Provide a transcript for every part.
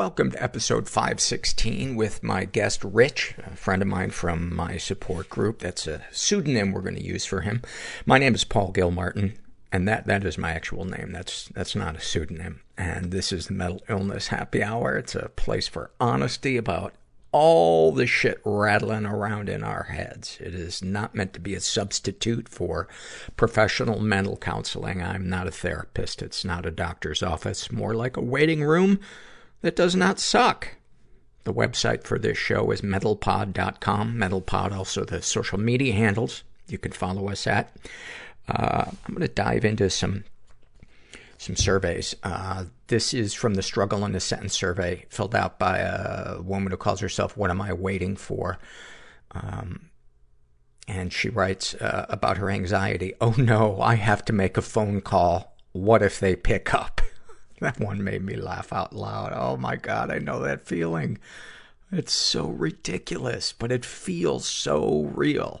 welcome to episode 516 with my guest Rich, a friend of mine from my support group. That's a pseudonym we're going to use for him. My name is Paul Gilmartin, and that, that is my actual name. That's, that's not a pseudonym. And this is the Mental Illness Happy Hour. It's a place for honesty about all the shit rattling around in our heads. It is not meant to be a substitute for professional mental counseling. I'm not a therapist. It's not a doctor's office. More like a waiting room that does not suck. The website for this show is mentalpod.com. Mentalpod, also the social media handles you can follow us at. Uh, I'm going to dive into some some surveys. Uh, this is from the Struggle in a Sentence survey filled out by a woman who calls herself What Am I Waiting For? Um, and she writes uh, about her anxiety. Oh no, I have to make a phone call. What if they pick up? that one made me laugh out loud. Oh my God, I know that feeling. It's so ridiculous, but it feels so real.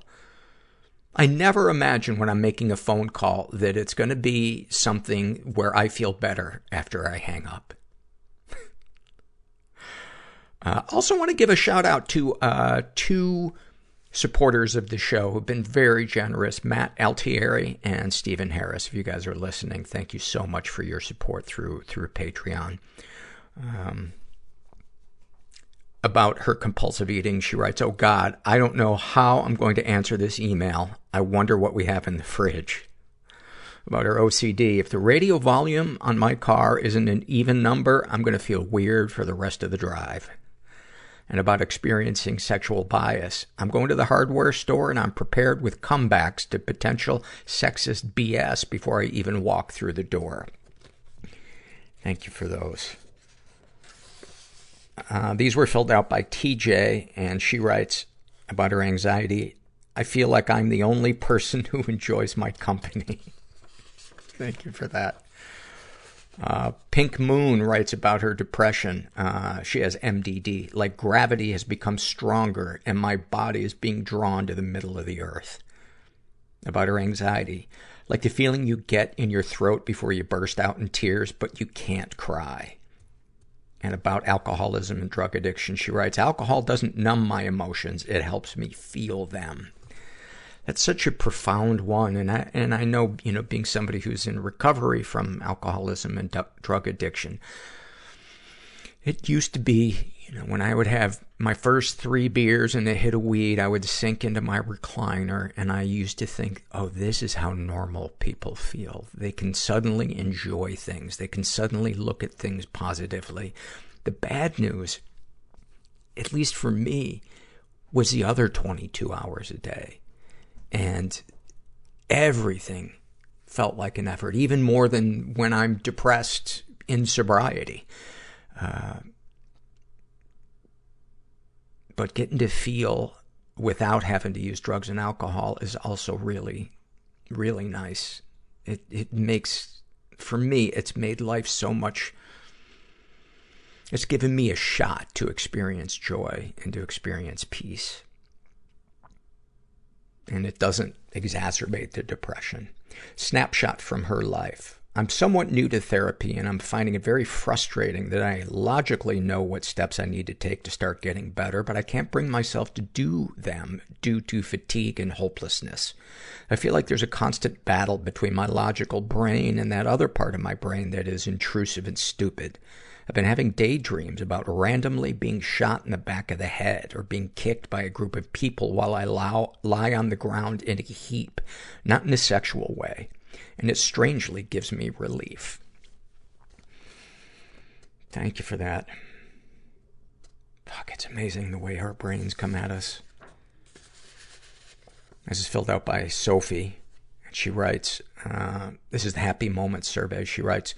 I never imagine when I'm making a phone call that it's going to be something where I feel better after I hang up. uh, also want to give a shout out to uh, two supporters of the show who've been very generous, Matt Altieri and Stephen Harris. If you guys are listening, thank you so much for your support through through Patreon. Um, about her compulsive eating, she writes, Oh God, I don't know how I'm going to answer this email. I wonder what we have in the fridge. About her OCD, if the radio volume on my car isn't an even number, I'm going to feel weird for the rest of the drive. And about experiencing sexual bias, I'm going to the hardware store and I'm prepared with comebacks to potential sexist BS before I even walk through the door. Thank you for those. Uh, these were filled out by TJ, and she writes about her anxiety. I feel like I'm the only person who enjoys my company. Thank you for that. Uh, Pink Moon writes about her depression. Uh, she has MDD. Like gravity has become stronger and my body is being drawn to the middle of the earth. About her anxiety. Like the feeling you get in your throat before you burst out in tears, but you can't cry and about alcoholism and drug addiction. She writes, alcohol doesn't numb my emotions. It helps me feel them. That's such a profound one. And I, and I know, you know, being somebody who's in recovery from alcoholism and d- drug addiction, it used to be, you know, when I would have my first three beers and a hit of weed, I would sink into my recliner and I used to think, oh, this is how normal people feel. They can suddenly enjoy things. They can suddenly look at things positively. The bad news, at least for me, was the other 22 hours a day. And everything felt like an effort, even more than when I'm depressed in sobriety. Uh, but getting to feel without having to use drugs and alcohol is also really, really nice. It, it makes, for me, it's made life so much, it's given me a shot to experience joy and to experience peace. And it doesn't exacerbate the depression. Snapshot from her life. I'm somewhat new to therapy and I'm finding it very frustrating that I logically know what steps I need to take to start getting better, but I can't bring myself to do them due to fatigue and hopelessness. I feel like there's a constant battle between my logical brain and that other part of my brain that is intrusive and stupid. I've been having daydreams about randomly being shot in the back of the head or being kicked by a group of people while I lie on the ground in a heap, not in a sexual way and it strangely gives me relief. Thank you for that. Fuck, it's amazing the way our brains come at us. This is filled out by Sophie. And she writes, uh, this is the happy moments survey. She writes,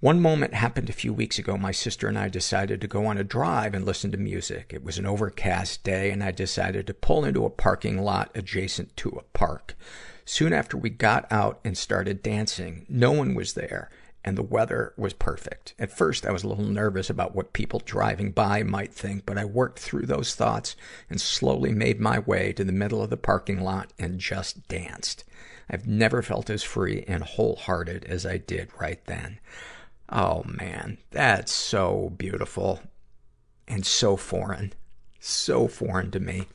one moment happened a few weeks ago. My sister and I decided to go on a drive and listen to music. It was an overcast day and I decided to pull into a parking lot adjacent to a park. Soon after we got out and started dancing, no one was there and the weather was perfect. At first, I was a little nervous about what people driving by might think, but I worked through those thoughts and slowly made my way to the middle of the parking lot and just danced. I've never felt as free and wholehearted as I did right then. Oh man, that's so beautiful and so foreign. So foreign to me.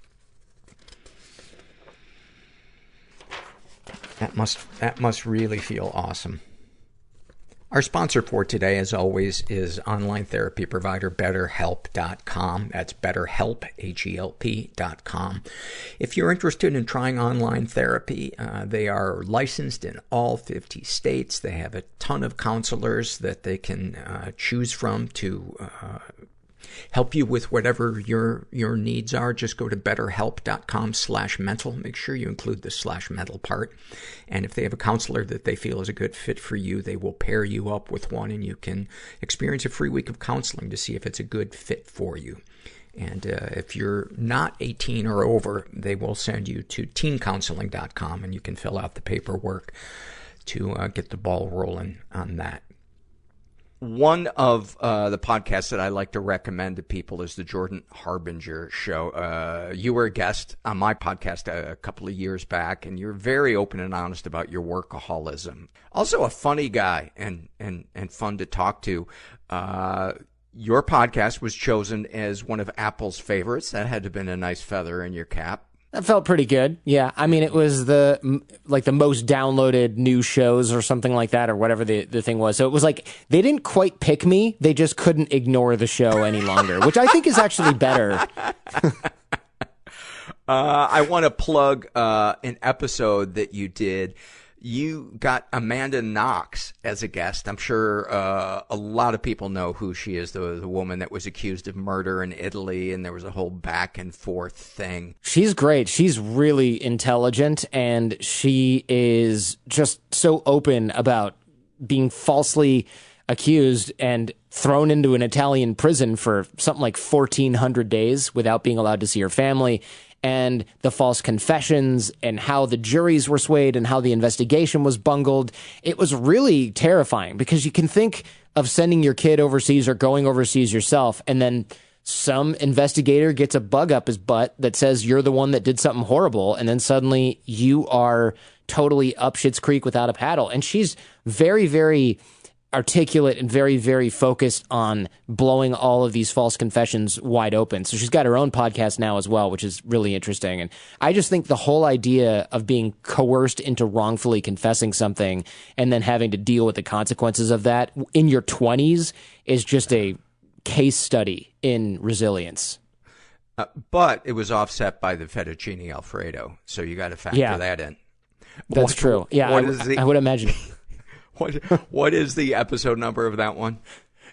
That must, that must really feel awesome. Our sponsor for today, as always, is online therapy provider BetterHelp.com. That's BetterHelp, H-E-L-P dot com. If you're interested in trying online therapy, uh, they are licensed in all 50 states. They have a ton of counselors that they can uh, choose from to uh, help you with whatever your your needs are. Just go to betterhelp.com slash mental. Make sure you include the slash mental part. And if they have a counselor that they feel is a good fit for you, they will pair you up with one and you can experience a free week of counseling to see if it's a good fit for you. And uh, if you're not 18 or over, they will send you to teencounseling.com and you can fill out the paperwork to uh, get the ball rolling on that one of uh, the podcasts that I like to recommend to people is the Jordan Harbinger Show. Uh, you were a guest on my podcast a, a, couple of years back, and you're very open and honest about your workaholism. Also, a funny guy and and and fun to talk to. Uh, your podcast was chosen as one of Apple's favorites. That had to have been a nice feather in your cap. That felt pretty good. Yeah. I mean, it was the, like the most downloaded new shows or something like that or whatever the, the thing was. So it was like, they didn't quite pick me. They just couldn't ignore the show any longer, which I think is actually better. uh, I want to plug, uh, an episode that you did you got Amanda Knox as a guest. I'm sure uh, a lot of people know who she is, the, the woman that was accused of murder in Italy, and there was a whole back and forth thing. She's great. She's really intelligent, and she is just so open about being falsely accused and thrown into an Italian prison for something like 1,400 days without being allowed to see her family and the false confessions and how the juries were swayed and how the investigation was bungled. It was really terrifying because you can think of sending your kid overseas or going overseas yourself and then some investigator gets a bug up his butt that says you're the one that did something horrible and then suddenly you are totally up shit's creek without a paddle and she's very very articulate and very, very focused on blowing all of these false confessions wide open. So she's got her own podcast now as well, which is really interesting. And I just think the whole idea of being coerced into wrongfully confessing something and then having to deal with the consequences of that in your 20s is just a case study in resilience. Uh, but it was offset by the fettuccine alfredo, so you got to factor yeah, that in. That's what, true. Yeah, I, the, I would imagine. what what is the episode number of that one?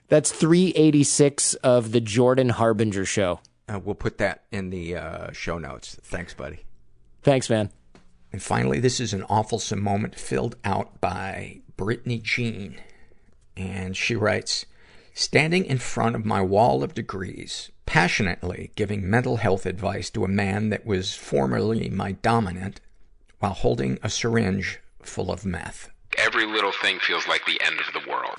That's 386 of the Jordan Harbinger show. Uh, we'll put that in the uh, show notes. Thanks, buddy. Thanks, man. And finally, this is an awful moment filled out by Brittany Jean. And she writes, Standing in front of my wall of degrees, passionately giving mental health advice to a man that was formerly my dominant, while holding a syringe full of meth every little thing feels like the end of the world.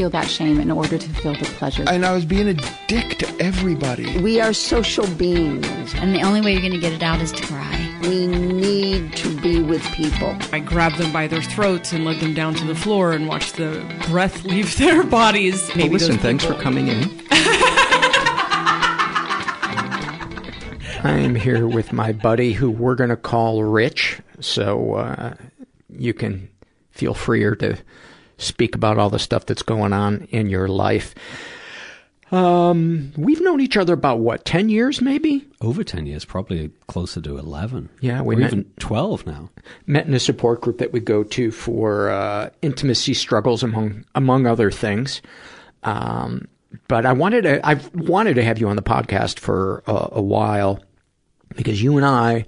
that shame in order to feel the pleasure. And I was being a dick to everybody. We are social beings. And the only way you're going to get it out is to cry. We need to be with people. I grabbed them by their throats and led them down to the floor and watched the breath leave their bodies. Maybe well, listen, thanks for coming in. I'm here with my buddy who we're going to call Rich, so uh, you can feel freer to speak about all the stuff that's going on in your life. Um, we've known each other about what, 10 years maybe? Over 10 years, probably closer to 11. Yeah, we or met, even 12 now. Met in a support group that we go to for, uh, intimacy struggles among, among other things. Um, but I wanted to, I've wanted to have you on the podcast for a, a while because you and I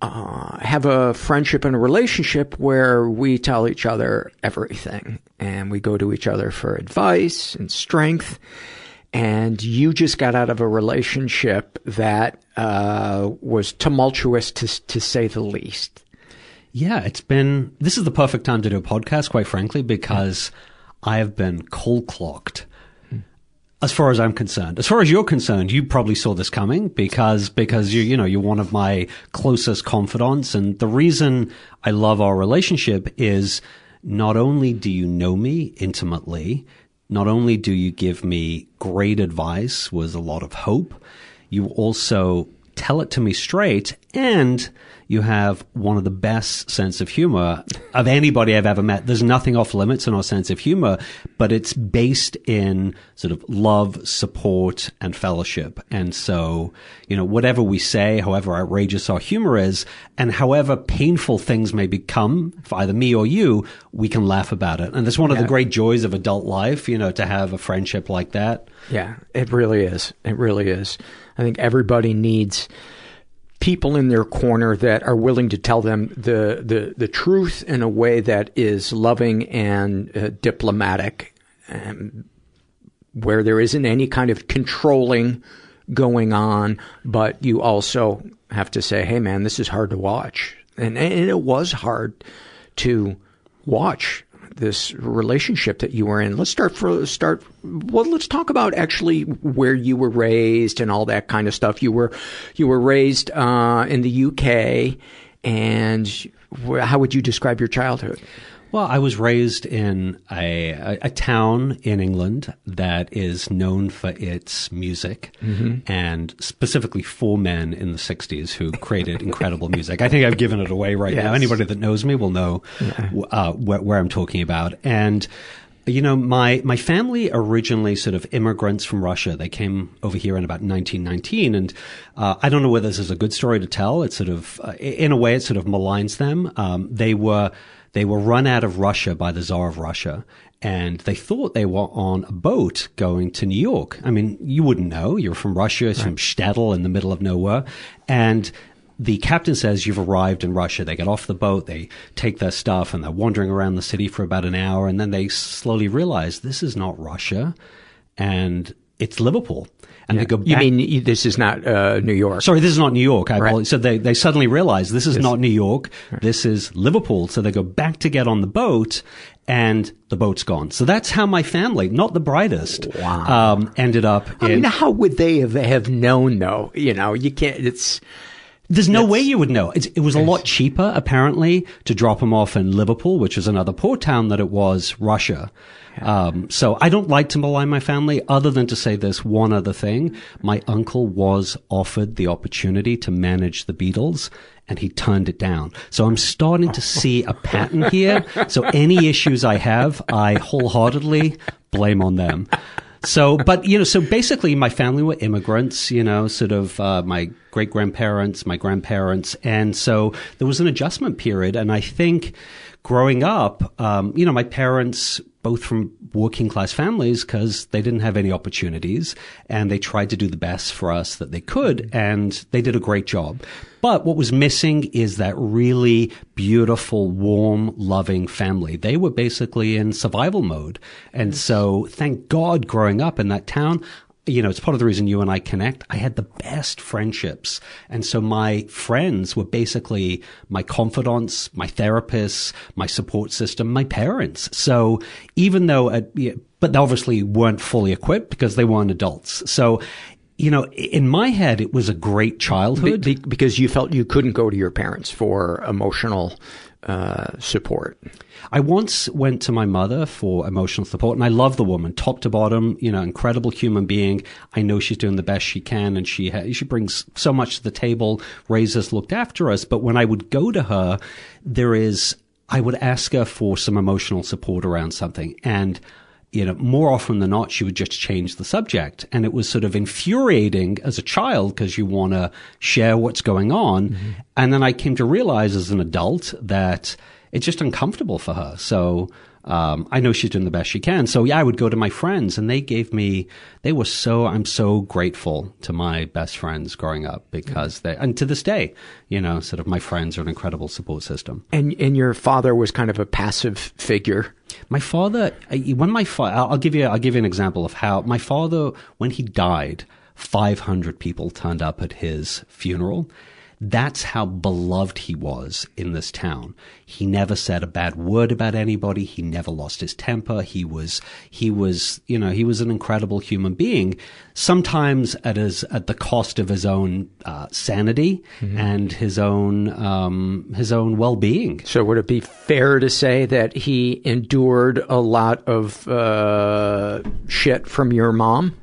uh, have a friendship and a relationship where we tell each other everything and we go to each other for advice and strength. And you just got out of a relationship that uh, was tumultuous to to say the least. Yeah, it's been. This is the perfect time to do a podcast, quite frankly, because I have been cold clocked. As far as I'm concerned, as far as you're concerned, you probably saw this coming because because you you know you're one of my closest confidants, and the reason I love our relationship is not only do you know me intimately, not only do you give me great advice with a lot of hope, you also tell it to me straight and you have one of the best sense of humor of anybody I've ever met. There's nothing off limits in our sense of humor, but it's based in sort of love, support, and fellowship. And so, you know, whatever we say, however outrageous our humor is, and however painful things may become for either me or you, we can laugh about it. And that's one of the great joys of adult life, you know, to have a friendship like that. Yeah, it really is. It really is. I think everybody needs people in their corner that are willing to tell them the the, the truth in a way that is loving and uh, diplomatic, and where there isn't any kind of controlling going on, but you also have to say, "Hey, man, this is hard to watch," and and it was hard to watch this relationship that you were in. Let's start for start. Well, let's talk about actually where you were raised and all that kind of stuff. You were you were raised uh, in the UK, and how would you describe your childhood? Well, I was raised in a, a, a town in England that is known for its music Mhm. and specifically four men in the 60s who created incredible music. I think I've given it away right now. Anybody that knows me will know uh, where, where I'm talking about. And you know, my, my family originally sort of immigrants from Russia. They came over here in about 1919. And, uh, I don't know whether this is a good story to tell. It sort of, uh, in a way, it sort of maligns them. Um, they were, they were run out of Russia by the Tsar of Russia. And they thought they were on a boat going to New York. I mean, you wouldn't know. You're from Russia, it's from shtetl in the middle of nowhere. And the captain says you've arrived in Russia. They get off the boat, they take their stuff, and they're wandering around the city for about an hour, and then they slowly realize this is not Russia, and it's Liverpool. And they go You mean this is not uh, New York? Sorry, this is not New York. I Right. apologize. So they, they suddenly realize this is Yes. not New York. This is Liverpool. So they go back to get on the boat and the boat's gone. So that's how my family, not the brightest, um, ended up I in. mean, how would they have, have known though? You know, you can't. It's There's no way you would know. It's, it was a lot cheaper, apparently, to drop him off in Liverpool, which is another poor town, than it was Russia. Um, so I don't like to malign my family, other than to say this one other thing. My uncle was offered the opportunity to manage the Beatles, and he turned it down. So I'm starting to see a pattern here. So any issues I have, I wholeheartedly blame on them. So, but you know, so basically, my family were immigrants. You know, sort of uh, my great grandparents, my grandparents, and so there was an adjustment period. And I think growing up, um, you know, my parents both from working class families because they didn't have any opportunities and they tried to do the best for us that they could and they did a great job. But what was missing is that really beautiful, warm, loving family. They were basically in survival mode. And so thank God growing up in that town, you know, it's part of the reason you and I connect. I had the best friendships. And so my friends were basically my confidants, my therapists, my support system, my parents. So even though, uh, at, but they obviously weren't fully equipped because they weren't adults. So, you know, in my head, it was a great childhood. be, because you felt you couldn't go to your parents for emotional uh, support. I once went to my mother for emotional support, and I love the woman, top to bottom. You know, incredible human being. I know she's doing the best she can, and she ha- she brings so much to the table, raised us, looked after us. But when I would go to her, there is I would ask her for some emotional support around something, and you know, more often than not, she would just change the subject. And it was sort of infuriating as a child because you want to share what's going on. And then I came to realize as an adult that it's just uncomfortable for her. So um, I know she's doing the best she can. So yeah, I would go to my friends, and they gave me. They were so. I'm so grateful to my best friends growing up because they, and to this day, you know, sort of my friends are an incredible support system. And and your father was kind of a passive figure. My father, when my fa- I'll I'll give you I'll give you an example of how my father, when he died, 500 people turned up at his funeral. That's how beloved he was in this town. He never said a bad word about anybody. He never lost his temper. He was, he was, you know, he was an incredible human being. Sometimes at his, at the cost of his own uh, sanity and his own, um, his own well-being. So would it be fair to say that he endured a lot of uh, shit from your mom?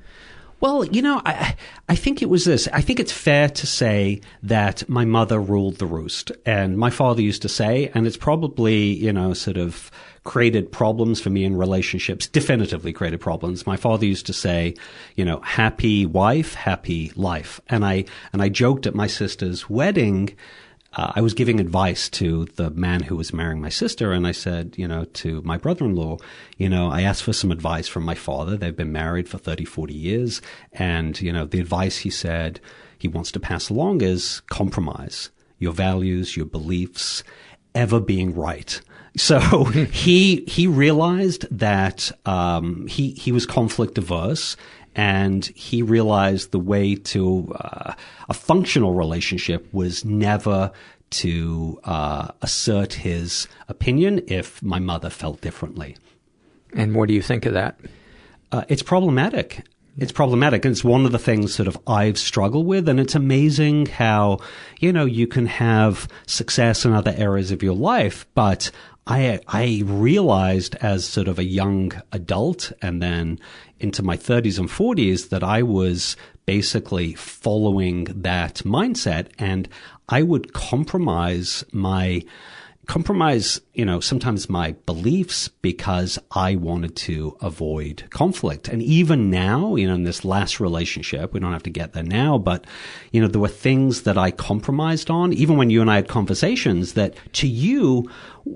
Well, you know, I I think it was this. I think it's fair to say that my mother ruled the roost, and my father used to say, and it's probably you know sort of created problems for me in relationships. Definitively created problems. My father used to say, you know, happy wife, happy life, and I and I joked at my sister's wedding uh, I was giving advice to the man who was marrying my sister, and I said, you know, to my brother-in-law, you know, I asked for some advice from my father. They've been married for 30, 40 years, and, you know, the advice he said he wants to pass along is compromise your values, your beliefs, ever being right. So he he realized that um, he he was conflict averse, and he realized the way to uh, a functional relationship was never to uh, assert his opinion if my mother felt differently. And what do you think of that? Uh, it's problematic. It's problematic. And it's one of the things sort of I've struggled with. And it's amazing how, you know, you can have success in other areas of your life, but I, I realized as sort of a young adult and then into my 30s and 40s that I was basically following that mindset and I would compromise my compromise, you know, sometimes my beliefs because I wanted to avoid conflict. And even now, you know, in this last relationship, we don't have to get there now, but, you know, there were things that I compromised on, even when you and I had conversations that to you,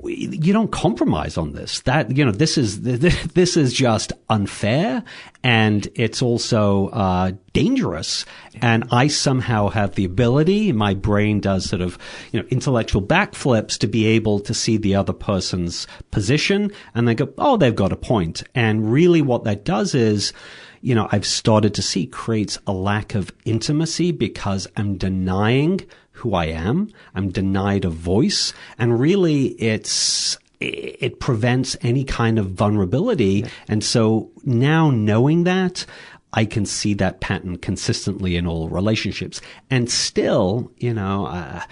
you don't compromise on this. That, you know, this is, this is just unfair and it's also, uh, dangerous. And I somehow have the ability, my brain does sort of, you know, intellectual backflips to be able to see the other person's position and they go, oh, they've got a point. And really what that does is, you know, I've started to see creates a lack of intimacy because I'm denying who I am. I'm denied a voice. And really it's, it prevents any kind of vulnerability. And so now knowing that, I can see that pattern consistently in all relationships. And still, you know, uh,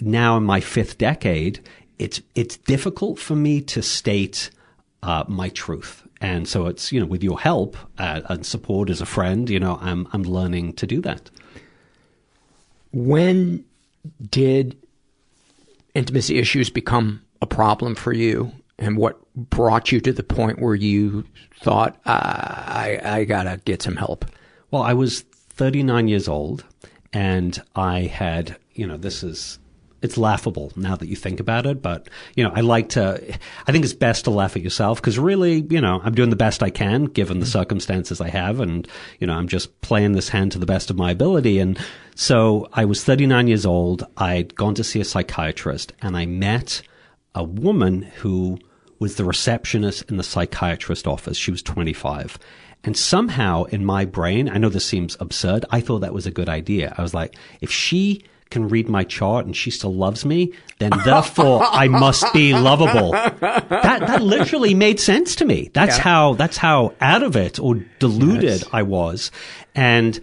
now in my fifth decade, it's, it's difficult for me to state, uh, my truth. And so it's, you know, with your help uh, and support as a friend, you know, I'm, I'm learning to do that. When did intimacy issues become a problem for you? And what brought you to the point where you thought, uh, I, I gotta get some help? Well, I was 39 years old and I had, you know, this is, it's laughable now that you think about it, but, you know, I like to, I think it's best to laugh at yourself because really, you know, I'm doing the best I can given the circumstances I have and, you know, I'm just playing this hand to the best of my ability. And so I was 39 years old. I'd gone to see a psychiatrist and I met a woman who was the receptionist in the psychiatrist office. She was 25. And somehow in my brain, I know this seems absurd, I thought that was a good idea. I was like, if she can read my chart and she still loves me, then therefore I must be lovable. That that literally made sense to me. That's Yeah. how that's how out of it or deluded Yes. I was. And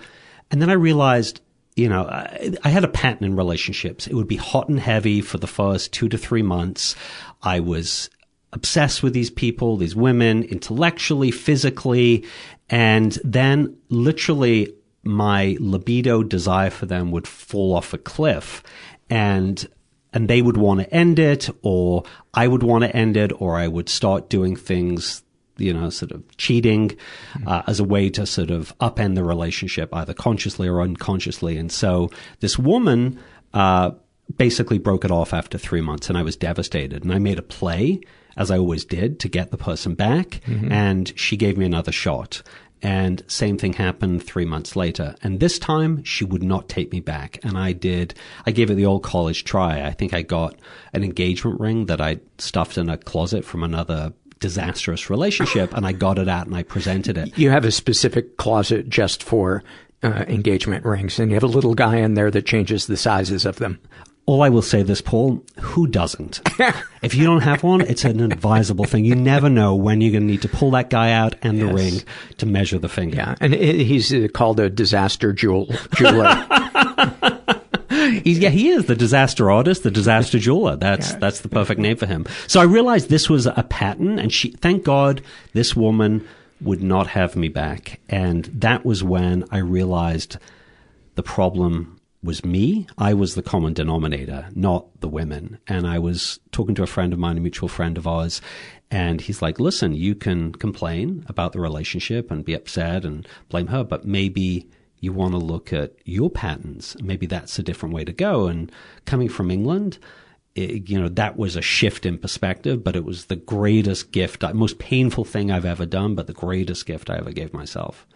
and then I realized you know, I, I had a pattern in relationships. It would be hot and heavy for the first two to three months. I was obsessed with these people, these women, intellectually, physically, and then literally my libido desire for them would fall off a cliff and and they would want to end it or I would want to end it or I would start doing things you know, sort of cheating uh, as a way to sort of upend the relationship, either consciously or unconsciously. And so this woman uh, basically broke it off after three months and I was devastated. And I made a play, as I always did, to get the person back. Mhm. And she gave me another shot. And same thing happened three months later. And this time she would not take me back. And I did, I gave it the old college try. I think I got an engagement ring that I stuffed in a closet from another disastrous relationship and I got it out and I presented it. You have a specific closet just for uh, engagement rings, and you have a little guy in there that changes the sizes of them. All I will say this, Paul, who doesn't? if you don't have one, it's an advisable thing. You never know when you're going to need to pull that guy out and the Yes. ring to measure the finger. Yeah, and he's uh, called a disaster jewel jeweler. He's, yeah, he is the disaster artist, the disaster jeweler. That's that's the perfect name for him. So I realized this was a pattern, and she, thank God, this woman would not have me back. And that was when I realized the problem was me. I was the common denominator, not the women. And I was talking to a friend of mine, a mutual friend of ours, and he's like, listen, you can complain about the relationship and be upset and blame her, but maybe you want to look at your patterns. Maybe that's a different way to go. And coming from England, it, you know, that was a shift in perspective, but it was the greatest gift, most painful thing I've ever done, but the greatest gift I ever gave myself.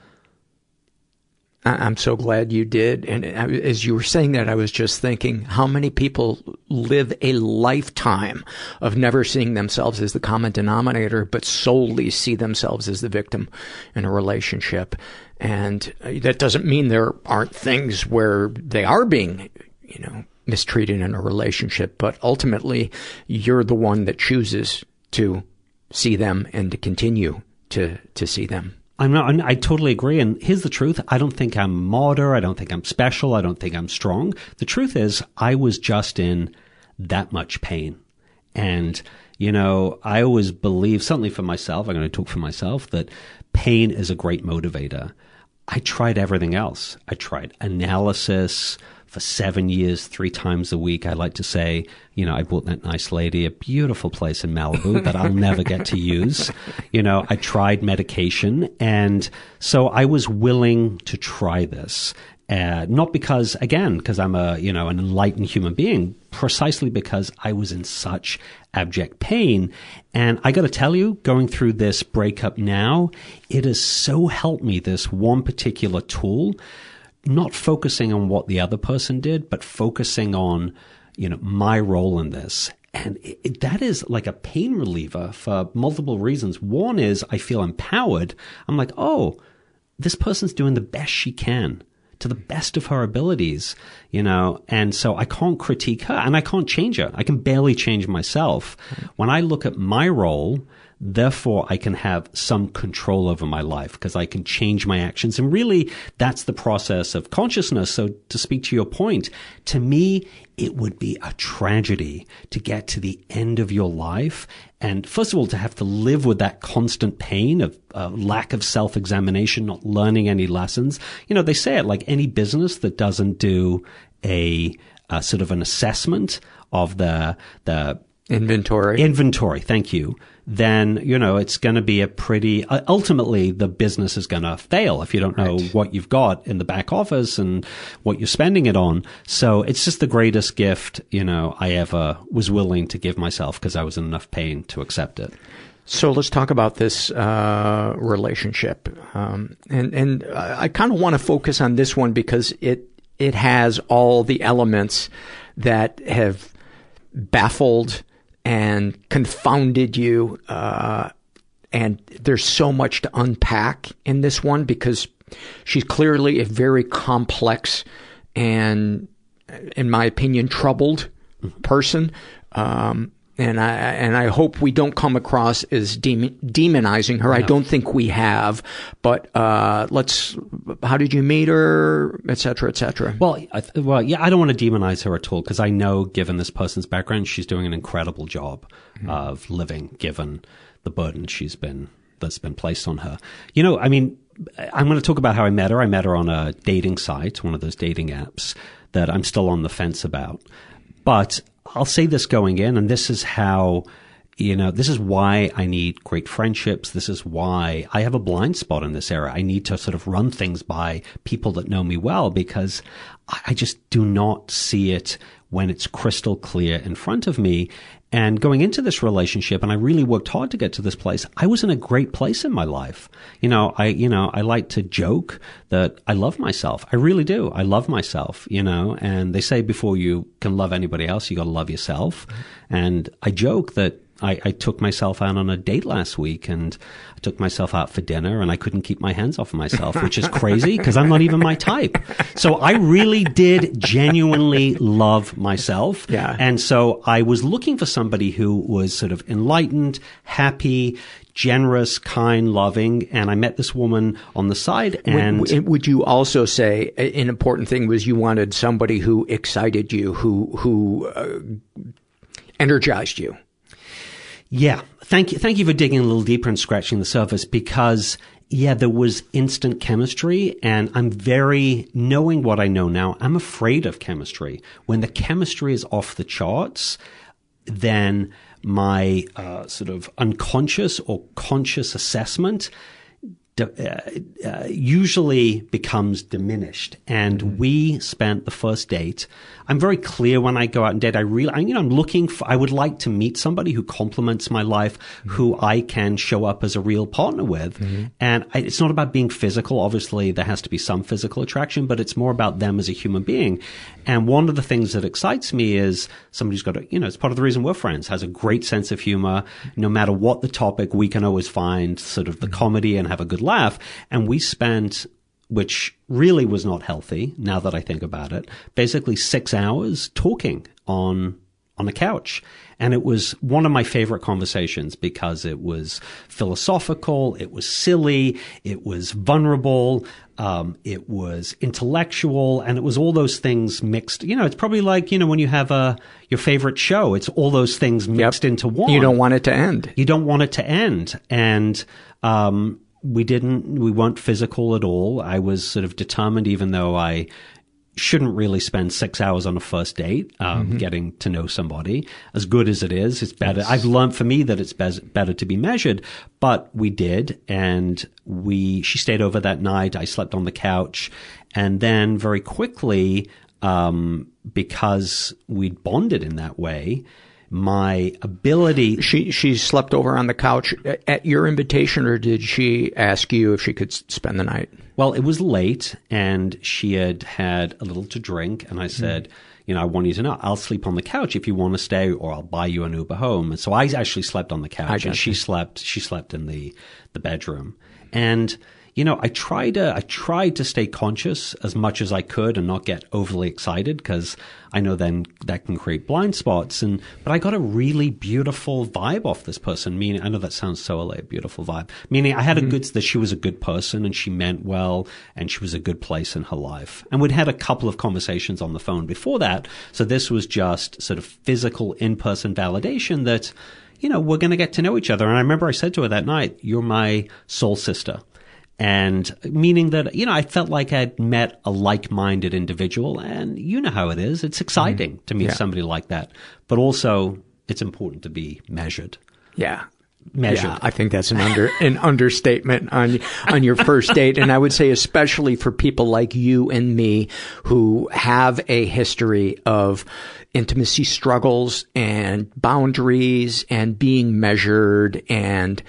I'm so glad you did. And as you were saying that, I was just thinking how many people live a lifetime of never seeing themselves as the common denominator, but solely see themselves as the victim in a relationship. And uh, that doesn't mean there aren't things where they are being, you know, mistreated in a relationship, but ultimately you're the one that chooses to see them and to continue to, to see them. I'm not, I totally agree. And here's the truth. I don't think I'm martyr. I don't think I'm special. I don't think I'm strong. The truth is I was just in that much pain. And, you know, I always believe, certainly for myself, I'm going to talk for myself, that pain is a great motivator. I tried everything else. I tried analysis for seven years, three times a week. I like to say, you know, I bought that nice lady a beautiful place in Malibu that I'll never get to use. You know, I tried medication. And so I was willing to try this. Uh, not because, again, because I'm a, you know, an enlightened human being, precisely because I was in such abject pain. And I got to tell you, going through this breakup now, it has so helped me, this one particular tool, not focusing on what the other person did, but focusing on, you know, my role in this. And it, it- that is like a pain reliever for multiple reasons. One is I feel empowered. I'm like, oh, this person's doing the best she can to the best of her abilities, you know, and so I can't critique her and I can't change her. I can barely change myself. Mm-hmm. When I look at my role, therefore I can have some control over my life because I can change my actions. And really, that's the process of consciousness. So to speak to your point, to me, it would be a tragedy to get to the end of your life and first of all to have to live with that constant pain of uh, lack of self-examination not learning any lessons you know they say it like any business that doesn't do a, a sort of an assessment of the the Inventory. inventory thank you then you know it's going to be a pretty uh, ultimately the business is going to fail if you don't know what you've got in the back office and what you're spending it on. So it's just the greatest gift you know i ever was willing to give myself because i was in enough pain to accept it. So let's talk about this uh, relationship, um, and and I I kind of want to focus on this one because it it has all the elements that have baffled and confounded you, uh, and there's so much to unpack in this one because she's clearly a very complex and, in my opinion, troubled person. Um, and I and I hope we don't come across as demon, demonizing her. I don't think we have, but uh, let's. How did you meet her, et cetera, et cetera? Well, I th- well, yeah, I don't want to demonize her at all because I know, given this person's background, she's doing an incredible job of living, given the burden she's been that's been placed on her. You know, I mean, I'm going to talk about how I met her. I met her on a dating site, one of those dating apps that I'm still on the fence about. But I'll say this going in, and this is how you know, this is why I need great friendships. This is why I have a blind spot in this era. I need to sort of run things by people that know me well because I just do not see it when it's crystal clear in front of me. And going into this relationship, and I really worked hard to get to this place, I was in a great place in my life. You know, I, you know, I like to joke that I love myself. I really do. I love myself, you know, and they say before you can love anybody else, you got to love yourself. And I joke that I, I, took myself out on a date last week and I took myself out for dinner and I couldn't keep my hands off myself, which is crazy because I'm not even my type. So I really did genuinely love myself. Yeah. And so I was looking for somebody who was sort of enlightened, happy, generous, kind, loving. And I met this woman on the side. And would, would, you also say an important thing was you wanted somebody who excited you, who who uh, energized you? Yeah. Thank you. Thank you for digging a little deeper and scratching the surface because yeah, there was instant chemistry and I'm very knowing what I know now. I'm afraid of chemistry. When the chemistry is off the charts, then my uh, sort of unconscious or conscious assessment uh, uh, usually becomes diminished. And we spent the first date. I'm very clear when I go out and date. I really, I, you know, I'm looking for, I would like to meet somebody who complements my life, mm-hmm. who I can show up as a real partner with. Mm-hmm. And I, it's not about being physical. Obviously, there has to be some physical attraction, but it's more about them as a human being. And one of the things that excites me is somebody who's got a, you know, it's part of the reason we're friends, has a great sense of humor. No matter what the topic, we can always find sort of the comedy and have a good laugh. And we spent, which really was not healthy now that I think about it, basically six hours talking on on a couch. And it was one of my favorite conversations because it was philosophical, it was silly, it was vulnerable, um, it was intellectual, and it was all those things mixed. You know, it's probably like, you know, when you have a, your favorite show, it's all those things mixed yep. into one. You don't want it to end. You don't want it to end. And, um, we didn't, we weren't physical at all. I was sort of determined, even though I shouldn't really spend six hours on a first date, um, mm-hmm. getting to know somebody. As good as it is, it's better. Yes. I've learned for me that it's be- better to be measured, but we did. And we, she stayed over that night. I slept on the couch. And then very quickly, um, because we'd bonded in that way, my ability. She she slept over on the couch at your invitation, or did she ask you if she could spend the night? Well, it was late, and she had had a little to drink, and I said. Mm. You know, I want you to know, I'll sleep on the couch if you want to stay, or I'll buy you an Uber home. And so I actually slept on the couch, and she slept. She slept in the the bedroom, and you know, I tried to, I tried to stay conscious as much as I could and not get overly excited because I know then that can create blind spots. And, but I got a really beautiful vibe off this person. Meaning, I know that sounds so LA, beautiful vibe. Meaning I had a mm-hmm. good, that she was a good person and she meant well and she was a good place in her life. And we'd had a couple of conversations on the phone before that. So this was just sort of physical in-person validation that, you know, we're going to get to know each other. And I remember I said to her that night, you're my soul sister and meaning that you know I felt like I'd met a like-minded individual, and you know how it is. It's exciting mm. to meet yeah. somebody like that, but also it's important to be measured. Yeah, measured. Yeah, I think that's an under an understatement on on your first date, and I would say especially for people like you and me who have a history of intimacy struggles and boundaries and being measured and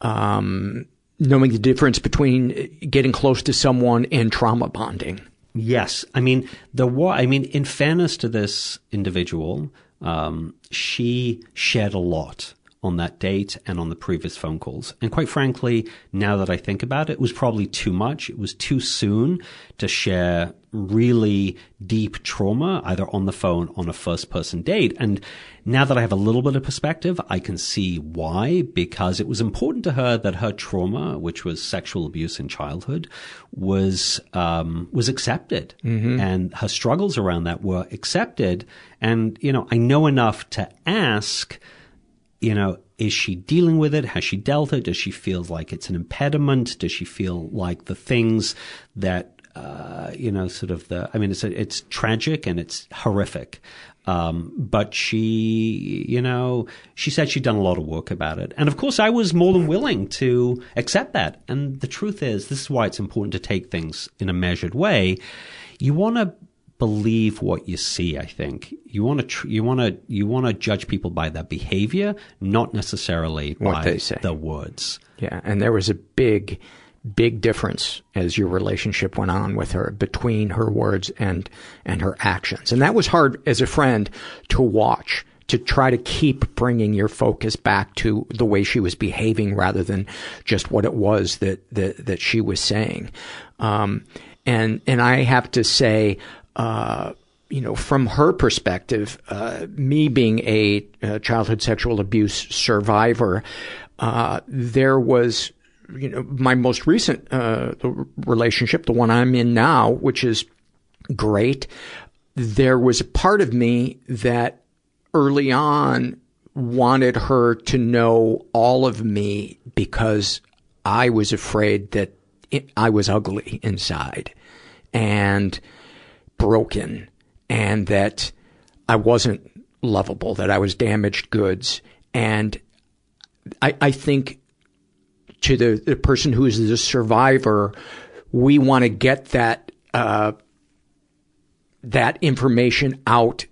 um, knowing the difference between getting close to someone and trauma bonding. Yes, I mean the. I mean, in fairness to this individual, um, she shared a lot on that date and on the previous phone calls. And quite frankly, now that I think about it, it was probably too much. It was too soon to share really deep trauma either on the phone on a first person date. And now that I have a little bit of perspective, I can see why, because it was important to her that her trauma, which was sexual abuse in childhood, was, um, was accepted. Mm-hmm. And her struggles around that were accepted. And, you know, I know enough to ask, you know, is she dealing with it? Has she dealt with it? Does she feel like it's an impediment? Does she feel like the things that, uh, you know, sort of the, I mean, it's, it's tragic and it's horrific. Um, but she, you know, she said she'd done a lot of work about it. And of course, I was more than willing to accept that. And the truth is, this is why it's important to take things in a measured way. You want to believe what you see. I think you want to tr- you want to you want to judge people by their behavior, not necessarily What by they say. the words. Yeah, and there was a big, big difference as your relationship went on with her between her words and and her actions, and that was hard as a friend to watch. To try to keep bringing your focus back to the way she was behaving rather than just what it was that that, that she was saying, um, and and I have to say, uh, you know, from her perspective, uh, me being a, uh childhood sexual abuse survivor, uh, there was, you know, my most recent uh, relationship, the one I'm in now, which is great. There was a part of me that early on wanted her to know all of me because I was afraid that it, I was ugly inside and broken and that I wasn't lovable, that I was damaged goods. And I, I think to the, the person who is the survivor, we want to get that, uh, that information out.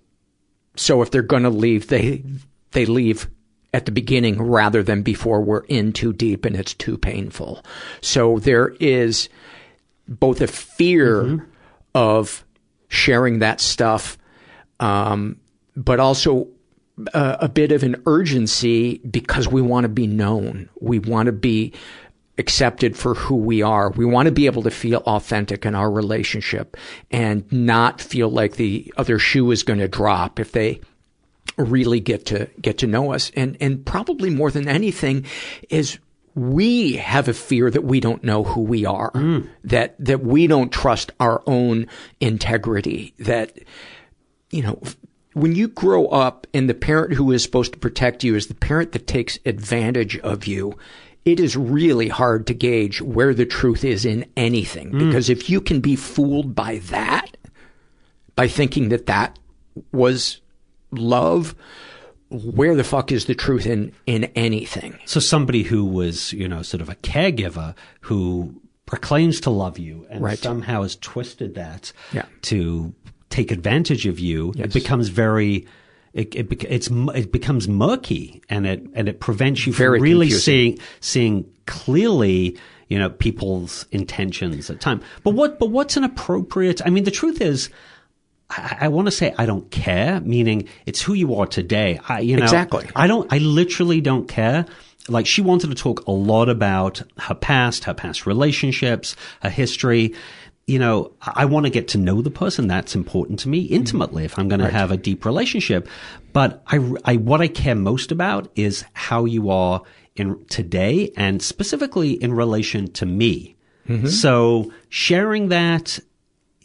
So if they're going to leave, they, they leave at the beginning rather than before we're in too deep and it's too painful. So there is both a fear of sharing that stuff, um, but also uh, a bit of an urgency because we want to be known. We want to be accepted for who we are. We want to be able to feel authentic in our relationship and not feel like the other shoe is going to drop if they really get to get to know us. And and probably more than anything is we have a fear that we don't know who we are, hmm. that that we don't trust our own integrity, that you know, when you grow up and the parent who is supposed to protect you is the parent that takes advantage of you, it is really hard to gauge where the truth is in anything. Hmm. Because if you can be fooled by that, by thinking that that was love, where the fuck is the truth in, in anything? So somebody who was, you know, sort of a caregiver who proclaims to love you and Right. somehow has twisted that Yeah. to take advantage of you, Yes. it becomes very. It, it, it's, it becomes murky and it, and it prevents you Very from really confusing. seeing, seeing clearly, you know, people's intentions at time. But what, but what's an appropriate, I mean, the truth is, I, I want to say I don't care, meaning it's who you are today. I, you know, Exactly. I don't, I literally don't care. Like she wanted to talk a lot about her past, her past relationships, her history. You know, I I want to get to know the person. That's important to me intimately if I'm going to have a deep relationship. But I, I, what I care most about is how you are in today and specifically in relation to me. Mm-hmm. So sharing that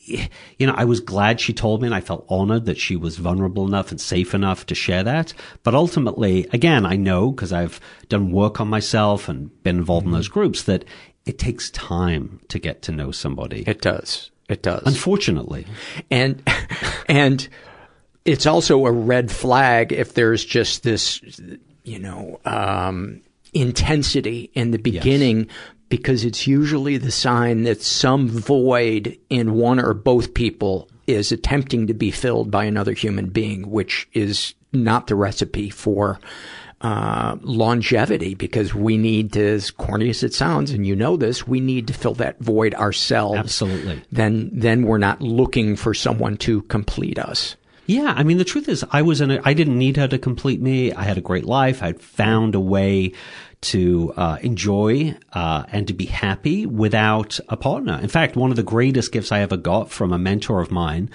you know, I was glad she told me and I felt honored that she was vulnerable enough and safe enough to share that. But ultimately, again, I know because I've done work on myself and been involved in those groups that it takes time to get to know somebody. It does. It does. Unfortunately. and and it's also a red flag if there's just this you know um intensity in the beginning because it's usually the sign that some void in one or both people is attempting to be filled by another human being which is not the recipe for uh, longevity because we need to, as corny as it sounds, and you know this, we need to fill that void ourselves. Absolutely. Then, then we're not looking for someone to complete us. Yeah, I mean, the truth is, I was in a, I didn't need her to complete me. I had a great life. I'd found a way to uh, enjoy uh, and to be happy without a partner. In fact, one of the greatest gifts I ever got from a mentor of mine,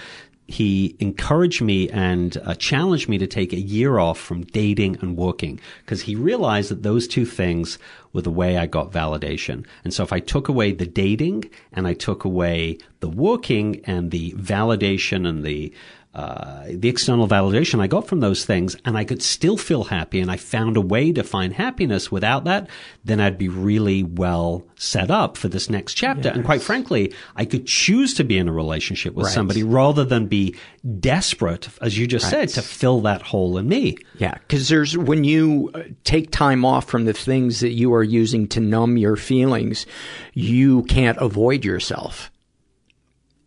he encouraged me and uh, challenged me to take a year off from dating and working because he realized that those two things were the way I got validation. And so if I took away the dating and I took away the working and the validation and the uh, the external validation I got from those things, and I could still feel happy, and I found a way to find happiness without that, then I'd be really well set up for this next chapter. And quite frankly, I could choose to be in a relationship with Right. somebody rather than be desperate, as you just Right. said, to fill that hole in me. Yeah, because there's when you uh, take time off from the things that you are using to numb your feelings, you can't avoid yourself.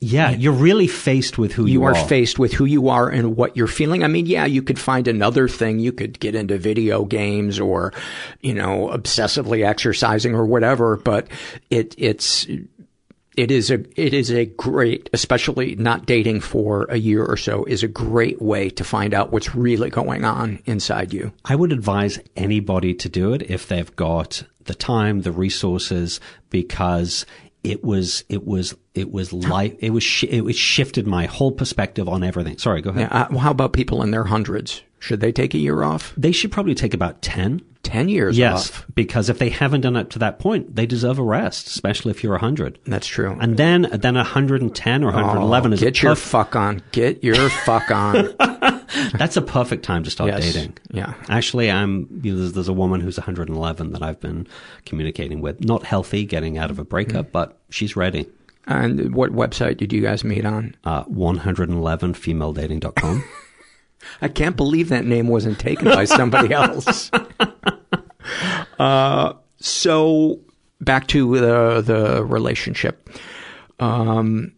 Yeah, you're really faced with who you, you are faced with who you are and what you're feeling. I mean, yeah, you could find another thing. You could get into video games or, you know, obsessively exercising or whatever, but it, it's, it is a, it is a great, especially not dating for a year or so is a great way to find out what's really going on inside you. I would advise anybody to do it if they've got the time, the resources, because it was it was it was life it was sh- it was shifted my whole perspective on everything. Sorry, go ahead. Yeah, uh, well, how about people in their hundreds? Should they take a year off? They should probably take about ten. 10 years yes, off. because if they haven't done it to that point, they deserve a rest, especially if you're 100. That's true. And then then 110 or 111 oh, is Get perf- your fuck on. Get your fuck on. That's a perfect time to start yes. dating. Yeah. Actually, I'm you know, there's, there's, a woman who's 111 that I've been communicating with. Not healthy, getting out of a breakup, mm. but she's ready. And what website did you guys meet on? Uh, 111femaledating.com. I can't believe that name wasn't taken by somebody else. Uh, so back to the the relationship. Um,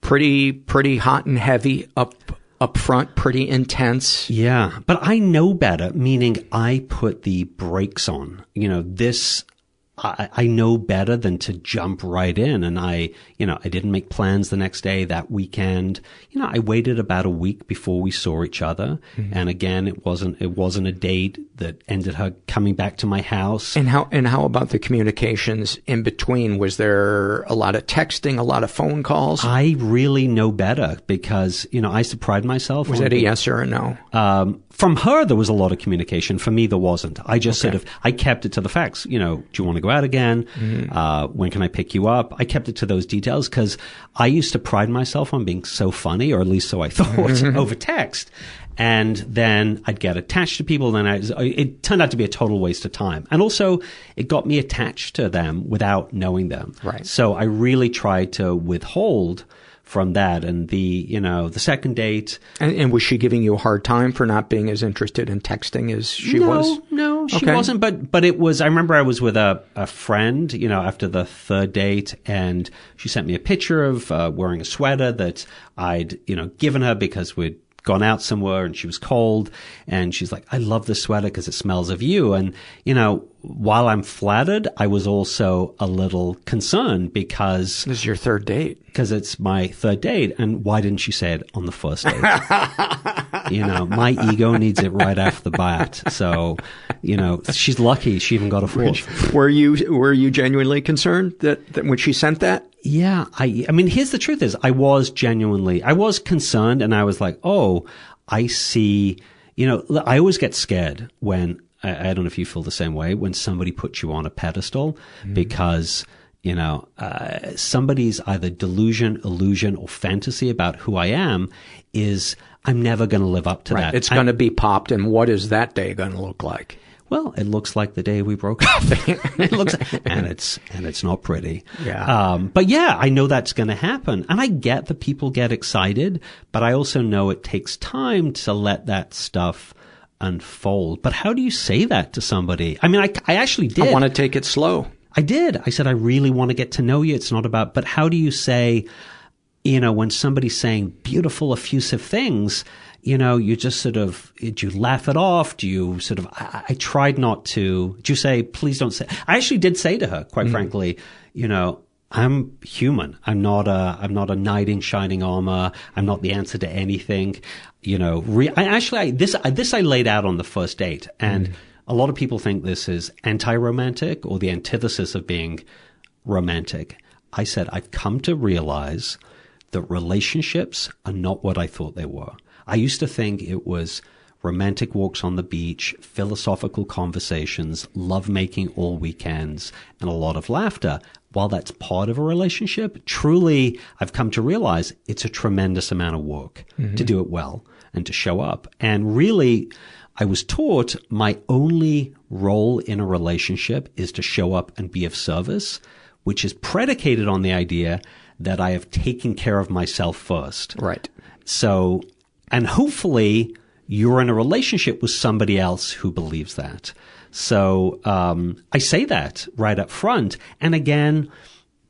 pretty pretty hot and heavy up up front, pretty intense. Yeah, but I know better, meaning I put the brakes on. You know, this I, I know better than to jump right in. And I, you know, I didn't make plans the next day, that weekend. You know, I waited about a week before we saw each other. Mm-hmm. And again, it wasn't, it wasn't a date that ended her coming back to my house. And how, and how about the communications in between? Was there a lot of texting, a lot of phone calls? I really know better because, you know, I surprised myself. Was that a yes or a no? Um, from her, there was a lot of communication. For me, there wasn't. I just okay. sort of, I kept it to the facts. You know, do you want to go out again? Mm-hmm. Uh, when can I pick you up? I kept it to those details because I used to pride myself on being so funny, or at least so I thought, mm-hmm. over text. And then I'd get attached to people. Then I, it turned out to be a total waste of time. And also, it got me attached to them without knowing them. Right. So I really tried to withhold from that. And the, you know, the second date. And, and, was she giving you a hard time for not being as interested in texting as she no, was? No, she okay. wasn't. But, but it was, I remember I was with a, a friend, you know, after the third date and she sent me a picture of uh, wearing a sweater that I'd, you know, given her because we'd gone out somewhere and she was cold and she's like, I love this sweater because it smells of you. And, you know, while I'm flattered, I was also a little concerned because this is your third date. Because it's my third date. And why didn't you say it on the first date? you know, my ego needs it right off the bat. So, you know, she's lucky she even got a fourth. Were you, were you genuinely concerned that, that when she sent that? Yeah, I, I mean, here's the truth is I was genuinely, I was concerned and I was like, oh, I see, you know, I always get scared when, I, I don't know if you feel the same way, when somebody puts you on a pedestal mm. because, you know, uh, somebody's either delusion, illusion, or fantasy about who I am is I'm never going to live up to right. that. It's going to be popped, and what is that day going to look like? well, it looks like the day we broke up. it looks, and it's and it's not pretty. Yeah. Um, but yeah, I know that's going to happen, and I get that people get excited, but I also know it takes time to let that stuff unfold. But how do you say that to somebody? I mean, I I actually did. I want to take it slow. I did. I said I really want to get to know you. It's not about. But how do you say? You know, when somebody's saying beautiful, effusive things, you know, you just sort of, do you laugh it off? Do you sort of, I, I tried not to, do you say, please don't say, I actually did say to her, quite mm. frankly, you know, I'm human. I'm not a, I'm not a knight in shining armor. I'm not the answer to anything. You know, re- I actually, I, this, I, this I laid out on the first date and mm. a lot of people think this is anti-romantic or the antithesis of being romantic. I said, I've come to realize that relationships are not what I thought they were. I used to think it was romantic walks on the beach, philosophical conversations, lovemaking all weekends, and a lot of laughter. While that's part of a relationship, truly, I've come to realize it's a tremendous amount of work mm-hmm. to do it well and to show up. And really, I was taught my only role in a relationship is to show up and be of service, which is predicated on the idea that I have taken care of myself first. Right. So and hopefully you're in a relationship with somebody else who believes that. So um, I say that right up front. And again,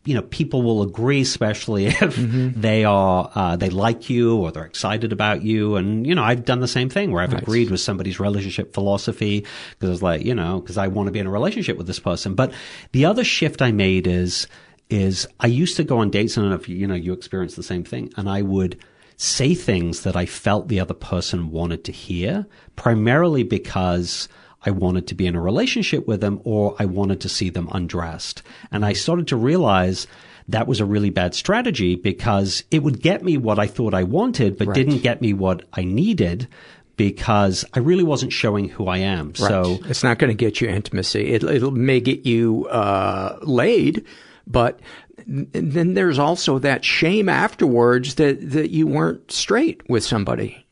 you know, people will agree, especially if they are, uh, they like you or they're excited about you. And, you know, I've done the same thing where I've Nice. agreed with somebody's relationship philosophy because I was like, you know, because I want to be in a relationship with this person. But the other shift I made is, is I used to go on dates. I don't know if you, you know, you experienced the same thing. And I would say things that I felt the other person wanted to hear, primarily because I wanted to be in a relationship with them or I wanted to see them undressed. And I started to realize that was a really bad strategy because it would get me what I thought I wanted, but Right. didn't get me what I needed because I really wasn't showing who I am. So it's not going to get you intimacy. It, it'll may get you uh, laid, but then there's also that shame afterwards that that you weren't straight with somebody.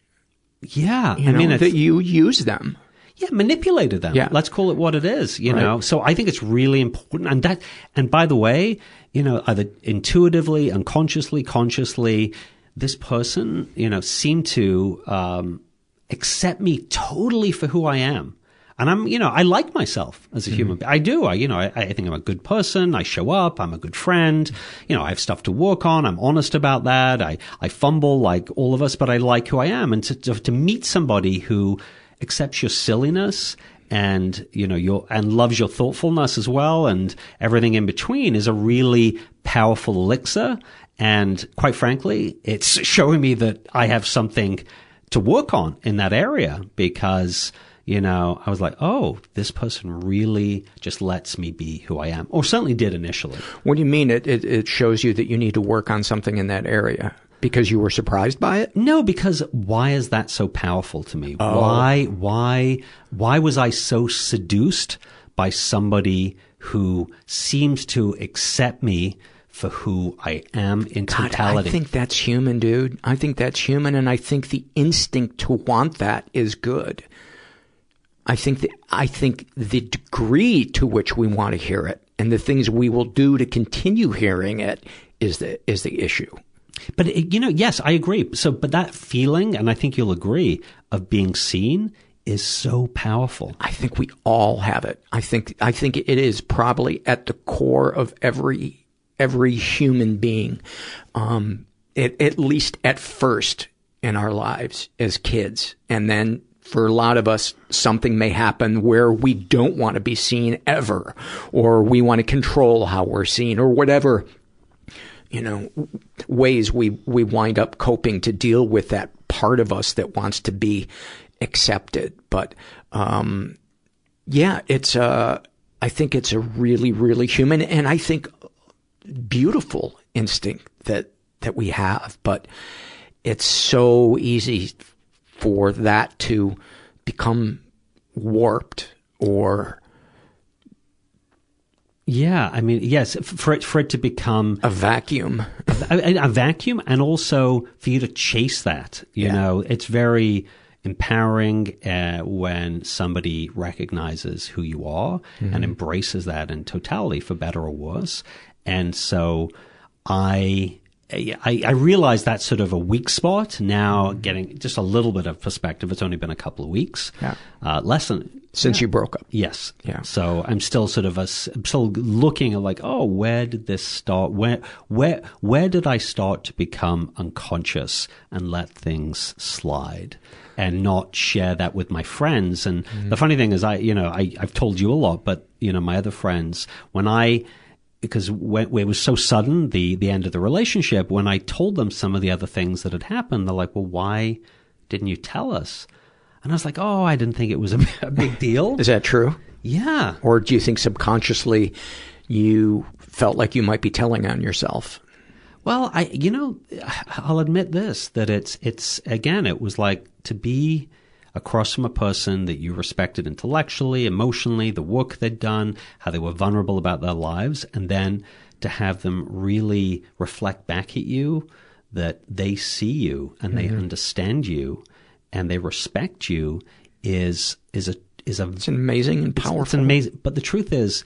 yeah, You I know, mean, that you use them. Yeah, manipulated them. Yeah. Let's call it what it is, you Right. know. So I think it's really important. And that, and by the way, you know, either intuitively, unconsciously, consciously, this person, you know, seemed to um, accept me totally for who I am. And I'm, you know, I like myself as a human being. I do. I, you know, I, I think I'm a good person. I show up. I'm a good friend. You know, I have stuff to work on. I'm honest about that. I, I fumble like all of us, but I like who I am. And to, to, to meet somebody who accepts your silliness and, you know, your, and loves your thoughtfulness as well and everything in between is a really powerful elixir. And quite frankly, it's showing me that I have something to work on in that area because, you know, I was like, oh, this person really just lets me be who I am, or certainly did initially. What do you mean? It, it it shows you that you need to work on something in that area because you were surprised by it. No, because why is that so powerful to me? Oh. Why, why, why was I so seduced by somebody who seems to accept me for who I am in God, totality? I think that's human, dude. I think that's human, and I think the instinct to want that is good. I think that I think the degree to which we want to hear it and the things we will do to continue hearing it is the is the issue. But it, you know, yes, I agree. So, but that feeling, and I think you'll agree, of being seen is so powerful. I think we all have it. I think I think it is probably at the core of every every human being, um, at, at least at first in our lives as kids, and then for a lot of us, something may happen where we don't want to be seen ever, or we want to control how we're seen, or whatever you know, ways we, we wind up coping to deal with that part of us that wants to be accepted. But, um, yeah, it's a, I think it's a really, really human and I think beautiful instinct that, that we have. But it's so easy for that to become warped or Yeah, I mean, yes, for it for it to become a vacuum, a, a vacuum, and also for you to chase that. You Yeah. know, it's very empowering uh, when somebody recognizes who you are Mhm. and embraces that in totality, for better or worse. And so, I. I, I realize that's sort of a weak spot now, getting just a little bit of perspective. It's only been a couple of weeks, Yeah. uh, less than since you broke up. Yes. Yeah. So I'm still sort of a, I'm still looking at like, oh, where did this start? Where, where, where did I start to become unconscious and let things slide? And not share that with my friends. And the funny thing is, I, you know, I, I've told you a lot, but you know, my other friends, when I, because when, it was so sudden, the, the end of the relationship, when I told them some of the other things that had happened, they're like, well, why didn't you tell us? And I was like, oh, I didn't think it was a, a big deal. Is that true? Yeah. Or do you think subconsciously you felt like you might be telling on yourself? Well, I, you know, I'll admit this that it's, it's, again, it was like to be across from a person that you respected intellectually, emotionally, the work they'd done, how they were vulnerable about their lives, and then to have them really reflect back at you that they see you and they Mhm. understand you and they respect you is, is a, is a, It's amazing and it's- powerful. It's amazing. But the truth is,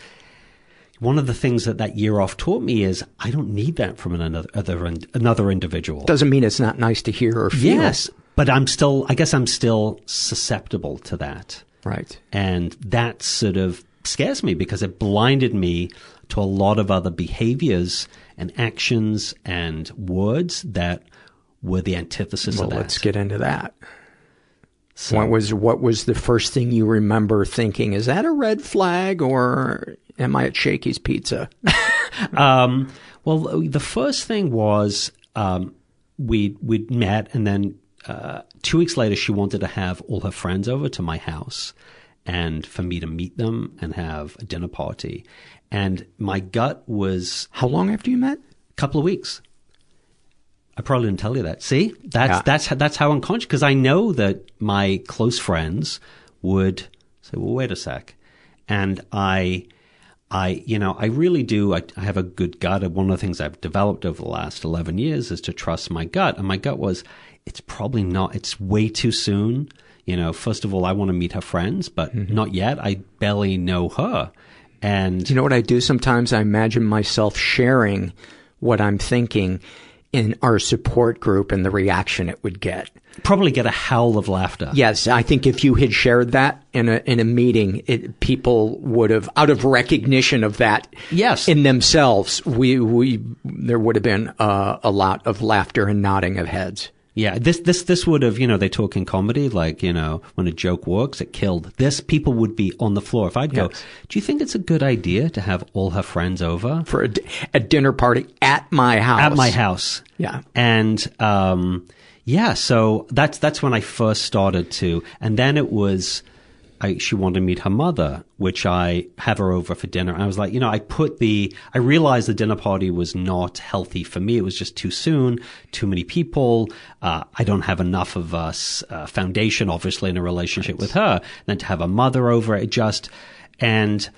one of the things that that year off taught me is I don't need that from another other, another individual. Doesn't mean it's not nice to hear or feel. Yes, but I'm still. I guess I'm still susceptible to that. Right. And that sort of scares me because it blinded me to a lot of other behaviors and actions and words that were the antithesis well, of that. let's get into that. So- what was what was the first thing you remember thinking? Is that a red flag, or am I at Shakey's Pizza? um, well, the first thing was um, we we met, and then uh, two weeks later, she wanted to have all her friends over to my house, and for me to meet them and have a dinner party. And my gut was how long after you met? A couple of weeks. I probably didn't tell you that. See, that's Yeah. that's that's how unconscious. Because I know that my close friends would say, "Well, wait a sec," and I, I, you know, I really do. I, I have a good gut. One of the things I've developed over the last eleven years is to trust my gut, and my gut was, it's probably not. It's way too soon. You know, first of all, I want to meet her friends, but not yet. I barely know her, and You know what I do sometimes? I imagine myself sharing what I'm thinking in our support group and the reaction it would get. probably get a howl of laughter. Yes, I think if you had shared that in a in a meeting, it, people would have, out of recognition of that, Yes. in themselves, we we there would have been uh, a lot of laughter and nodding of heads. Yeah, this this this would have you know they talk in comedy like you know when a joke works it killed. This people would be on the floor. If I'd go, Yes. do you think it's a good idea to have all her friends over for a, d- a dinner party at my house? at my house? Yeah. and um, yeah, so that's that's when I first started to, and then it was. I, she wanted to meet her mother, which I have her over for dinner. I was like, you know, I put the, I realized the dinner party was not healthy for me. It was just too soon, too many people. Uh, I don't have enough of a uh, foundation, obviously, in a relationship with her. Then to have a mother over, it just, and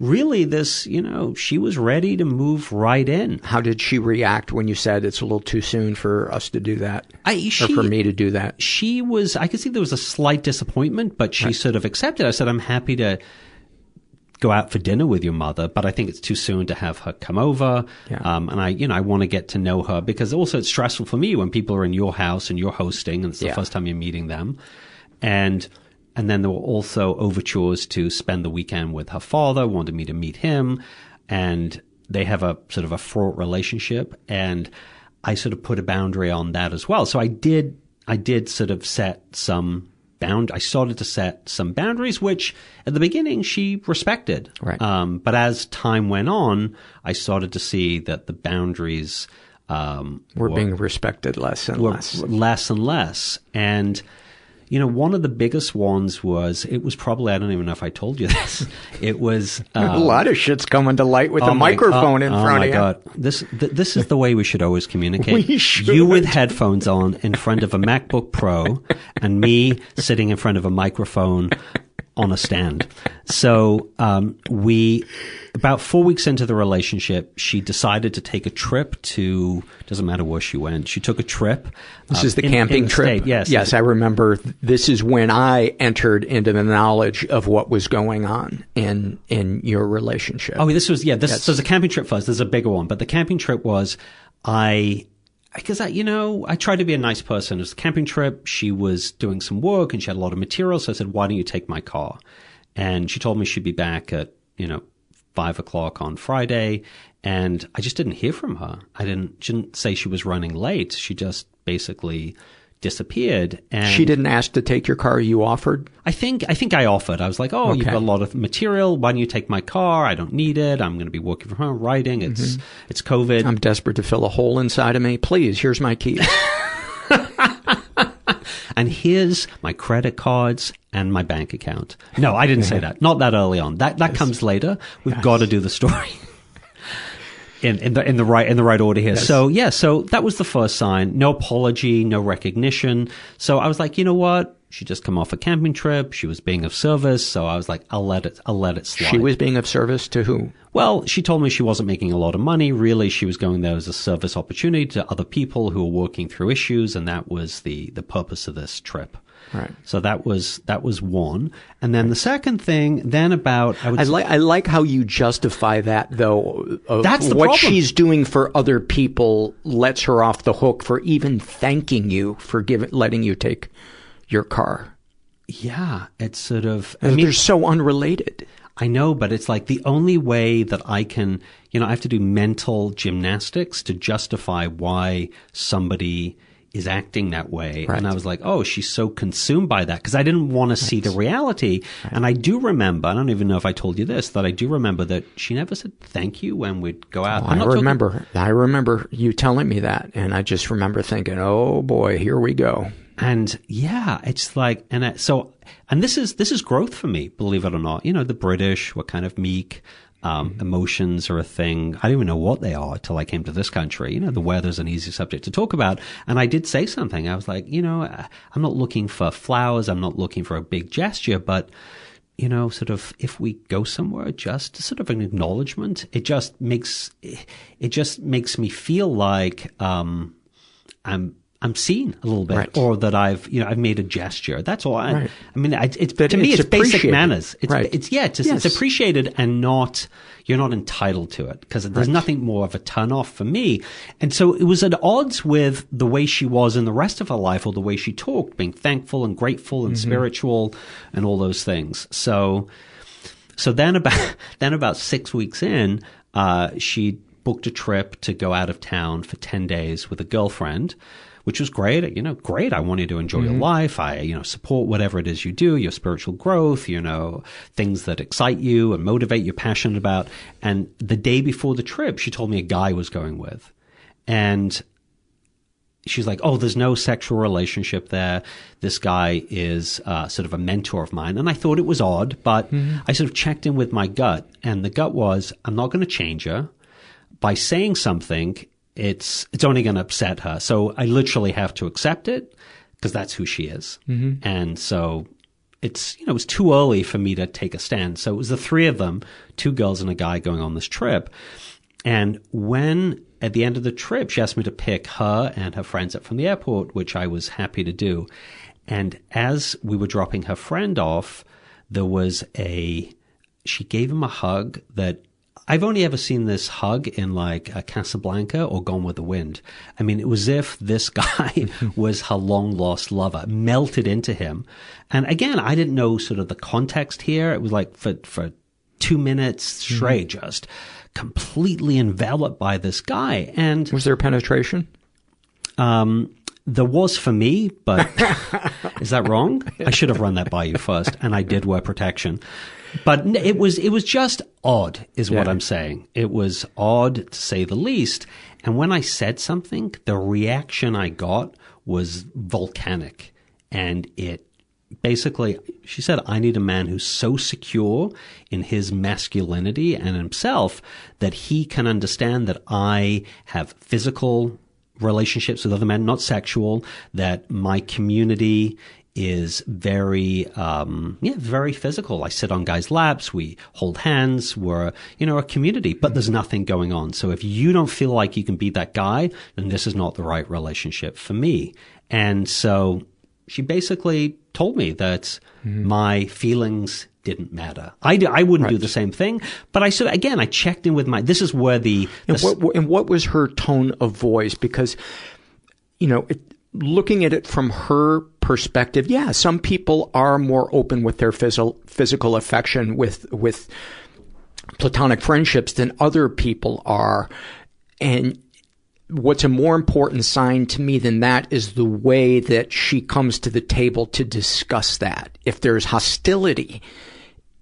really this, you know, she was ready to move right in. How did she react when you said it's a little too soon for us to do that, I, or for me to do that? she was i could see there was a slight disappointment but she sort of accepted i said i'm happy to go out for dinner with your mother but i think it's too soon to have her come over Yeah. um, and i you know i want to get to know her because also it's stressful for me when people are in your house and you're hosting and it's the Yeah. first time you're meeting them and and then there were also overtures to spend the weekend with her father wanted me to meet him and they have a sort of a fraught relationship and i sort of put a boundary on that as well so i did i did sort of set some bound i started to set some boundaries which at the beginning she respected Right. um, but as time went on i started to see that the boundaries um, We're were- being respected less and were less. less and less. And, you know, one of the biggest ones was, it was probably, I don't even know if I told you this. It was, a um, lot of shit's coming to light with oh a my- microphone oh- in oh front my of you. God. This, th- this is the way we should always communicate. We should. You with headphones on in front of a MacBook Pro and me sitting in front of a microphone on a stand. So, um, we, about four weeks into the relationship, she decided to take a trip to, doesn't matter where she went. She took a trip. This uh, is the in- camping in trip. state. Yes. Yes, I remember. This is when I entered into the knowledge of what was going on in in your relationship. Oh, this was yeah. This Yes. so there's a camping trip first. There's a bigger one, but the camping trip was I because I you know I tried to be a nice person. It was a camping trip. She was doing some work and she had a lot of material, so I said, "Why don't you take my car?" And she told me she'd be back at you know five o'clock on Friday, and I just didn't hear from her. I didn't. She didn't say she was running late. She just basically disappeared. And she didn't ask to take your car. You offered. I think I think I offered. I was like, "Oh, you've got a lot of material. Why don't you take my car? I don't need it. I'm going to be working from home, writing. It's mm-hmm. it's COVID." I'm desperate to fill a hole inside of me. Please, here's my keys. and here's my credit cards and my bank account. No, I didn't say that. Not that early on. That that comes later. We've got to do the story. In, in the in the right in the right order here. So yeah, so that was the first sign. No apology, no recognition. So I was like, you know what? She just come off a camping trip. She was being of service. So I was like, I'll let it. I'll let it slide. she was being of service to who? Well, she told me she wasn't making a lot of money. Really, she was going there as a service opportunity to other people who were working through issues, and that was the the purpose of this trip. Right. So that was that was one, and then the second thing, then about I I like I like how you justify that though. of That's the what problem. she's doing for other people lets her off the hook for even thanking you for giving letting you take your car. yeah, it's sort of. I mean, they're so unrelated. I know, but it's like the only way that I can, you know, I have to do mental gymnastics to justify why somebody is acting that way. Right. And I was like, oh, she's so consumed by that because I didn't want to see the reality. And I do remember, I don't even know if I told you this, that I do remember that she never said thank you when we'd go out. Oh, I'm I not talking- remember. I remember you telling me that, and I just remember thinking, "Oh boy, here we go." And yeah, it's like, and it, so, and this is, this is growth for me, believe it or not. You know, the British were kind of meek. Um, emotions are a thing. I don't even know what they are till I came to this country. You know, the weather's an easy subject to talk about. And I did say something. I was like, you know, uh, I'm not looking for flowers. I'm not looking for a big gesture, but you know, sort of, if we go somewhere, just sort of an acknowledgement. It just makes, it just makes me feel like, um, I'm, I'm seen a little bit, Right. or that I've, you know, I've made a gesture. That's all. I, Right. I mean, I, it's to me, it's it's basic manners. It's, Right. it's yeah, it's, Yes. it's appreciated and not you're not entitled to it because there's nothing more of a turn off for me. And so it was at odds with the way she was in the rest of her life, or the way she talked, being thankful and grateful and spiritual and all those things. So, so then about then about six weeks in, uh, she booked a trip to go out of town for ten days with a girlfriend, which was great. You know, great. I want you to enjoy your life. I you know support whatever it is you do, your spiritual growth. You know, things that excite you and motivate you're passionate about. And the day before the trip, she told me a guy was going with, and she's like, "Oh, there's no sexual relationship there. This guy is uh, sort of a mentor of mine." And I thought it was odd, but I sort of checked in with my gut, and the gut was, "I'm not going to change her by saying something. It's it's only going to upset her. So I literally have to accept it because that's who she is." Mm-hmm. And so it's you know it was too early for me to take a stand. So it was the three of them, two girls and a guy, going on this trip. And when at the end of the trip, she asked me to pick her and her friends up from the airport, which I was happy to do. And as we were dropping her friend off, there was a, she gave him a hug that I've only ever seen this hug in like a Casablanca or Gone with the Wind. I mean, it was as if this guy was her long lost lover, melted into him. And again, I didn't know sort of the context here. It was like for, for two minutes straight, just completely enveloped by this guy. And Was there penetration? um, there was for me, but is that wrong? I should have run that by you first, and I did wear protection. But it was it was just odd, is what I'm saying. It was odd to say the least. And when I said something, the reaction I got was volcanic, and it basically she said i need a man who's so secure in his masculinity and himself that he can understand that i have physical relationships with other men not sexual that my community is very um yeah very physical i sit on guys laps we hold hands we're you know a community but there's nothing going on so if you don't feel like you can be that guy then this is not the right relationship for me and so she basically told me that my feelings didn't matter. I, d- I wouldn't do the same thing, but I said again, I checked in with my. This is where the, the And what, and what was her tone of voice? Because, you know, it, looking at it from her perspective, yeah, some people are more open with their physical physical affection with with platonic friendships than other people are, and what's a more important sign to me than that is the way that she comes to the table to discuss that. If there's hostility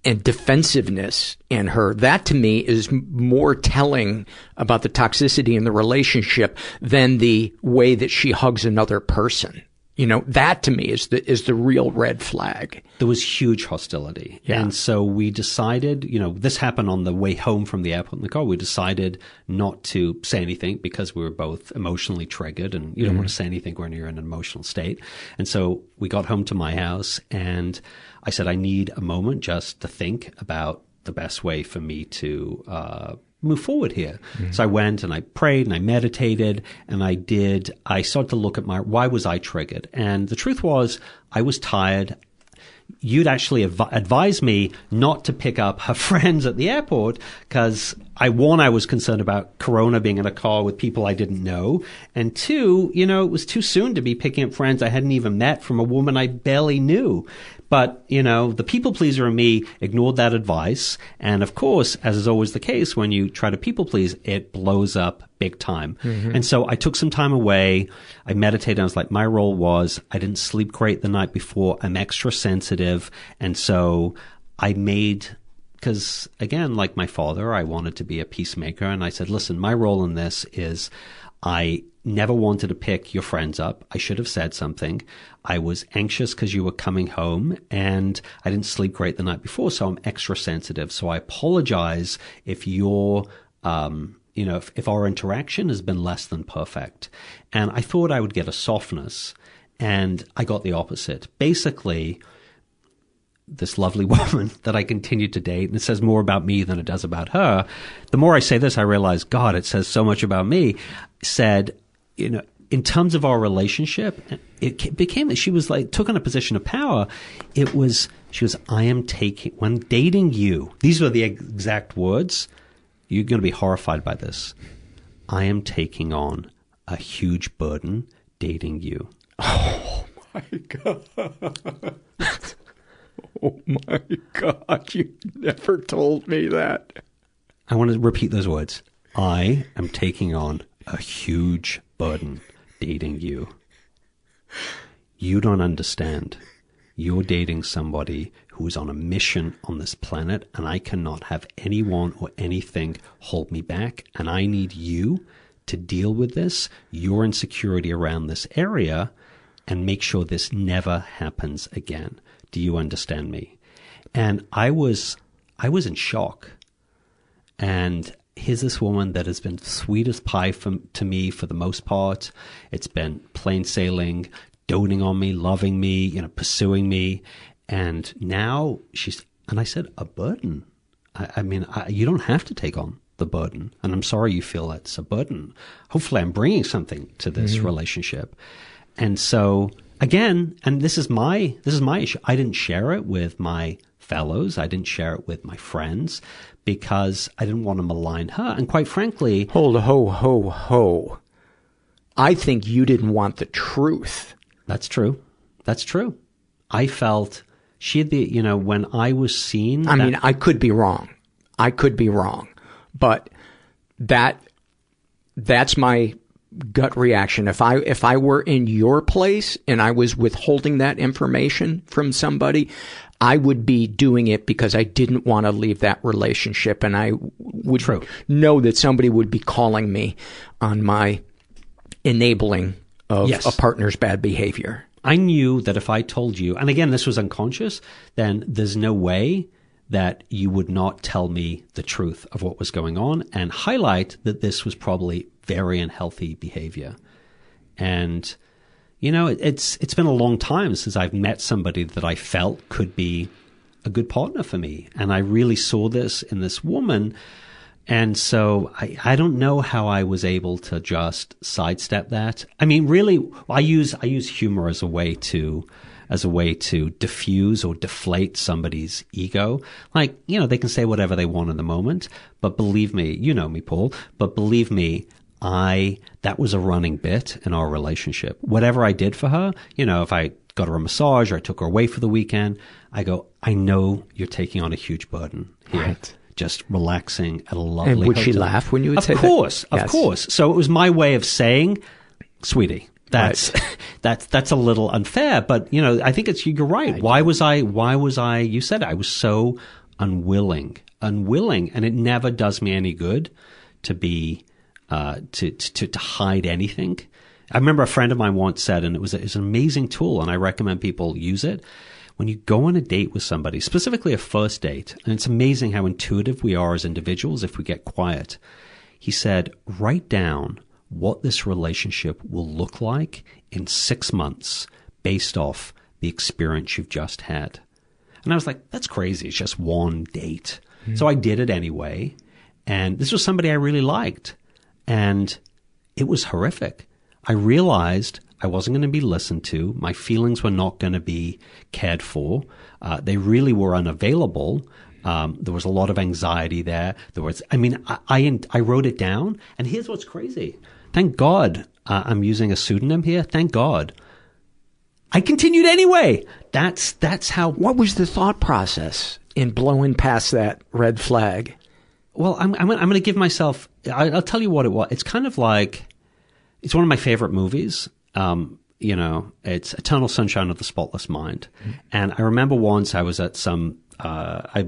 and defensiveness in her, that to me is more telling about the toxicity in the relationship than the way that she hugs another person. You know, that to me is the is the real red flag. there was huge hostility. Yeah. And so we decided, you know, this happened on the way home from the airport in the car. We decided not to say anything because we were both emotionally triggered and you don't mm-hmm. want to say anything when you're in an emotional state. And so we got home to my house and I said, I need a moment just to think about the best way for me to, uh, move forward here. So I went and I prayed and I meditated and I did, I started to look at my, why was I triggered? And the truth was I was tired. you'd actually adv- advise me not to pick up her friends at the airport because I one I was concerned about Corona being in a car with people I didn't know, and two, you know, it was too soon to be picking up friends I hadn't even met from a woman I barely knew. But, you know, the people pleaser in me ignored that advice. And of course, as is always the case, when you try to people please, it blows up big time. Mhm. And so I took some time away. I meditated. I was like, my role was I didn't sleep great the night before. I'm extra sensitive. And so I made because again, like my father, I wanted to be a peacemaker. And I said, listen, my role in this is I never wanted to pick your friends up. I should have said something. I was anxious because you were coming home and I didn't sleep great the night before. So I'm extra sensitive. So I apologize if you're, um, you know, if, if our interaction has been less than perfect. And I thought I would get a softness and I got the opposite. Basically, this lovely woman that I continued to date, and it says more about me than it does about her. The more I say this, I realize, God, it says so much about me. Said, you know, in terms of our relationship, it became she was like took on a position of power. It was she was I am taking when dating you. These were the exact words. You're going to be horrified by this. I am taking on a huge burden dating you. Oh my god. Oh my God, you never told me that. I want to repeat those words. I am taking on a huge burden dating you. You don't understand. You're dating somebody who is on a mission on this planet, and I cannot have anyone or anything hold me back. And I need you to deal with this, your insecurity around this area, and make sure this never happens again. Do you understand me? And I was, I was in shock. And here's this woman that has been sweet as pie for, to me for the most part. It's been plain sailing, doting on me, loving me, you know, pursuing me. And now she's, and I said, a burden. I, I mean, I, you don't have to take on the burden. And I'm sorry you feel that's a burden. Hopefully I'm bringing something to this Mhm. relationship. And so again, and this is my this is my issue. I didn't share it with my fellows. I didn't share it with my friends because I didn't want to malign her. And quite frankly, hold ho ho ho. I think you didn't want the truth. That's true. That's true. I felt she had the you know when I was seen. I that- mean, I could be wrong. I could be wrong, but that that's my gut reaction. If I if I were in your place and I was withholding that information from somebody, I would be doing it because I didn't want to leave that relationship, and I would know that somebody would be calling me on my enabling of Yes. a partner's bad behavior. I knew that if I told you, and again, this was unconscious, then there's no way that you would not tell me the truth of what was going on and highlight that this was probably very unhealthy behavior. And, you know, it, it's, it's been a long time since I've met somebody that I felt could be a good partner for me. And I really saw this in this woman. And so I, I don't know how I was able to just sidestep that. I mean, really, I use, I use humor as a way to, as a way to diffuse or deflate somebody's ego. Like, you know, they can say whatever they want in the moment, but believe me, you know me, Paul, but believe me, I, that was a running bit in our relationship. Whatever I did for her, you know, if I got her a massage or I took her away for the weekend, I go, I know you're taking on a huge burden here. Right. Just relaxing at a lovely And would she laugh when you would of say that? course, Of Yes. course. So it was my way of saying, sweetie, that's that's that's a little unfair, but you know, I think it's you're right. why was I why was I you said I was so unwilling. Unwilling and it never does me any good to be uh to to to hide anything. I remember a friend of mine once said, and it was, a, it's an amazing tool, and I recommend people use it. When you go on a date with somebody, specifically a first date, and it's amazing how intuitive we are as individuals if we get quiet. He said, write down what this relationship will look like in six months based off the experience you've just had. And I was like, that's crazy. It's just one date. So I did it anyway. And this was somebody I really liked. And it was horrific. I realized I wasn't going to be listened to. My feelings were not going to be cared for. Uh, they really were unavailable. Um, there was a lot of anxiety there. There was, I mean, I, I, I wrote it down. And here's what's crazy. Thank God uh, I'm using a pseudonym here. Thank God. I continued anyway. That's that's how. What was the thought process in blowing past that red flag? Well, I'm I'm, I'm going to give myself. I, I'll tell you what it was. It's kind of like it's one of my favorite movies. Um, you know, it's Eternal Sunshine of the Spotless Mind. Mm-hmm. And I remember once I was at some uh, I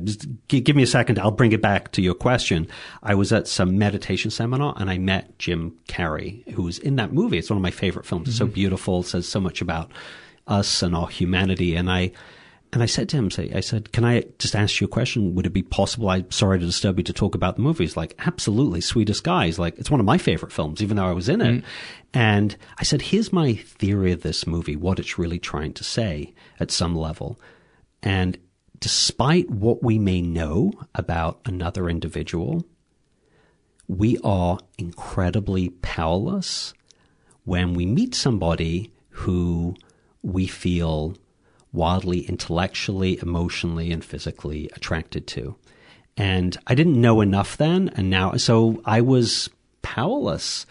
give me a second. I'll bring it back to your question. I was at some meditation seminar and I met Jim Carrey, who was in that movie. It's one of my favorite films. It's so Mm-hmm. beautiful. says so much about us and our humanity. And I, and I said to him, say, I said, can I just ask you a question? Would it be possible? I'm sorry to disturb you to talk about the movie. He's like, absolutely. Sweetest guy. He's like, it's one of my favorite films, even though I was in it. Mm-hmm. And I said, here's my theory of this movie, what it's really trying to say at some level. And despite what we may know about another individual, we are incredibly powerless when we meet somebody who we feel wildly intellectually, emotionally, and physically attracted to. And I didn't know enough then, and now, so I was powerless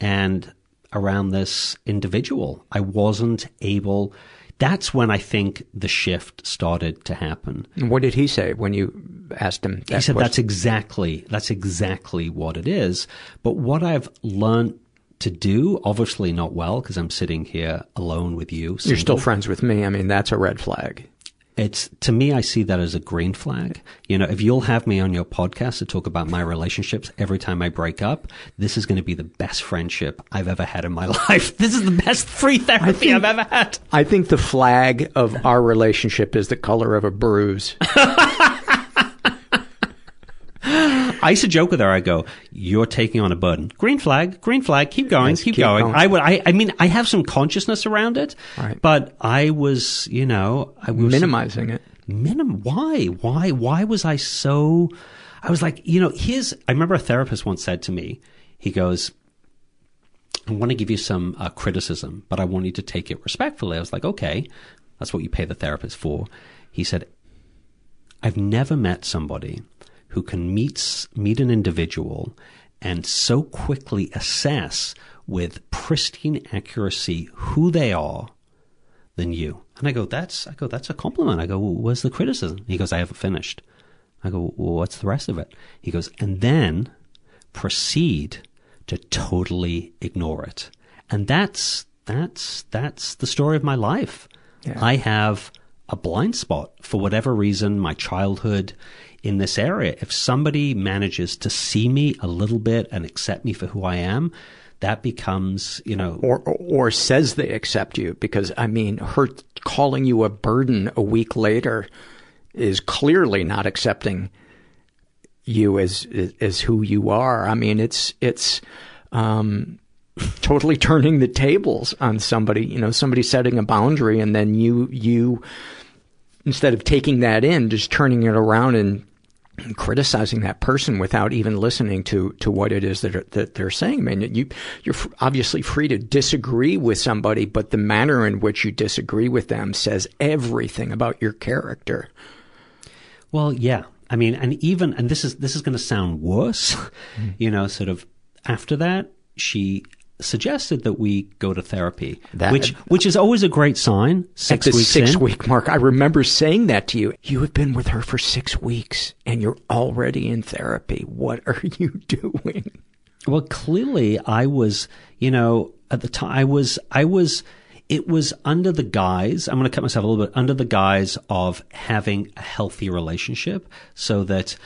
and around this individual. I wasn't able. That's when I think the shift started to happen. And what did he say when you asked him? he said that's exactly that's exactly what it is. But what I've learned to do, obviously not well, because I'm sitting here alone with you. You're still friends with me. I mean, that's a red flag. It's to me, I see that as a green flag. You know, if you'll have me on your podcast to talk about my relationships every time I break up, this is going to be the best friendship I've ever had in my life. This is the best free therapy I've ever had. I think the flag of our relationship is the color of a bruise. I used to joke with her. I go, "You're taking on a burden. Green flag, green flag. Keep going, Yes, keep, keep going. going. I would. I. I mean, I have some consciousness around it, Right. but I was, you know, I was Minimizing it. Minim. Why? Why? Why was I so? I was like, you know, here's. I remember a therapist once said to me, he goes, I want to give you some uh, criticism, but I want you to take it respectfully. I was like, okay, that's what you pay the therapist for. He said, I've never met somebody who can meet meet an individual and so quickly assess with pristine accuracy who they are than you. And I go, that's I go, that's a compliment. I go, well, where's the criticism? He goes, I haven't finished. I go, well, what's the rest of it? He goes, and then proceed to totally ignore it. And that's that's that's the story of my life. Yeah. I have a blind spot for whatever reason, my childhood in this area. If somebody manages to see me a little bit and accept me for who I am, that becomes, you know, or, or says they accept you because I mean her calling you a burden a week later is clearly not accepting you as as who you are. I mean it's it's um totally turning the tables on somebody, you know, somebody setting a boundary and then you you instead of taking that in just turning it around and criticizing that person without even listening to, to what it is that, that they're saying. I mean, you, you're obviously free to disagree with somebody, but the manner in which you disagree with them says everything about your character. Well, yeah. I mean, and even, and this is, this is going to sound worse, you know, sort of after that, she suggested that we go to therapy, That- which, which is always a great sign. Six At the weeks six in. week mark, I remember saying that to you. You have been with her for six weeks and you're already in therapy. What are you doing? Well, clearly I was, you know, at the time I was, I was, it was under the guise, I'm going to cut myself a little bit, under the guise of having a healthy relationship so that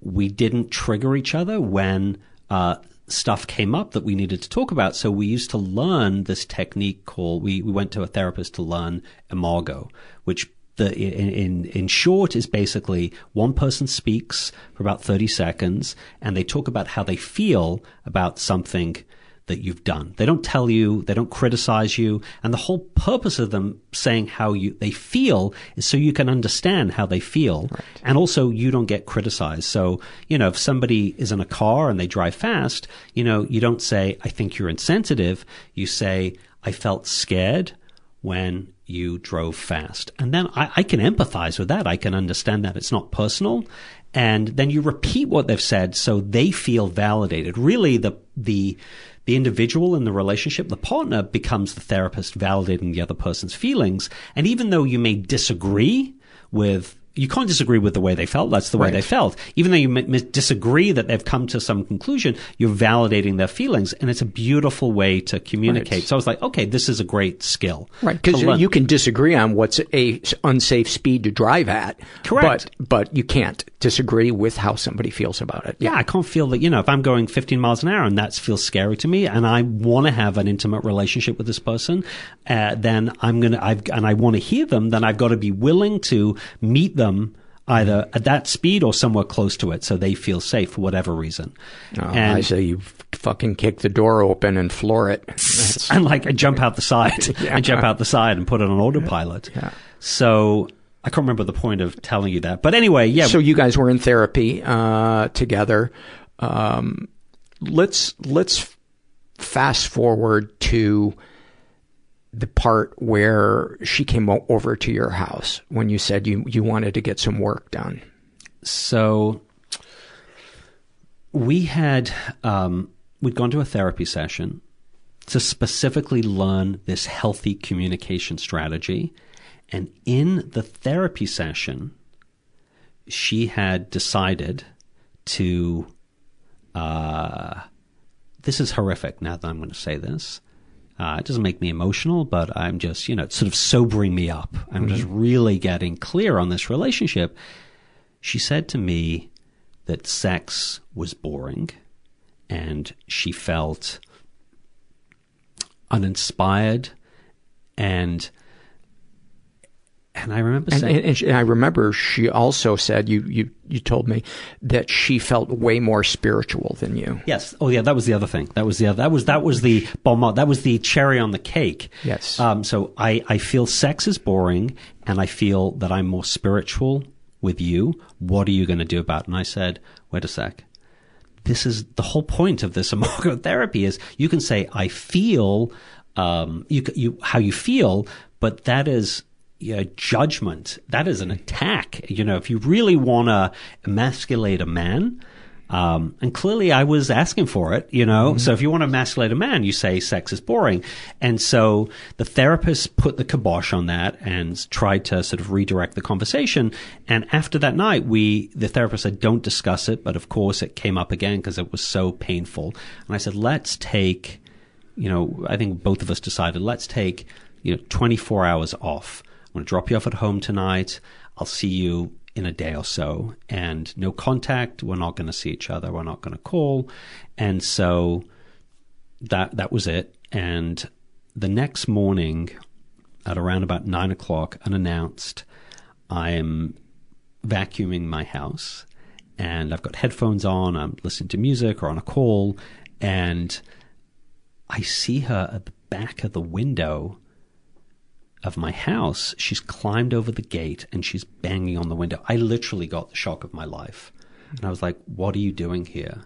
we didn't trigger each other when, uh, stuff came up that we needed to talk about. So we used to learn this technique called, we, we went to a therapist to learn imago, which the, in, in, in short is basically one person speaks for about 30 seconds and they talk about how they feel about something that you've done. They don't tell you, they don't criticize you, and the whole purpose of them saying how you they feel is so you can understand how they feel, and also you don't get criticized. So you know, if somebody is in a car and they drive fast, you know, you don't say, "I think you're insensitive." You say, I felt scared when you drove fast. And then I, I can empathize with that. I can understand that it's not personal. And then you repeat what they've said so they feel validated. Really, the, the, the individual in the relationship, the partner becomes the therapist validating the other person's feelings. And even though you may disagree with you can't disagree with the way they felt. That's the way Right. they felt. Even though you m- disagree that they've come to some conclusion, you're validating their feelings. And it's a beautiful way to communicate. Right. So I was like, okay, this is a great skill. Right, because you can disagree on what's a unsafe speed to drive at. Correct. But, but you can't disagree with how somebody feels about it. yeah, I can't feel that, you know, if I'm going 15 miles an hour and that feels scary to me and I want to have an intimate relationship with this person, uh, then I'm going to, I've, and I want to hear them, then I've got to be willing to meet them either at that speed or somewhere close to it so they feel safe for whatever reason. Oh, I say you fucking kick the door open and floor it. That's- and like I jump out the side. Yeah. I jump out the side and put it on autopilot. Yeah. So I can't remember the point of telling you that. But anyway, yeah. So you guys were in therapy uh, together. Um, let's let's fast forward to the part where she came over to your house when you said you you wanted to get some work done. so we had um, we'd gone to a therapy session to specifically learn this healthy communication strategy, and in the therapy session, she had decided to. Uh, this is horrific. Now that I'm going to say this, uh, it doesn't make me emotional, but I'm just, you know, it's sort of sobering me up. I'm just really getting clear on this relationship. She said to me that sex was boring and she felt uninspired and and I remember And, saying and, and I remember she also said you, you you told me that she felt way more spiritual than you. Yes. Oh, yeah. That was the other thing. That was the other. That was that was the bon That was the cherry on the cake. Yes. Um. So I I feel sex is boring, and I feel that I'm more spiritual with you. What are you going to do about? it? And I said, wait a sec. This is the whole point of this imago therapy is you can say I feel um you you how you feel, but that is yeah, judgment. That is an attack. You know, if you really want to emasculate a man, um, and clearly I was asking for it, you know. So if you want to emasculate a man, you say sex is boring. And so the therapist put the kibosh on that and tried to sort of redirect the conversation. And after that night, we, the therapist said, don't discuss it. But of course it came up again because it was so painful. And I said, let's take, you know, I think both of us decided, let's take, you know, 24 hours off. I'm going to drop you off at home tonight. I'll see you in a day or so and no contact. We're not going to see each other. We're not going to call. And so that, that was it. And the next morning at around about nine o'clock, unannounced, I'm vacuuming my house and I've got headphones on. I'm listening to music or on a call and I see her at the back of the window of my house, she's climbed over the gate and she's banging on the window. I literally got the shock of my life. And I was like, what are you doing here?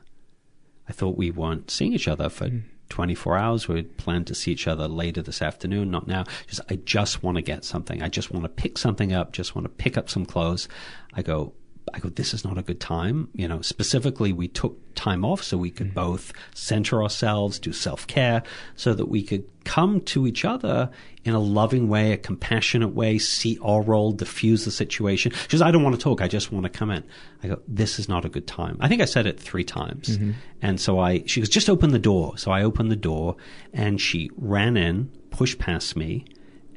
I thought we weren't seeing each other for hmm. 24 hours. We had planned to see each other later this afternoon, not now. Just, I just want to get something. I just want to pick something up, just want to pick up some clothes. I go, I go, this is not a good time. You know, specifically, we took time off so we could mm. both center ourselves, do self care, so that we could come to each other in a loving way, a compassionate way, see our role, diffuse the situation. She goes, I don't want to talk. I just want to come in. I go, this is not a good time. I think I said it three times. Mm-hmm. And so I, she goes, just open the door. So I opened the door and she ran in, pushed past me,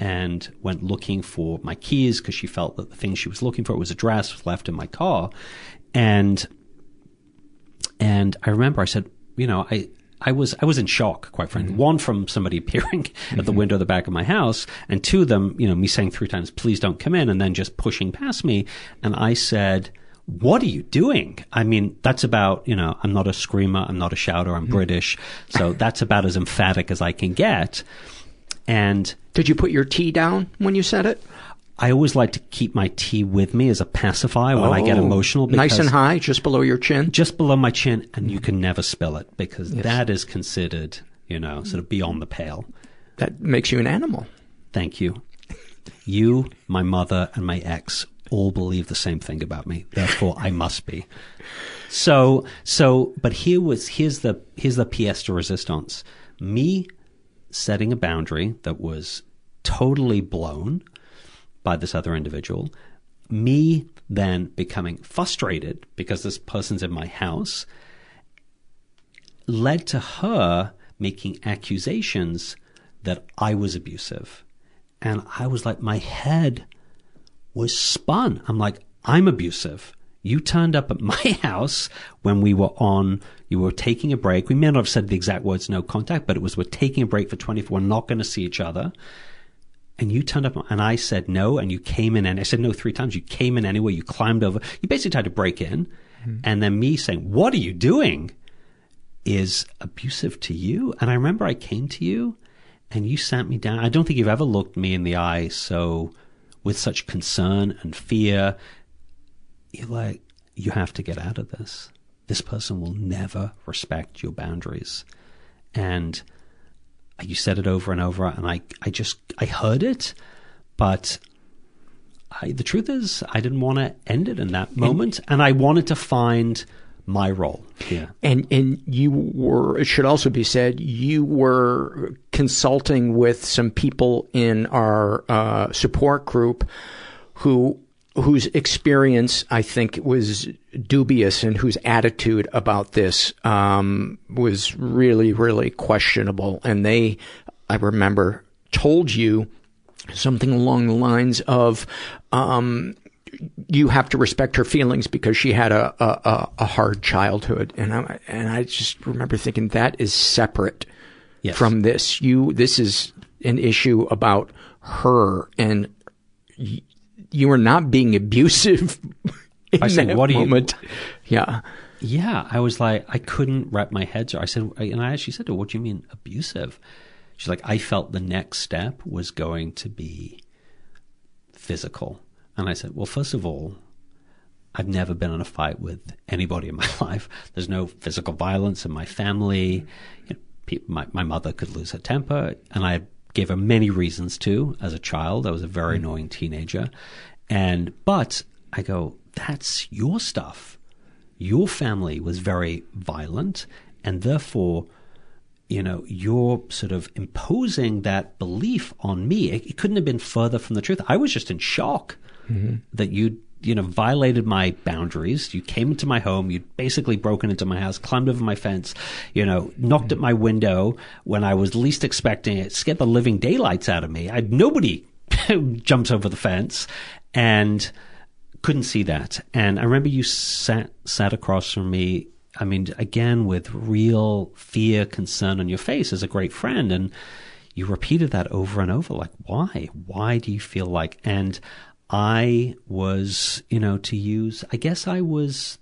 and went looking for my keys because she felt that the thing she was looking for was a dress was left in my car. And and I remember I said, you know, I I was I was in shock, quite frankly. Mm-hmm. One from somebody appearing at the mm-hmm. window of the back of my house, and two of them, you know, me saying three times, "Please don't come in," and then just pushing past me. And I said, "What are you doing?" I mean, that's about you know, I'm not a screamer, I'm not a shouter, I'm mm-hmm. British, so that's about as emphatic as I can get. And Did you put your tea down when you said it? I always like to keep my tea with me as a pacifier when I get Oh, emotional. Nice and high, just below your chin? just below my chin, and you can never spill it because that is considered, you know, sort of beyond the pale. that makes you an animal. Thank you. You, my mother, and my ex all believe the same thing about me. Therefore, I must be. So, so, but here was here's the here's the pièce de résistance. Me setting a boundary that was totally blown by this other individual. Me then becoming frustrated because this person's in my house led to her making accusations that I was abusive. And I was like, my head was spun. I'm like, I'm abusive. You turned up at my house when we were on, you were taking a break. We may not have said the exact words, no contact, but it was, we're taking a break for 24, we're not going to see each other. And you turned up and I said no, and you came in and I said no three times. You came in anyway, you climbed over, you basically tried to break in. Mm-hmm. And then me saying, what are you doing? Is abusive to you. And I remember I came to you and you sat me down. I don't think you've ever looked me in the eye so with such concern and fear. You're like, you have to get out of this. This person will never respect your boundaries. And you said it over and over, and I, I just, I heard it, but I, the truth is, I didn't want to end it in that moment, and, and I wanted to find my role here. And and you were it should also be said you were consulting with some people in our uh, support group who whose experience I think was dubious and whose attitude about this um, was really really questionable. And they, I remember, told you something along the lines of. Um, you have to respect her feelings because she had a, a, a hard childhood. And I, and I just remember thinking that is separate yes. from this. You, this is an issue about her and you were not being abusive in I said, what moment. You, yeah. Yeah. I was like, I couldn't wrap my head. So I said, and I actually said to her, what do you mean abusive? She's like, I felt the next step was going to be physical. And I said, well, first of all, I've never been in a fight with anybody in my life. There's no physical violence in my family. You know, people, my, my mother could lose her temper, and I gave her many reasons to as a child. I was a very mm-hmm. annoying teenager. And, but I go, that's your stuff. Your family was very violent, and therefore, you know, you're sort of imposing that belief on me. It, it couldn't have been further from the truth. I was just in shock mm-hmm. that you you know violated my boundaries. You came into my home. You'd basically broken into my house, climbed over my fence, you know, knocked at my window when I was least expecting it, scared the living daylights out of me. I nobody jumps over the fence, and couldn't see that. And I remember you sat sat across from me. I mean, again with real fear, concern on your face as a great friend, and you repeated that over and over. Like, why? Why do you feel like? And I was, you know, to use, I guess I was,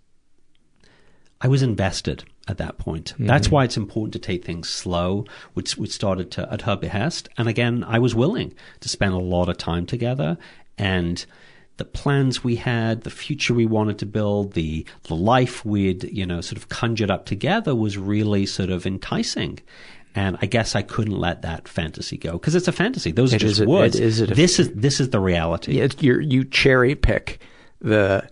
I was invested at that point. Mm-hmm. That's why it's important to take things slow, which, which started to, at her behest. And again, I was willing to spend a lot of time together and, the plans we had, the future we wanted to build, the the life we'd you know sort of conjured up together was really sort of enticing. And I guess I couldn't let that fantasy go because it's a fantasy. Those it are just words. It, is it this is this is the reality. You cherry pick the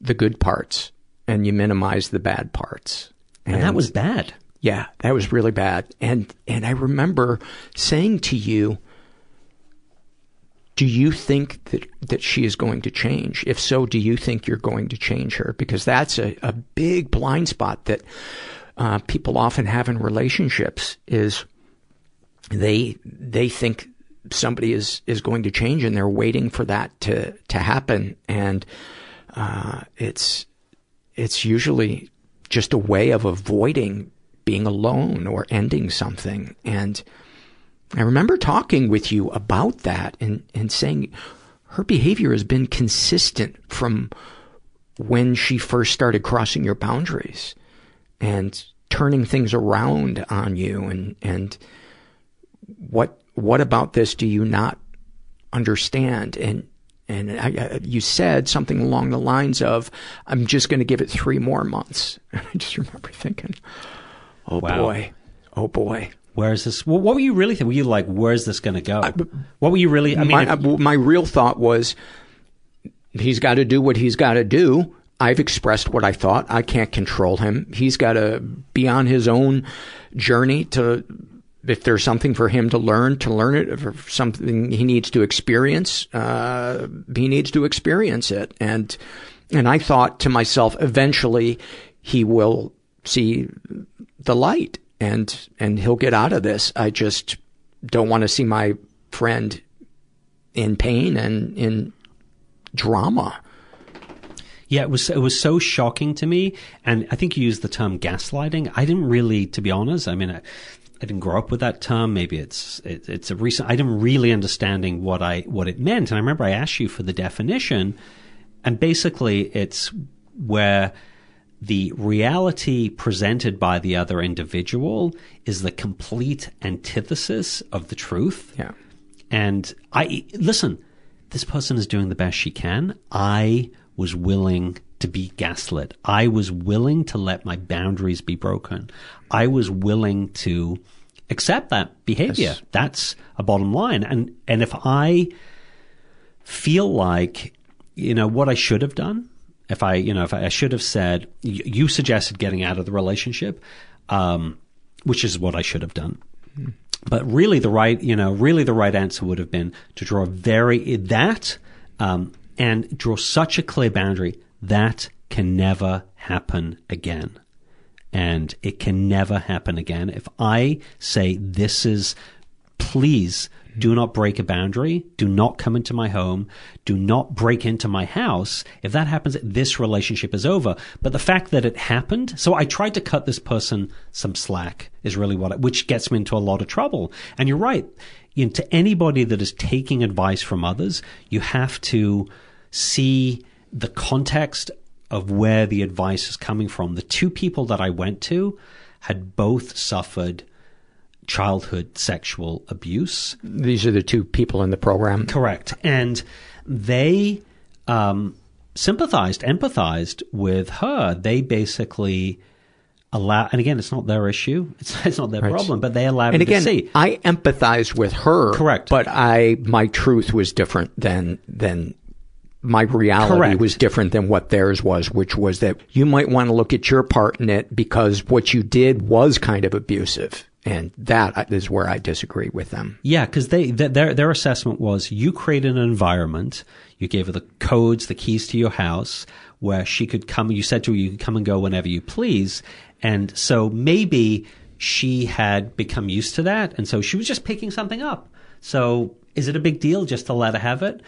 the good parts and you minimize the bad parts. And, and that was bad. Yeah, that was really bad. And and I remember saying to you, do you think that, that she is going to change? If so, do you think you're going to change her? Because that's a, a big blind spot that uh, people often have in relationships is they they think somebody is is going to change and they're waiting for that to to happen. And uh, it's it's usually just a way of avoiding being alone or ending something. And I remember talking with you about that and and saying her behavior has been consistent from when she first started crossing your boundaries and turning things around on you and and what what about this do you not understand and and I, I, you said something along the lines of I'm just going to give it 3 more months and I just remember thinking oh, oh wow. boy oh boy where is this? What, were you really thinking? Were you like, where's this going to go? what were you really? I mean, my, if- my real thought was he's got to do what he's got to do. I've expressed what I thought. I can't control him. He's got to be on his own journey to, if there's something for him to learn, to learn it. If something he needs to experience, uh, he needs to experience it. And, and I thought to myself, eventually he will see the light and, and he'll get out of this. I just don't want to see my friend in pain and in drama. Yeah, it was it was so shocking to me, and I think you used the term gaslighting. I didn't really, to be honest. I mean, I, I didn't grow up with that term. Maybe it's it, it's a recent. I didn't really understanding what I what it meant, and I remember I asked you for the definition, and basically it's where the reality presented by the other individual is the complete antithesis of the truth. Yeah. And I listen, this person is doing the best she can. I was willing to be gaslit. I was willing to let my boundaries be broken. I was willing to accept that behavior. Yes. That's a bottom line. And and if I feel like you know what I should have done, if I you know if I, I should have said you, you suggested getting out of the relationship, um, which is what I should have done. But really, the right, you know, really the right answer would have been to draw very that um, and draw such a clear boundary that can never happen again, and it can never happen again. If I say this is, please do not break a boundary, do not come into my home, do not break into my house. If that happens, this relationship is over. But the fact that it happened, so I tried to cut this person some slack is really what, it, which gets me into a lot of trouble. And you're right. You know, to anybody that is taking advice from others, you have to see the context of where the advice is coming from. The two people that I went to had both suffered childhood sexual abuse. These are the two people in the program. Correct. And they um, sympathized, empathized with her. They basically allow, and again, it's not their issue. It's, it's not their Right. problem, but they allowed And again, to see. I empathized with her. Correct. But I, my truth was different than, than my reality Correct. was different than what theirs was, which was that you might want to look at your part in it because what you did was kind of abusive. And that uh, is where I disagree with them. Yeah, because they th- their their assessment was you created an environment. You gave her the codes, the keys to your house, where she could come. You said to her, you could come and go whenever you please. And so maybe she had become used to that, and so she was just picking something up. So is it a big deal just to let her have it?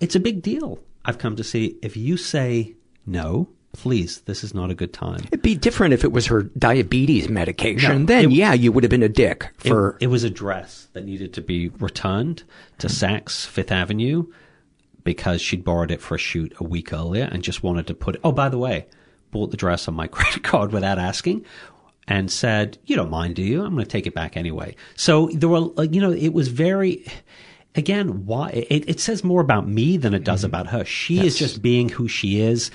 It's a big deal. I've come to see if you say no, please, this is not a good time. It'd be different if it was her diabetes medication. No, then, it- yeah, you would have been a dick It- for. it, was a dress that needed to be returned to Saks Fifth Avenue because she'd borrowed it for a shoot a week earlier and just wanted to put it. Oh, by the way, bought the dress on my credit card without asking and said, "You don't mind, do you? I'm going to take it back anyway." So there were, you know, it was very. Again, why it, it says more about me than it does mm-hmm. about her. She is just being who she is.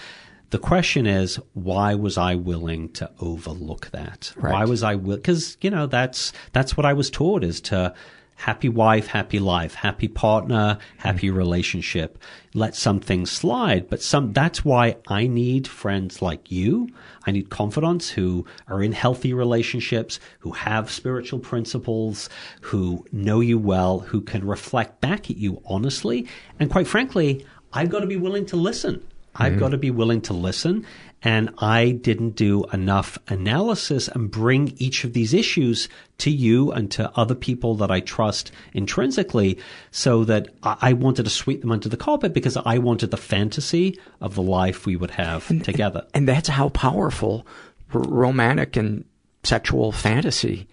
The question is, why was I willing to overlook that? Why was I will? Because you know that's that's what I was taught is to happy wife, happy life, happy partner, happy mm. relationship. Let some things slide, but some. That's why I need friends like you. I need confidants who are in healthy relationships, who have spiritual principles, who know you well, who can reflect back at you honestly, and quite frankly, I've got to be willing to listen. I've mm-hmm. got to be willing to listen. And I didn't do enough analysis and bring each of these issues to you and to other people that I trust intrinsically so that I wanted to sweep them under the carpet because I wanted the fantasy of the life we would have together. And that's how powerful r- romantic and sexual fantasy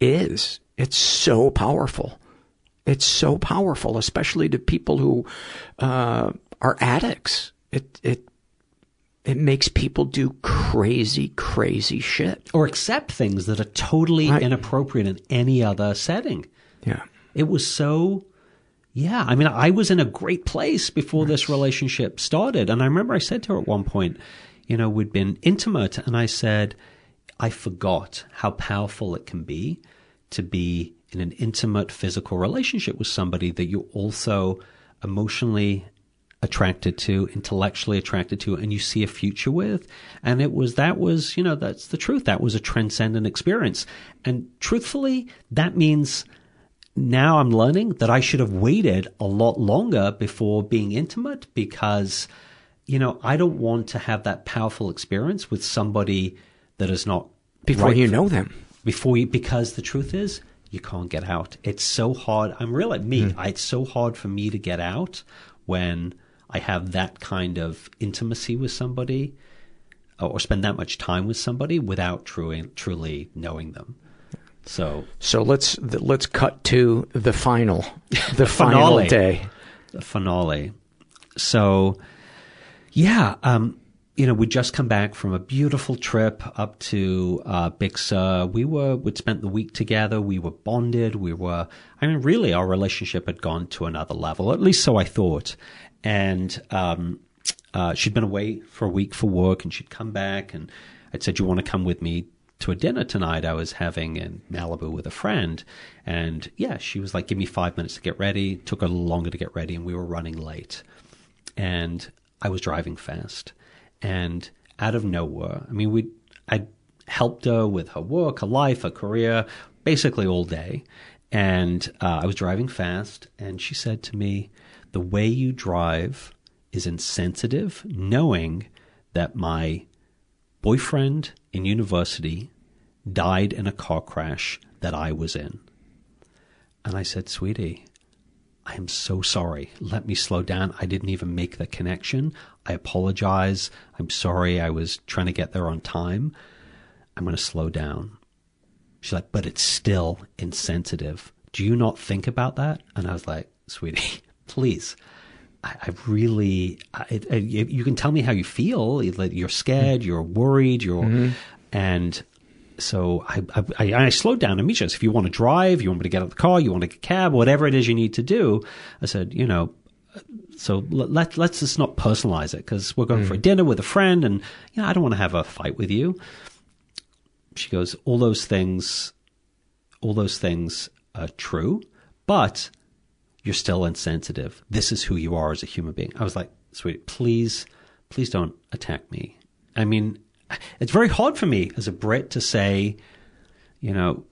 is. It's so powerful. It's so powerful, especially to people who uh, are addicts. It it it makes people do crazy, crazy shit. Or accept things that are totally Right. inappropriate in any other setting. Yeah. It was so, yeah. I mean, I was in a great place before this relationship started. And I remember I said to her at one point, you know, we'd been intimate, and I said, I forgot how powerful it can be to be in an intimate physical relationship with somebody that you're also emotionally attracted to, intellectually attracted to, and you see a future with. And it was, that was, you know, that's the truth. That was a transcendent experience. And truthfully, that means now I'm learning that I should have waited a lot longer before being intimate because, you know, I don't want to have that powerful experience with somebody that is not Before right you for- know them. Before you, because the truth is, you can't get out. It's so hard. I'm real at me. Hmm. I, it's so hard for me to get out when I have that kind of intimacy with somebody uh, or spend that much time with somebody without truly, truly knowing them. So So let's let's cut to the final, the, final finale. day. the finale. So, yeah, um, you know, we'd just come back from a beautiful trip up to uh, Sur. We were we'd spent the week together. We were bonded. We were, I mean, really, our relationship had gone to another level. At least so I thought. And um, uh, she'd been away for a week for work, and she'd come back, and I'd said, "You want to come with me to a dinner tonight I was having in Malibu with a friend. And yeah, she was like, give me five minutes to get ready. Took a little longer to get ready, and we were running late. And I was driving fast. And out of nowhere, I mean, we I helped her with her work, her life, her career, basically all day. And uh, I was driving fast, and she said to me, The way you drive is insensitive, knowing that my boyfriend in university died in a car crash that I was in. And I said, Sweetie, I am so sorry. Let me slow down. I didn't even make the connection. I apologize. I'm sorry. I was trying to get there on time. I'm going to slow down. She's like, but it's still insensitive. Do you not think about that? And I was like, Sweetie, please. I, I really, I, I, you can tell me how you feel. You're scared, mm-hmm. you're worried, you're, mm-hmm. and so I, I, I slowed down and Misha said, if you want to drive, you want me to get out of the car, you want to get a cab, whatever it is you need to do. I said, you know, so let, let, let's just not personalize it because we're going for a mm. dinner with a friend and, you know, I don't want to have a fight with you. She goes, all those things, all those things are true, but you're still insensitive. This is who you are as a human being. I was like, sweet, please, please don't attack me. I mean, it's very hard for me as a Brit to say, you know,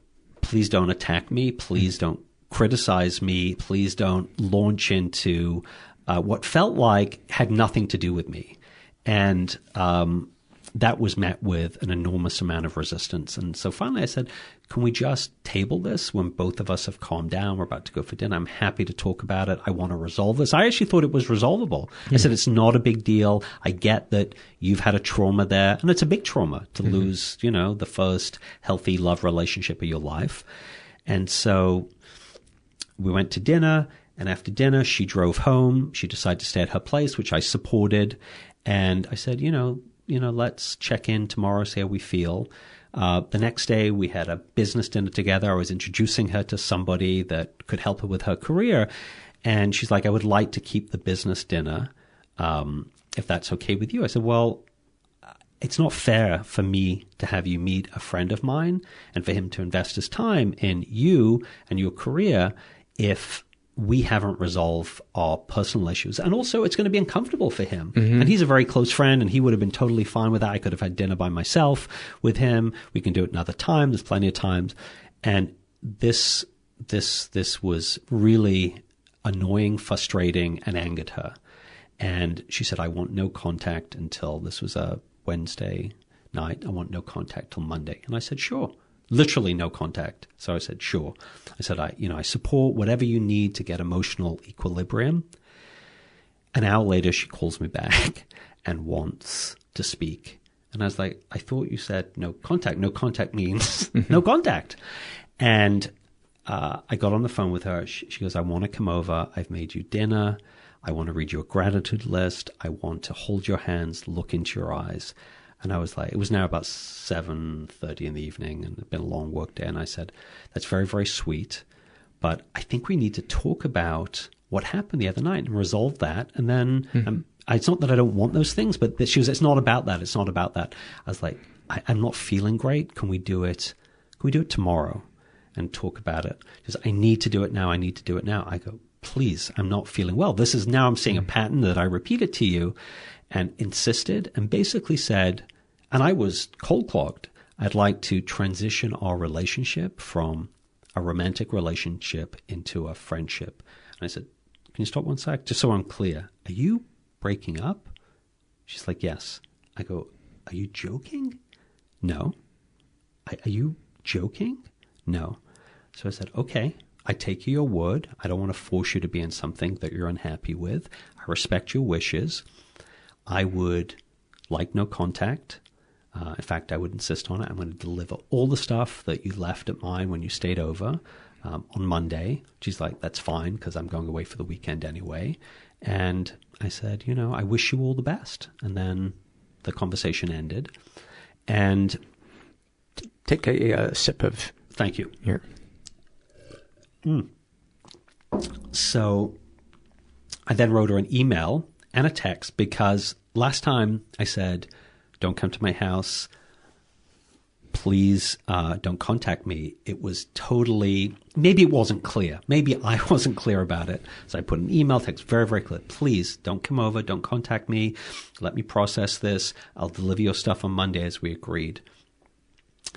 please don't attack me. Please don't criticize me. Please don't launch into uh, what felt like had nothing to do with me. And um, that was met with an enormous amount of resistance. And so finally I said, can we just table this when both of us have calmed down? We're about to go for dinner. I'm happy to talk about it. I want to resolve this. I actually thought it was resolvable. I said, it's not a big deal. I get that you've had a trauma there and it's a big trauma to mm-hmm. lose, you know, the first healthy love relationship of your life. And so we went to dinner and after dinner she drove home. She decided to stay at her place, which I supported. And I said, you know, you know, let's check in tomorrow, see how we feel. Uh, the next day, we had a business dinner together. I was introducing her to somebody that could help her with her career. And she's like, I would like to keep the business dinner um, if that's okay with you. I said, Well, it's not fair for me to have you meet a friend of mine and for him to invest his time in you and your career if we haven't resolved our personal issues. And also, it's going to be uncomfortable for him. Mm-hmm. And he's a very close friend, and he would have been totally fine with that. I could have had dinner by myself with him. We can do it another time. There's plenty of times. And this, this, this was really annoying, frustrating, and angered her. And she said, I want no contact until this was a Wednesday night. I want no contact till Monday. And I said, sure literally no contact. So I said, sure. I said, I, you know, I support whatever you need to get emotional equilibrium. An hour later, she calls me back and wants to speak. And I was like, I thought you said no contact. No contact means no contact. And uh, I got on the phone with her. She, she goes, I want to come over. I've made you dinner. I want to read your gratitude list. I want to hold your hands, look into your eyes. And I was like, it was now about seven thirty in the evening, and it'd been a long work day. And I said, "That's very, very sweet, but I think we need to talk about what happened the other night and resolve that. And then um, it's not that I don't want those things, but she was, it's not about that. It's not about that. I was like, I, I'm not feeling great. Can we do it? Can we do it tomorrow? and talk about it. Says, I need to do it now. I need to do it now. I go, please, I'm not feeling well. This is now I'm seeing a pattern that I repeated to you and insisted and basically said, and I was cold clogged. I'd like to transition our relationship from a romantic relationship into a friendship. And I said, Can you stop one sec? Just so I'm clear. Are you breaking up? She's like, Yes. I go, Are you joking? No. Are you joking? No. So I said, Okay, I take your word. I don't want to force you to be in something that you're unhappy with. I respect your wishes. I would like no contact. Uh, in fact, I would insist on it. I'm going to deliver all the stuff that you left at mine when you stayed over um, on Monday. She's like, that's fine because I'm going away for the weekend anyway. And I said, you know, I wish you all the best. And then the conversation ended. And take a uh, sip of. Thank you. Here. Mm. So I then wrote her an email and a text because last time I said, don't come to my house. Please uh, don't contact me. It was totally, maybe it wasn't clear. Maybe I wasn't clear about it. So I put an email text very, very clear. Please don't come over. Don't contact me. Let me process this. I'll deliver your stuff on Monday as we agreed.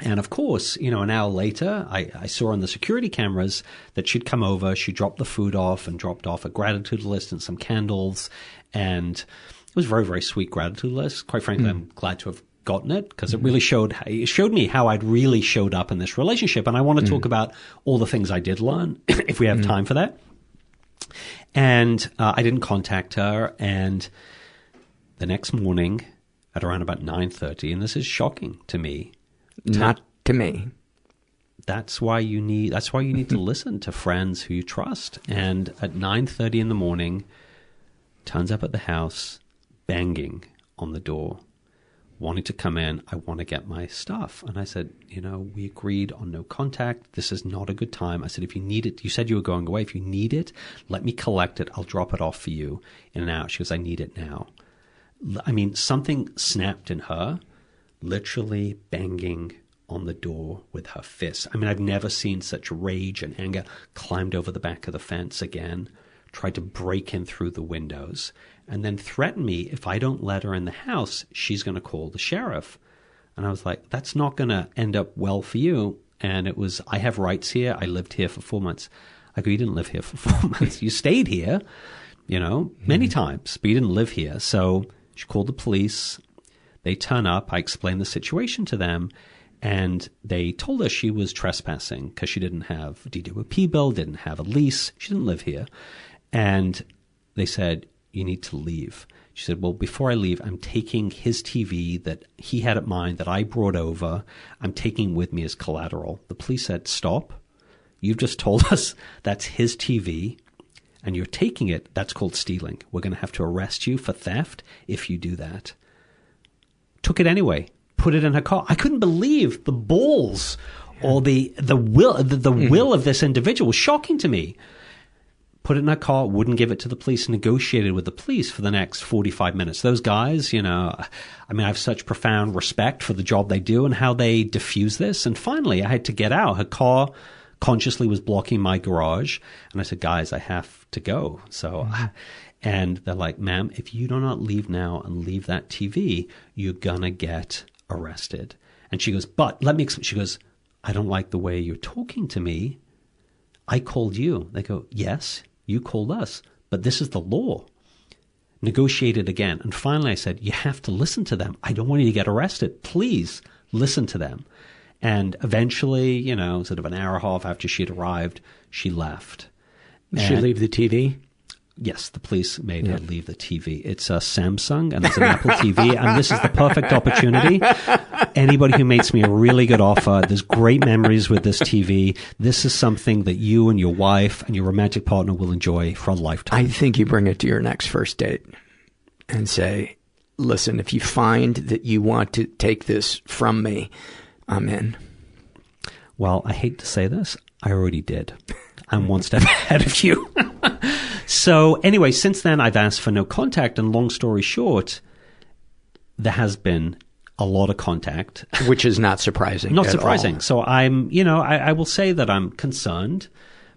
And of course, you know, an hour later, I, I, saw on the security cameras that she'd come over, she dropped the food off and dropped off a gratitude list and some candles. And it was very, very sweet gratitude list. Quite frankly, mm. I'm glad to have gotten it because it really showed, it showed me how I'd really showed up in this relationship. And I want to mm. talk about all the things I did learn if we have mm. time for that. And uh, I didn't contact her. And the next morning at around about 9.30, and this is shocking to me, not to me. That's why you need. That's why you need to listen to friends who you trust. And at nine thirty in the morning, turns up at the house, banging on the door, wanting to come in. I want to get my stuff. And I said, you know, we agreed on no contact. This is not a good time. I said, if you need it, you said you were going away. If you need it, let me collect it. I'll drop it off for you in and out. She goes, I need it now. I mean, something snapped in her literally banging on the door with her fist. I mean, I've never seen such rage and anger. Climbed over the back of the fence again, tried to break in through the windows, and then threatened me if I don't let her in the house, she's going to call the sheriff. And I was like, that's not going to end up well for you. And it was, I have rights here. I lived here for four months. I go, you didn't live here for four months. You stayed here, you know, many mm-hmm. times, but you didn't live here. So she called the police. They turn up. I explain the situation to them, and they told us she was trespassing because she didn't have a DWP bill, didn't have a lease, she didn't live here, and they said you need to leave. She said, Well, before I leave, I'm taking his TV that he had at mine that I brought over. I'm taking with me as collateral. The police said, Stop. You've just told us that's his TV and you're taking it. That's called stealing. We're going to have to arrest you for theft if you do that took it anyway, put it in her car. I couldn't believe the balls or the the will the, the mm-hmm. will of this individual was shocking to me. Put it in her car, wouldn't give it to the police, negotiated with the police for the next 45 minutes. Those guys, you know, I mean, I have such profound respect for the job they do and how they diffuse this. And finally, I had to get out. Her car consciously was blocking my garage. And I said, guys, I have to go. So, mm-hmm. And they're like, ma'am, if you do not leave now and leave that TV, you're gonna get arrested. And she goes, but let me explain. She goes, I don't like the way you're talking to me. I called you. They go, yes, you called us, but this is the law. Negotiated again. And finally I said, you have to listen to them. I don't want you to get arrested. Please listen to them. And eventually, you know, sort of an hour and a half after she'd arrived, she left. Did she leave the TV? Yes, the police made yeah. her leave the TV. It's a Samsung and it's an Apple TV, and this is the perfect opportunity. Anybody who makes me a really good offer, there's great memories with this TV. This is something that you and your wife and your romantic partner will enjoy for a lifetime. I think you bring it to your next first date and say, listen, if you find that you want to take this from me, I'm in. Well, I hate to say this. I already did. I'm one step ahead of you. So anyway, since then I've asked for no contact, and long story short, there has been a lot of contact. Which is not surprising. Not surprising. all. So I'm, you know, I, I will say that I'm concerned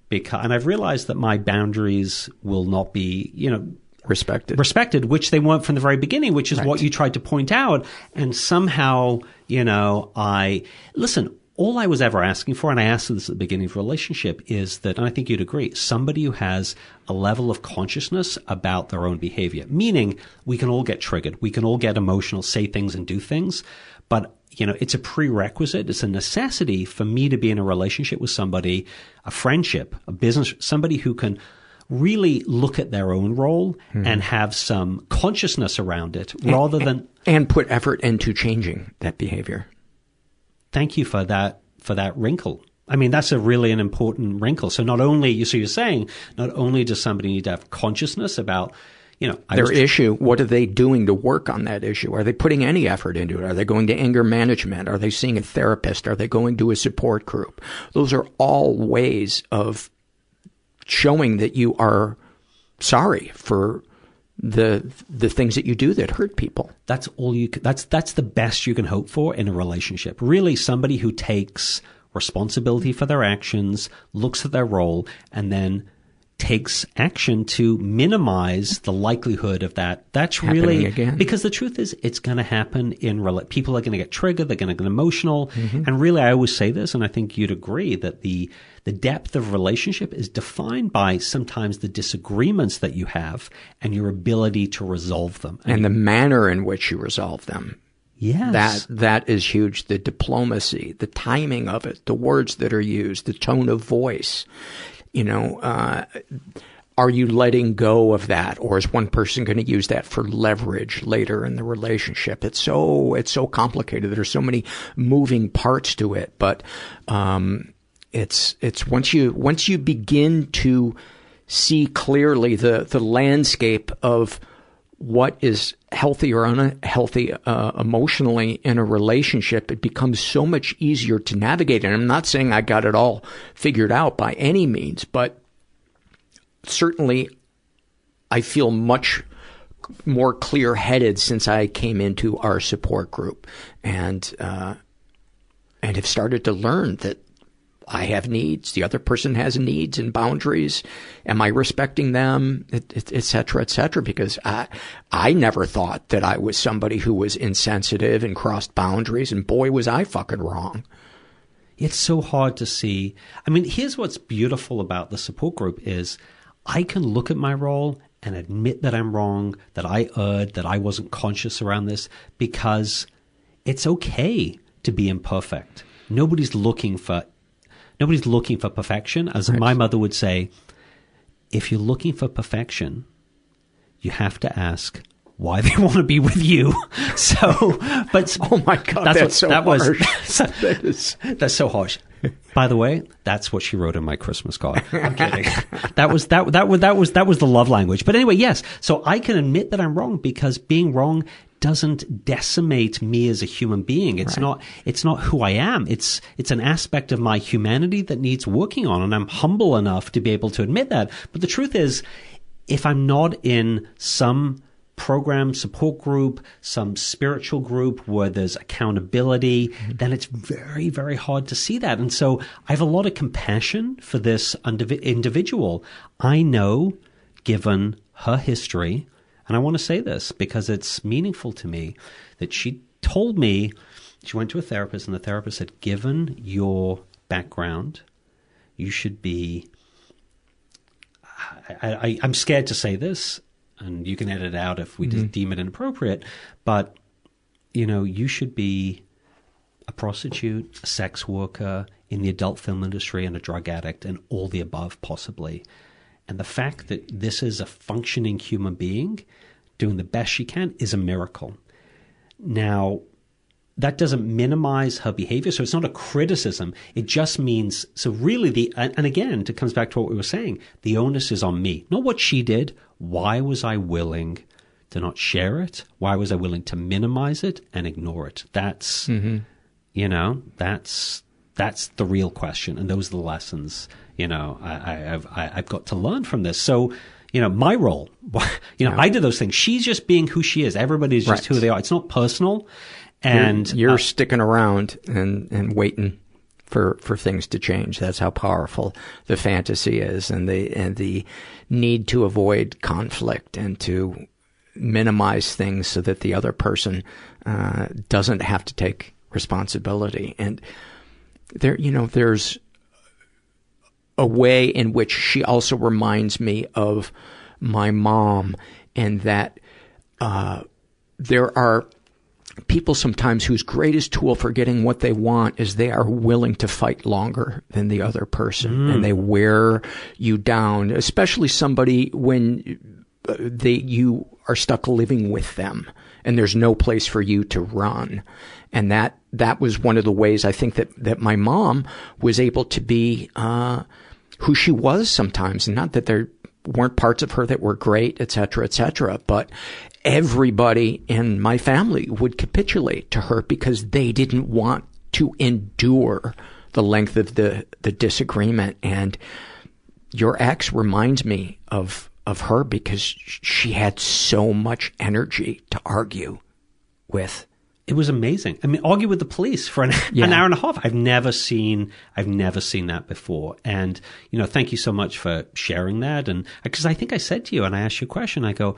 because, and I've realized that my boundaries will not be, you know, respected. respected, which they weren't from the very beginning, which is Right. what you tried to point out. And somehow, you know, I listen. All I was ever asking for, and I asked this at the beginning of a relationship, is that, and I think you'd agree, somebody who has a level of consciousness about their own behavior. Meaning, we can all get triggered, we can all get emotional, say things and do things, but you know, it's a prerequisite, it's a necessity for me to be in a relationship with somebody, a friendship, a business, somebody who can really look at their own role hmm. and have some consciousness around it rather than and put effort into changing that behavior. Thank you for that for that wrinkle. I mean, that's a really an important wrinkle. So not only you so you're saying not only does somebody need to have consciousness about you know I Their was- issue, what are they doing to work on that issue? Are they putting any effort into it? Are they going to anger management? Are they seeing a therapist? Are they going to a support group? Those are all ways of showing that you are sorry for the the things that you do that hurt people. That's all you. That's that's the best you can hope for in a relationship. Really, somebody who takes responsibility for their actions, looks at their role, and then takes action to minimize the likelihood of that. That's Happening really again. because the truth is, it's going to happen in rela- people are going to get triggered, they're going to get emotional, Mm-hmm. and really, I always say this, and I think you'd agree that the the depth of relationship is defined by sometimes the disagreements that you have and your ability to resolve them. And the manner in which you resolve them. Yes. That that is huge. The diplomacy, the timing of it, the words that are used, the tone of voice. You know, uh, are you letting go of that, or is one person going to use that for leverage later in the relationship? It's so it's so complicated. There's so many moving parts to it, but um, it's it's once you once you begin to see clearly the the landscape of what is healthy or unhealthy uh, emotionally in a relationship, it becomes so much easier to navigate. And I'm not saying I got it all figured out by any means, but certainly I feel much more clear headed since I came into our support group and, uh, and have started to learn that I have needs. The other person has needs and boundaries. Am I respecting them? Et, et, et cetera, et cetera. Because I, I never thought that I was somebody who was insensitive and crossed boundaries. And boy, was I fucking wrong. It's so hard to see. I mean, here's what's beautiful about the support group is I can look at my role and admit that I'm wrong, that I erred, that I wasn't conscious around this because it's okay to be imperfect. Nobody's looking for nobody's looking for perfection. As Right. my mother would say, if you're looking for perfection, you have to ask why they want to be with you. So, but oh my god, that's, so that harsh. was that is that's so harsh. By the way, that's what she wrote in my Christmas card. I'm kidding. that was that that was that was that was the love language. But anyway, yes. So I can admit that I'm wrong because being wrong doesn't decimate me as a human being. It's Right. not it's not who I am. It's it's an aspect of my humanity that needs working on and I'm humble enough to be able to admit that. But the truth is if I'm not in some program, support group, some spiritual group where there's accountability, mm-hmm. then it's very, very hard to see that. And so I have a lot of compassion for this indiv- individual. I know, given her history, and I want to say this because it's meaningful to me, that she told me she went to a therapist, and the therapist said, given your background, you should be I, I, I'm scared to say this, and you can edit it out if we Mhm. deem it inappropriate, but you know, you should be a prostitute, a sex worker in the adult film industry, and a drug addict, and all the above, possibly. And the fact that this is a functioning human being doing the best she can is a miracle. Now, that doesn't minimize her behavior. So it's not a criticism. It just means, so really the, and again, it comes back to what we were saying. The onus is on me, not what she did. Why was I willing to not share it? Why was I willing to minimize it and ignore it? That's, Mhm. you know, that's, that's the real question. And those are the lessons, you know, I, I, I've, I, I've got to learn from this. So, you know, my role, you know, I did those things. She's just being who she is. Everybody's just Right. who they are. It's not personal. And you're, you're uh, sticking around and, and waiting for, for things to change. That's how powerful the fantasy is and the, and the need to avoid conflict and to minimize things so that the other person, uh, doesn't have to take responsibility. And there, you know, there's a way in which she also reminds me of my mom and that, uh, there are people sometimes whose greatest tool for getting what they want is they are willing to fight longer than the other person Mm. and they wear you down, especially somebody when uh, they, you are stuck living with them and there's no place for you to run. And that, that was one of the ways I think that, that my mom was able to be, uh, who she was sometimes. Not that there weren't parts of her that were great, et cetera, et cetera, but everybody in my family would capitulate to her because they didn't want to endure the length of the, the disagreement. And your ex reminds me of, of her because she had so much energy to argue with. It was amazing. I mean, argue with the police for an, Yeah. an hour and a half. I've never seen, I've never seen that before. And, you know, thank you so much for sharing that. And because I think I said to you and I asked you a question, I go,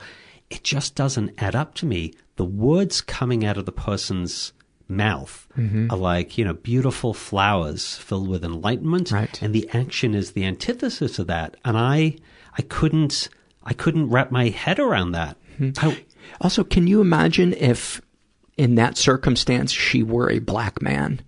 it just doesn't add up to me. The words coming out of the person's mouth Mhm. are like, you know, beautiful flowers filled with enlightenment. Right. And the action is the antithesis of that. And I, I couldn't, I couldn't wrap my head around that. I, Also, can you imagine if in that circumstance she were a black man?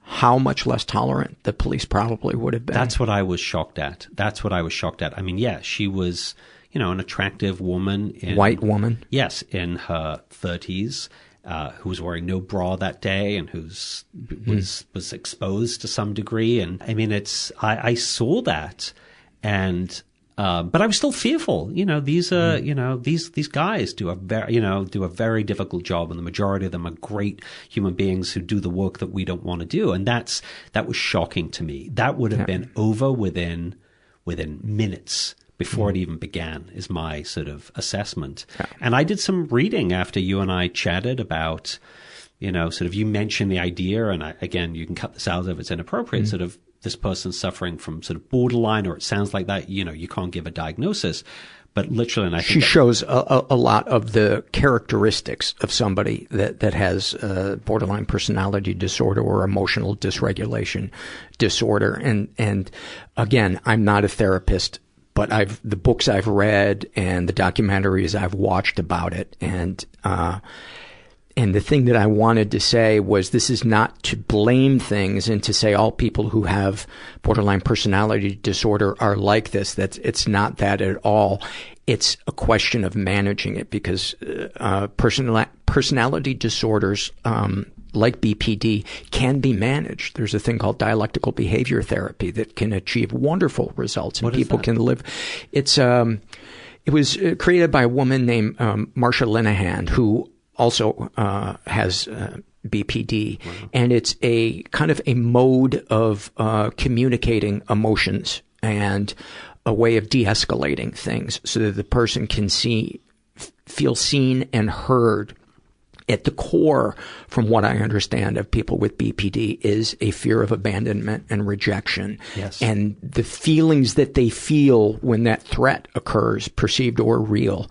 How much less tolerant the police probably would have been. That's what I was shocked at. That's what I was shocked at. I mean, yeah, she was, you know, an attractive woman. In, White woman. Yes, in her 30s, uh, who was wearing no bra that day and who's was was exposed to some degree. And I mean, it's I, I saw that, and uh, but I was still fearful. You know, these are you know these these guys do a very you know do a very difficult job, and the majority of them are great human beings who do the work that we don't want to do, and that's that was shocking to me. That would have Yeah. been over within within minutes before mm. it even began is my sort of assessment. And I did some reading after you and I chatted about, you know, sort of you mentioned the idea, and I, again, you can cut this out if it's inappropriate, mm. sort of this person's suffering from sort of borderline, or it sounds like that, you know, you can't give a diagnosis. But literally, and I she shows a, a, a lot of the characteristics of somebody that, that has uh, borderline personality disorder or emotional dysregulation disorder. And, and again, I'm not a therapist, but I've, the books I've read and the documentaries I've watched about it and, uh, and the thing that I wanted to say was this is not to blame things and to say all people who have borderline personality disorder are like this. That's, it's not that at all. It's a question of managing it because, uh, personal, personality disorders, um, like BPD can be managed. There's a thing called dialectical behavior therapy that can achieve wonderful results and What people can live. It's, um, it was uh, created by a woman named um, Marsha Linehan, who also uh, has uh, BPD, and it's a kind of a mode of uh, communicating emotions and a way of de-escalating things, so that the person can see, f- feel seen and heard. At the core, from what I understand of people with BPD, is a fear of abandonment and rejection. Yes. And the feelings that they feel when that threat occurs, perceived or real,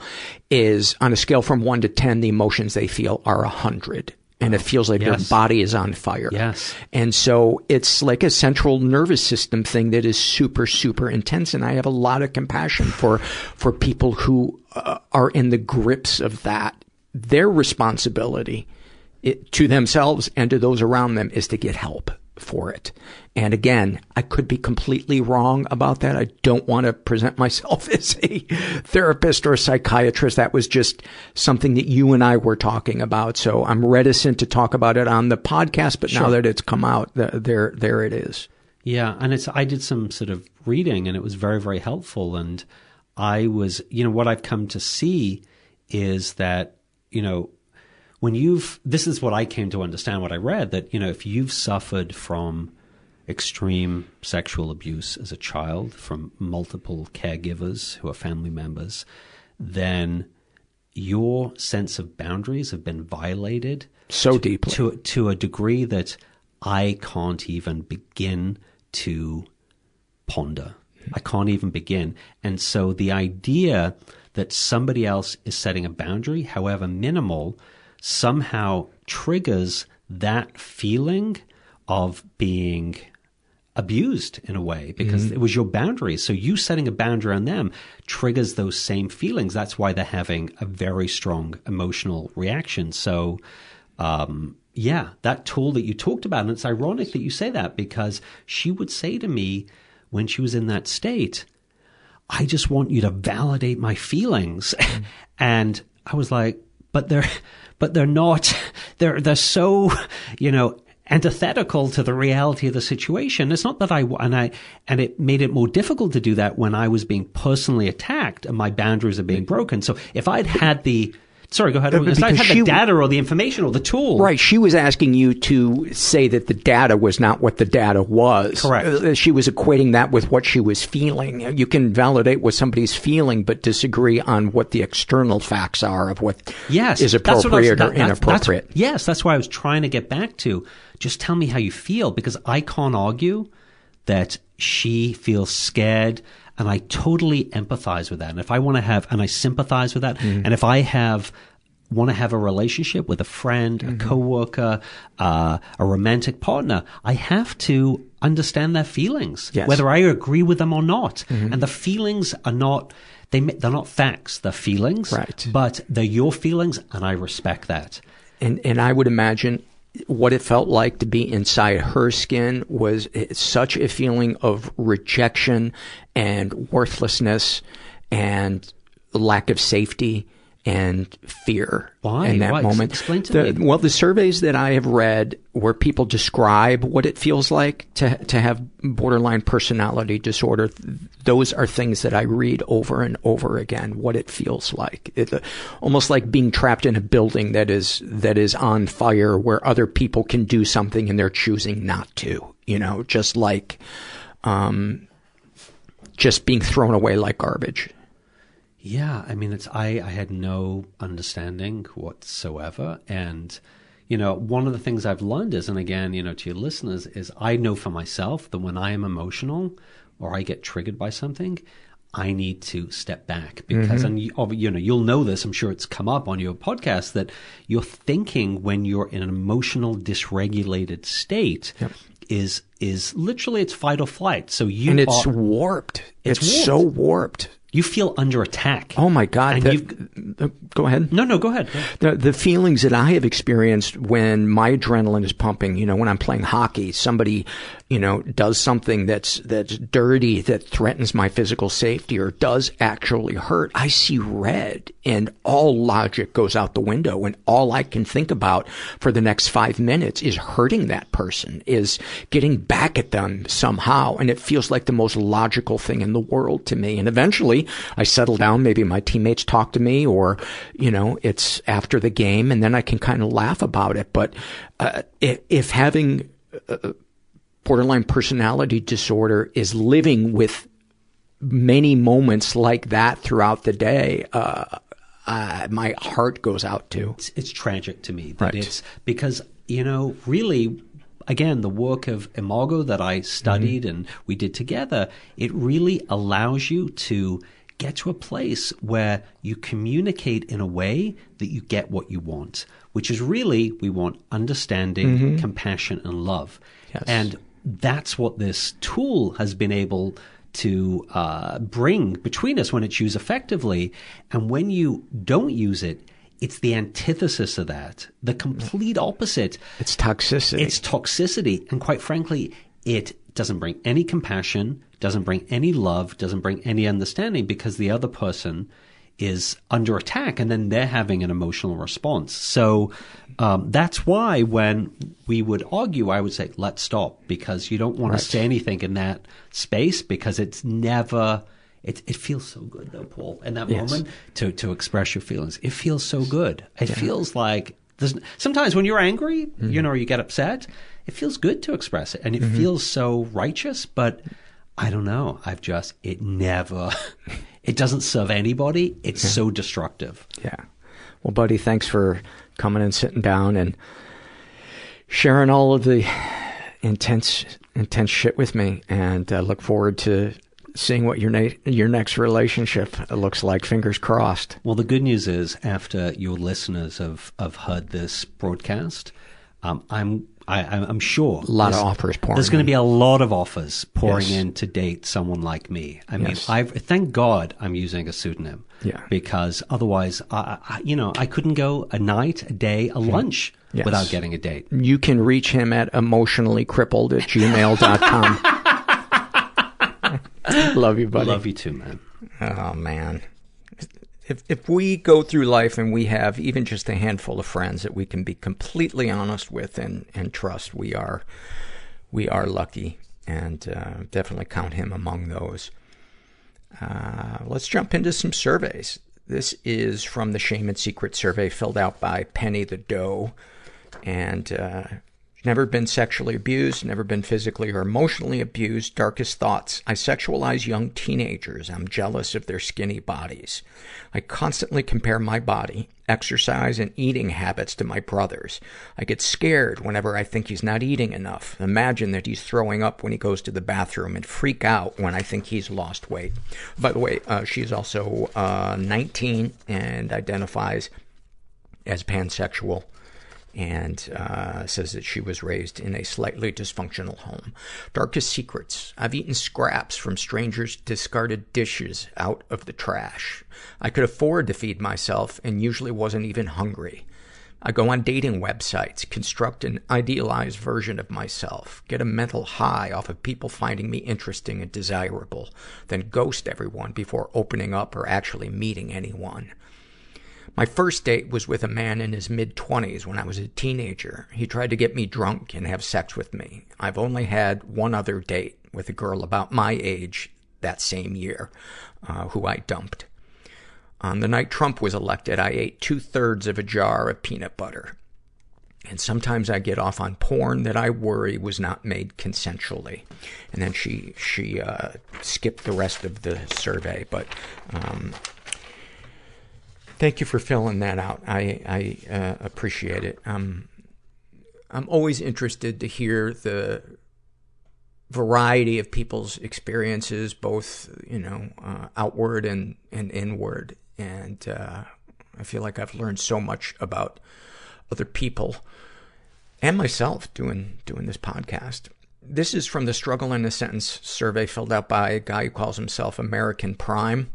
is on a scale from one to 10, the emotions they feel are a hundred. And it feels like Yes. their body is on fire. Yes. And so it's like a central nervous system thing that is super, super intense. And I have a lot of compassion for, for people who uh, are in the grips of that. Their responsibility it, to themselves and to those around them is to get help for it. And again, I could be completely wrong about that. I don't want to present myself as a therapist or a psychiatrist. That was just something that you and I were talking about. So I'm reticent to talk about it on the podcast, but now that it's come out, th- there, there it is. Yeah, and it's I did some sort of reading and it was very very helpful and I was you know what I've come to see is that you know when you've this is what I came to understand what I read that you know if you've suffered from extreme sexual abuse as a child from multiple caregivers who are family members then your sense of boundaries have been violated so deeply to to a degree that I can't even begin to ponder. I can't even begin. And so the idea that somebody else is setting a boundary, however minimal, somehow triggers that feeling of being abused in a way because Mhm. it was your boundaries. So you setting a boundary on them triggers those same feelings. That's why they're having a very strong emotional reaction. So, um, yeah, that tool that you talked about, and it's ironic that you say that because she would say to me when she was in that state, I just want you to validate my feelings. Mm. and I was like, but they're, but they're not, they're, they're so, you know, antithetical to the reality of the situation. It's not that I, and I, and it made it more difficult to do that when I was being personally attacked and my boundaries are being mm. broken. So if I'd had the, sorry, go ahead. Uh, If I'd had the data or the information or the tool. Right. She was asking you to say that the data was not what the data was. Correct. Uh, She was equating that with what she was feeling. You can validate what somebody's feeling, but disagree on what the external facts are of what Yes, is that's what I was- appropriate that- or that's- that's- yes, that's why I was trying to get back to. Just tell me how you feel because I can't argue that she feels scared, and I totally empathize with that. And if I want to have, and I sympathize with that, Mm-hmm. and if I have want to have a relationship with a friend, Mm-hmm. a coworker, uh, a romantic partner, I have to understand their feelings, Yes. whether I agree with them or not. Mhm. And the feelings are not. They, they're not facts, they're feelings. Right. But they're your feelings, and I respect that. And and I would imagine what it felt like to be inside her skin was such a feeling of rejection and worthlessness and lack of safety and fear Why? in that Why? Moment. explain to The- me. Well, the surveys that I have read where people describe what it feels like to to have borderline personality disorder, those are things that I read over and over again. What it feels like, it, uh, almost like being trapped in a building that is that is on fire, where other people can do something and they're choosing not to. You know, just like, um, just being thrown away like garbage. Yeah, I mean, it's I, I had no understanding whatsoever, and you know, one of the things I've learned is, and again, you know, to your listeners, is I know for myself that when I am emotional or I get triggered by something, I need to step back because, Mhm. and you, know, you'll know this. I'm sure it's come up on your podcast that you're thinking when you're in an emotional dysregulated state is is literally it's fight or flight. So you and it's are, warped. It's It's, so warped. You feel under attack. Oh my God! And that- you've- uh, go ahead. No, no, go ahead. The the feelings that I have experienced when my adrenaline is pumping, you know, when I'm playing hockey, somebody, you know, does something that's that's dirty that threatens my physical safety or does actually hurt, I see red and all logic goes out the window and all I can think about for the next 5 minutes is hurting that person, is getting back at them somehow and it feels like the most logical thing in the world to me. And eventually I settle down, maybe my teammates talk to me or, you know, it's after the game and then I can kind of laugh about it. But, uh, if, if having uh, borderline personality disorder is living with many moments like that throughout the day, uh, uh, my heart goes out to. It's, it's tragic to me that Right. it's because you know really again the work of imago that i studied and we did together it really allows you to get to a place where you communicate in a way that you get what you want which is really we want understanding Mhm. compassion and love Yes. and that's what this tool has been able to uh, bring between us when it's used effectively. And when you don't use it, it's the antithesis of that, the complete opposite. It's toxicity. It's toxicity. And quite frankly, it doesn't bring any compassion, doesn't bring any love, doesn't bring any understanding because the other person is under attack and then they're having an emotional response. So um, that's why when we would argue, I would say, let's stop because you don't want Right. to say anything in that space because it's never. It, it feels so good though, Paul, in that Yes. moment to, to express your feelings. It feels so good. It feels like there's, sometimes when you're angry, Mm-hmm. you know, or you get upset, it feels good to express it and it Mhm. feels so righteous, but I don't know. I've just, it never, it doesn't serve anybody. It's so destructive. Yeah. Well, buddy, thanks for coming and sitting down and sharing all of the intense, intense shit with me. And uh, look forward to seeing what your na- your next relationship looks like. Fingers crossed. Well, the good news is, after your listeners have, have heard this broadcast, um, I'm I, I'm sure A lot of offers pouring There's going to be a lot of offers pouring Yes. in to date someone like me. I mean, Yes. I've thank God I'm using a pseudonym. Yeah. Because otherwise, I, I, you know, I couldn't go a night, a day, a lunch Yes. without getting a date. You can reach him at emotionallycrippled at gmail.com. Love you, buddy. Love you too, man. Oh man. If if we go through life and we have even just a handful of friends that we can be completely honest with and, and trust, we are we are lucky and uh, definitely count him among those. Uh, let's jump into some surveys. This is from the Shame and Secret survey filled out by Penny the Doe. And uh, never been sexually abused, never been physically or emotionally abused. Darkest thoughts. I sexualize young teenagers. I'm jealous of their skinny bodies. I constantly compare my body, exercise, and eating habits to my brother's. I get scared whenever I think he's not eating enough. Imagine that he's throwing up when he goes to the bathroom and freak out when I think he's lost weight. By the way, uh, she's also uh, 19 and identifies as pansexual and uh, says that she was raised in a slightly dysfunctional home. Darkest secrets. I've eaten scraps from strangers' discarded dishes out of the trash. I could afford to feed myself and usually wasn't even hungry. I go on dating websites, construct an idealized version of myself, get a mental high off of people finding me interesting and desirable, then ghost everyone before opening up or actually meeting anyone. My first date was with a man in his mid 20s when I was a teenager. He tried to get me drunk and have sex with me. I've only had one other date with a girl about my age that same year, uh, who I dumped. On the night Trump was elected, I ate two thirds of a jar of peanut butter. And sometimes I get off on porn that I worry was not made consensually. And then she, she, uh, skipped the rest of the survey, but, um, Thank you for filling that out. I, I uh, appreciate it. Um, I'm always interested to hear the variety of people's experiences, both you know, uh, outward and and inward. And uh, I feel like I've learned so much about other people and myself doing doing this podcast. This is from the Struggle in a Sentence survey filled out by a guy who calls himself American Prime.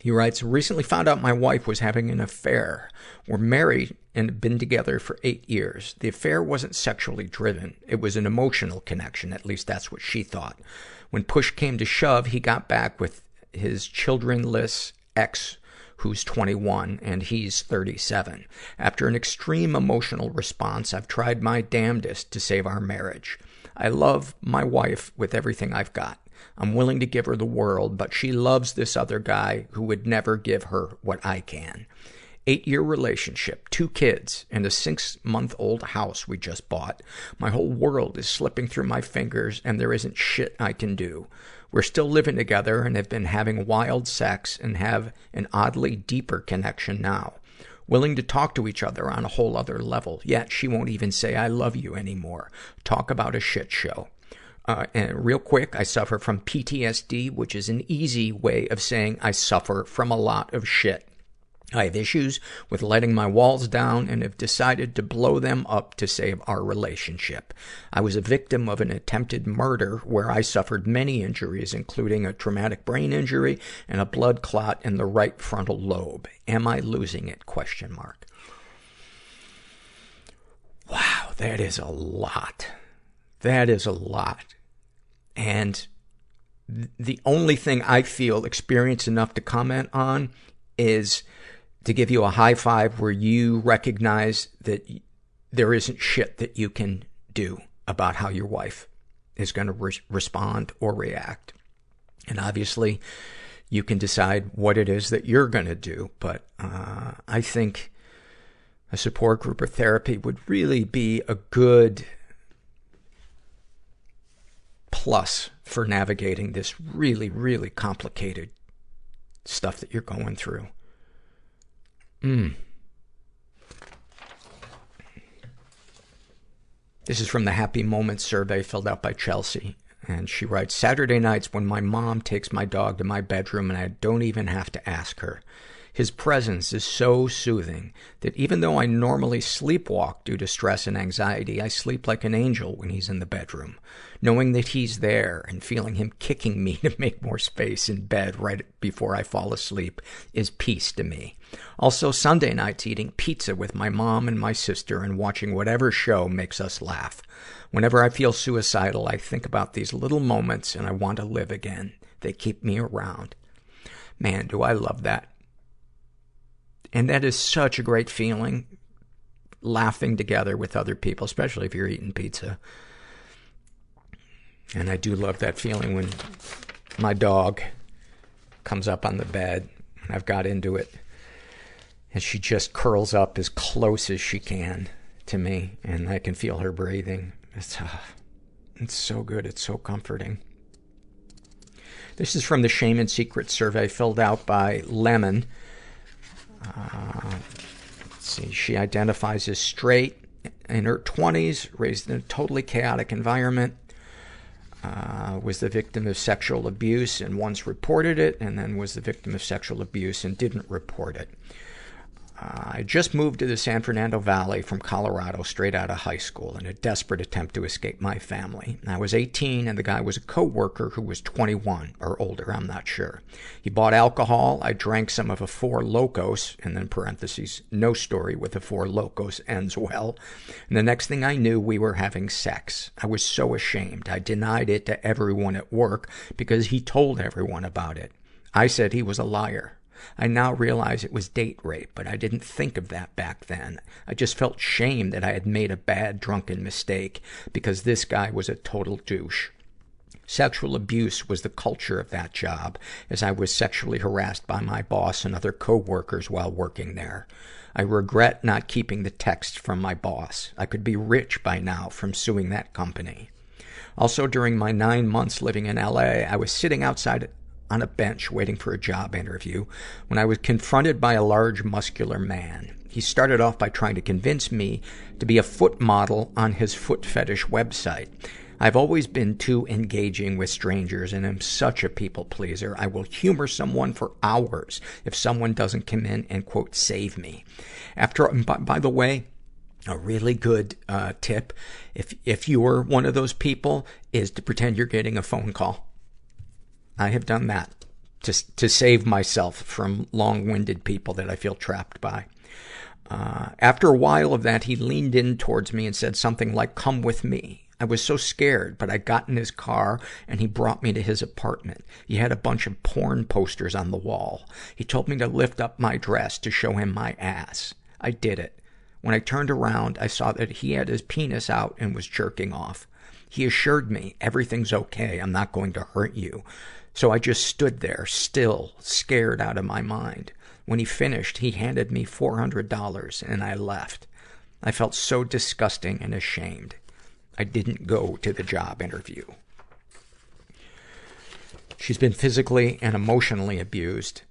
He writes, recently found out my wife was having an affair. We're married and have been together for eight years. The affair wasn't sexually driven. It was an emotional connection. At least that's what she thought. When push came to shove, he got back with his childrenless ex who's 21 and he's 37. After an extreme emotional response, I've tried my damnedest to save our marriage. I love my wife with everything I've got. I'm willing to give her the world, but she loves this other guy who would never give her what I can. Eight year relationship, two kids, and a six month old house we just bought. My whole world is slipping through my fingers and there isn't shit I can do. We're still living together and have been having wild sex and have an oddly deeper connection now. Willing to talk to each other on a whole other level, yet she won't even say I love you anymore. Talk about a shit show. Uh, and real quick, I suffer from PTSD, which is an easy way of saying I suffer from a lot of shit. I have issues with letting my walls down and have decided to blow them up to save our relationship. I was a victim of an attempted murder where I suffered many injuries, including a traumatic brain injury and a blood clot in the right frontal lobe. Am I losing it? Question mark. Wow, that is a lot. That is a lot. And th- the only thing I feel experienced enough to comment on is to give you a high five where you recognize that there isn't shit that you can do about how your wife is going to re- respond or react. And obviously, you can decide what it is that you're going to do. But uh, I think a support group or therapy would really be a good plus for navigating this really, really complicated stuff that you're going through. Mm. This is from the Happy Moments survey filled out by Chelsea. And she writes, Saturday nights when my mom takes my dog to my bedroom and I don't even have to ask her. His presence is so soothing that even though I normally sleepwalk due to stress and anxiety, I sleep like an angel when he's in the bedroom. Knowing that he's there and feeling him kicking me to make more space in bed right before I fall asleep is peace to me. Also, Sunday nights eating pizza with my mom and my sister and watching whatever show makes us laugh. Whenever I feel suicidal, I think about these little moments and I want to live again. They keep me around. Man, do I love that. And that is such a great feeling, laughing together with other people, especially if you're eating pizza. And I do love that feeling when my dog comes up on the bed and I've got into it and she just curls up as close as she can to me and I can feel her breathing. It's, uh, it's so good. It's so comforting. This is from the Shame and Secret survey filled out by Lemon. Uh, let's see. She identifies as straight in her 20s, raised in a totally chaotic environment, uh, was the victim of sexual abuse and once reported it, and then was the victim of sexual abuse and didn't report it. Uh, I just moved to the San Fernando Valley from Colorado straight out of high school in a desperate attempt to escape my family. I was 18 and the guy was a coworker who was 21 or older, I'm not sure. He bought alcohol. I drank some of a Four Lokos, and then parentheses, no story with the Four Lokos ends well. And the next thing I knew, we were having sex. I was so ashamed. I denied it to everyone at work because he told everyone about it. I said he was a liar. I now realize it was date rape, but I didn't think of that back then. I just felt shame that I had made a bad drunken mistake because this guy was a total douche. Sexual abuse was the culture of that job as I was sexually harassed by my boss and other coworkers while working there. I regret not keeping the text from my boss. I could be rich by now from suing that company. Also, during my nine months living in LA, I was sitting outside on a bench waiting for a job interview when I was confronted by a large muscular man. He started off by trying to convince me to be a foot model on his foot fetish website. I've always been too engaging with strangers and am such a people pleaser. I will humor someone for hours if someone doesn't come in and quote, save me. After, by, by the way, a really good uh, tip, if if you're one of those people, is to pretend you're getting a phone call. I have done that to to save myself from long-winded people that I feel trapped by. Uh, after a while of that, he leaned in towards me and said something like, "Come with me." I was so scared, but I got in his car and he brought me to his apartment. He had a bunch of porn posters on the wall. He told me to lift up my dress to show him my ass. I did it. When I turned around, I saw that he had his penis out and was jerking off. He assured me, everything's okay, I'm not going to hurt you. So I just stood there, still, scared out of my mind. When he finished, he handed me $400 and I left. I felt so disgusting and ashamed. I didn't go to the job interview. She's been physically and emotionally abused.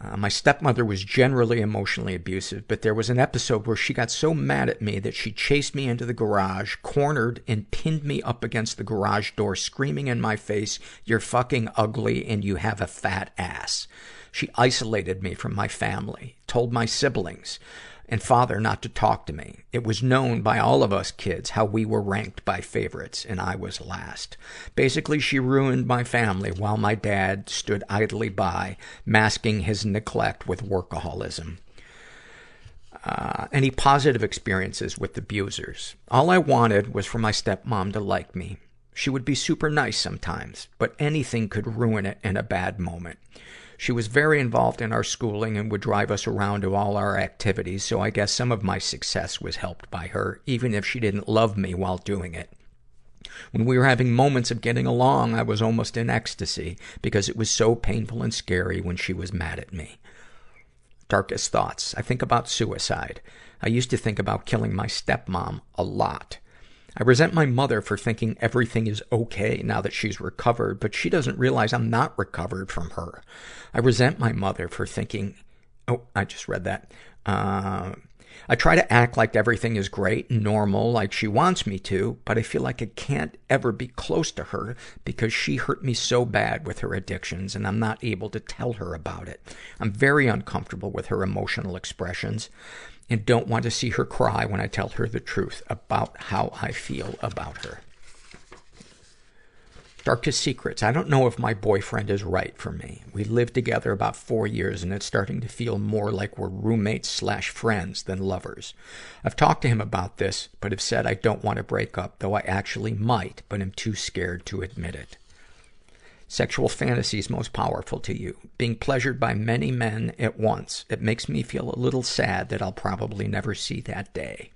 Uh, my stepmother was generally emotionally abusive, but there was an episode where she got so mad at me that she chased me into the garage, cornered, and pinned me up against the garage door, screaming in my face, You're fucking ugly and you have a fat ass. She isolated me from my family, told my siblings and father not to talk to me. It was known by all of us kids how we were ranked by favorites, and I was last. Basically, she ruined my family while my dad stood idly by, masking his neglect with workaholism. Uh, any positive experiences with abusers? All I wanted was for my stepmom to like me. She would be super nice sometimes, but anything could ruin it in a bad moment. She was very involved in our schooling and would drive us around to all our activities, so I guess some of my success was helped by her, even if she didn't love me while doing it. When we were having moments of getting along, I was almost in ecstasy because it was so painful and scary when she was mad at me. Darkest thoughts. I think about suicide. I used to think about killing my stepmom a lot. I resent my mother for thinking everything is okay now that she's recovered, but she doesn't realize I'm not recovered from her. I resent my mother for thinking, oh, I just read that. Uh, I try to act like everything is great and normal, like she wants me to, but I feel like I can't ever be close to her because she hurt me so bad with her addictions and I'm not able to tell her about it. I'm very uncomfortable with her emotional expressions and don't want to see her cry when I tell her the truth about how I feel about her. Darkest secrets. I don't know if my boyfriend is right for me. We lived together about four years and it's starting to feel more like we're roommates slash friends than lovers. I've talked to him about this, but have said I don't want to break up, though I actually might, but am too scared to admit it. Sexual fantasies most powerful to you. Being pleasured by many men at once. It makes me feel a little sad that I'll probably never see that day.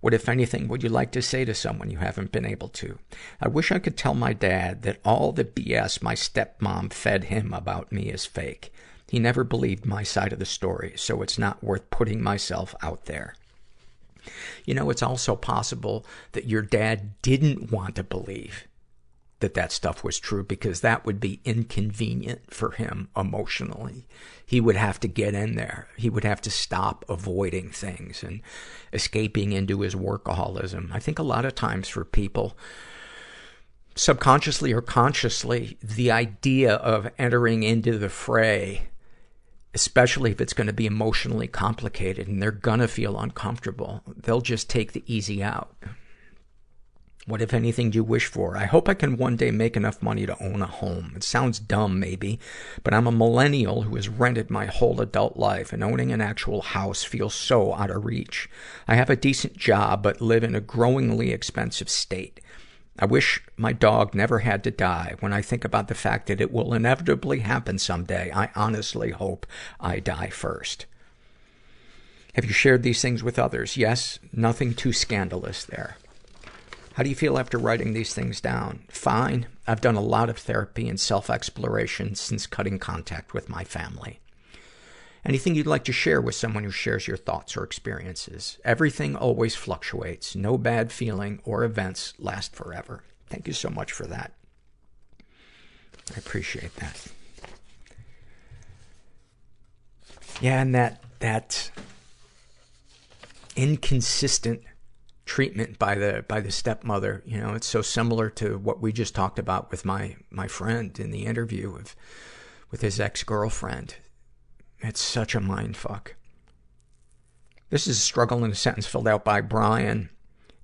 What, if anything, would you like to say to someone you haven't been able to? I wish I could tell my dad that all the BS my stepmom fed him about me is fake. He never believed my side of the story, so it's not worth putting myself out there. You know, it's also possible that your dad didn't want to believe that that stuff was true because that would be inconvenient for him emotionally. He would have to get in there. He would have to stop avoiding things and escaping into his workaholism. I think a lot of times for people, subconsciously or consciously, the idea of entering into the fray, especially if it's going to be emotionally complicated and they're going to feel uncomfortable, they'll just take the easy out. What, if anything, do you wish for? I hope I can one day make enough money to own a home. It sounds dumb, maybe, but I'm a millennial who has rented my whole adult life, and owning an actual house feels so out of reach. I have a decent job, but live in a growingly expensive state. I wish my dog never had to die. When I think about the fact that it will inevitably happen someday, I honestly hope I die first. Have you shared these things with others? Yes, nothing too scandalous there. How do you feel after writing these things down? Fine. I've done a lot of therapy and self-exploration since cutting contact with my family. Anything you'd like to share with someone who shares your thoughts or experiences? Everything always fluctuates. No bad feeling or events last forever. Thank you so much for that. I appreciate that. Yeah, and that, that inconsistent treatment by the by the stepmother. You know, it's so similar to what we just talked about with my my friend in the interview of with his ex girlfriend. It's such a mind fuck. This is a struggle in a sentence filled out by Brian,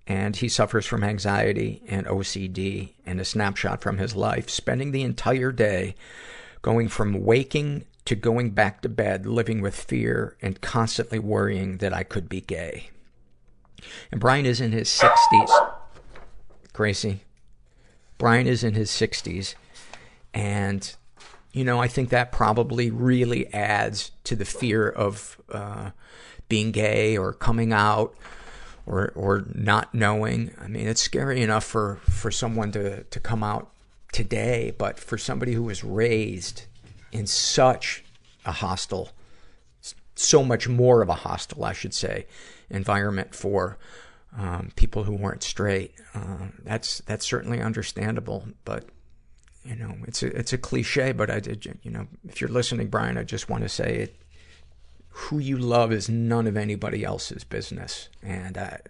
and he suffers from anxiety and OCD. And a snapshot from his life: spending the entire day going from waking to going back to bed, living with fear and constantly worrying that I could be gay. And Brian is in his 60s. Gracie. Brian is in his 60s. And, you know, I think that probably really adds to the fear of uh, being gay or coming out or, or not knowing. I mean, it's scary enough for, for someone to, to come out today, but for somebody who was raised in such a hostile, so much more of a hostile, I should say, environment for um, people who weren't straight. Uh, that's that's certainly understandable, but you know, it's a it's a cliche. But I did, you know, if you're listening, Brian, I just want to say it. Who you love is none of anybody else's business, and I,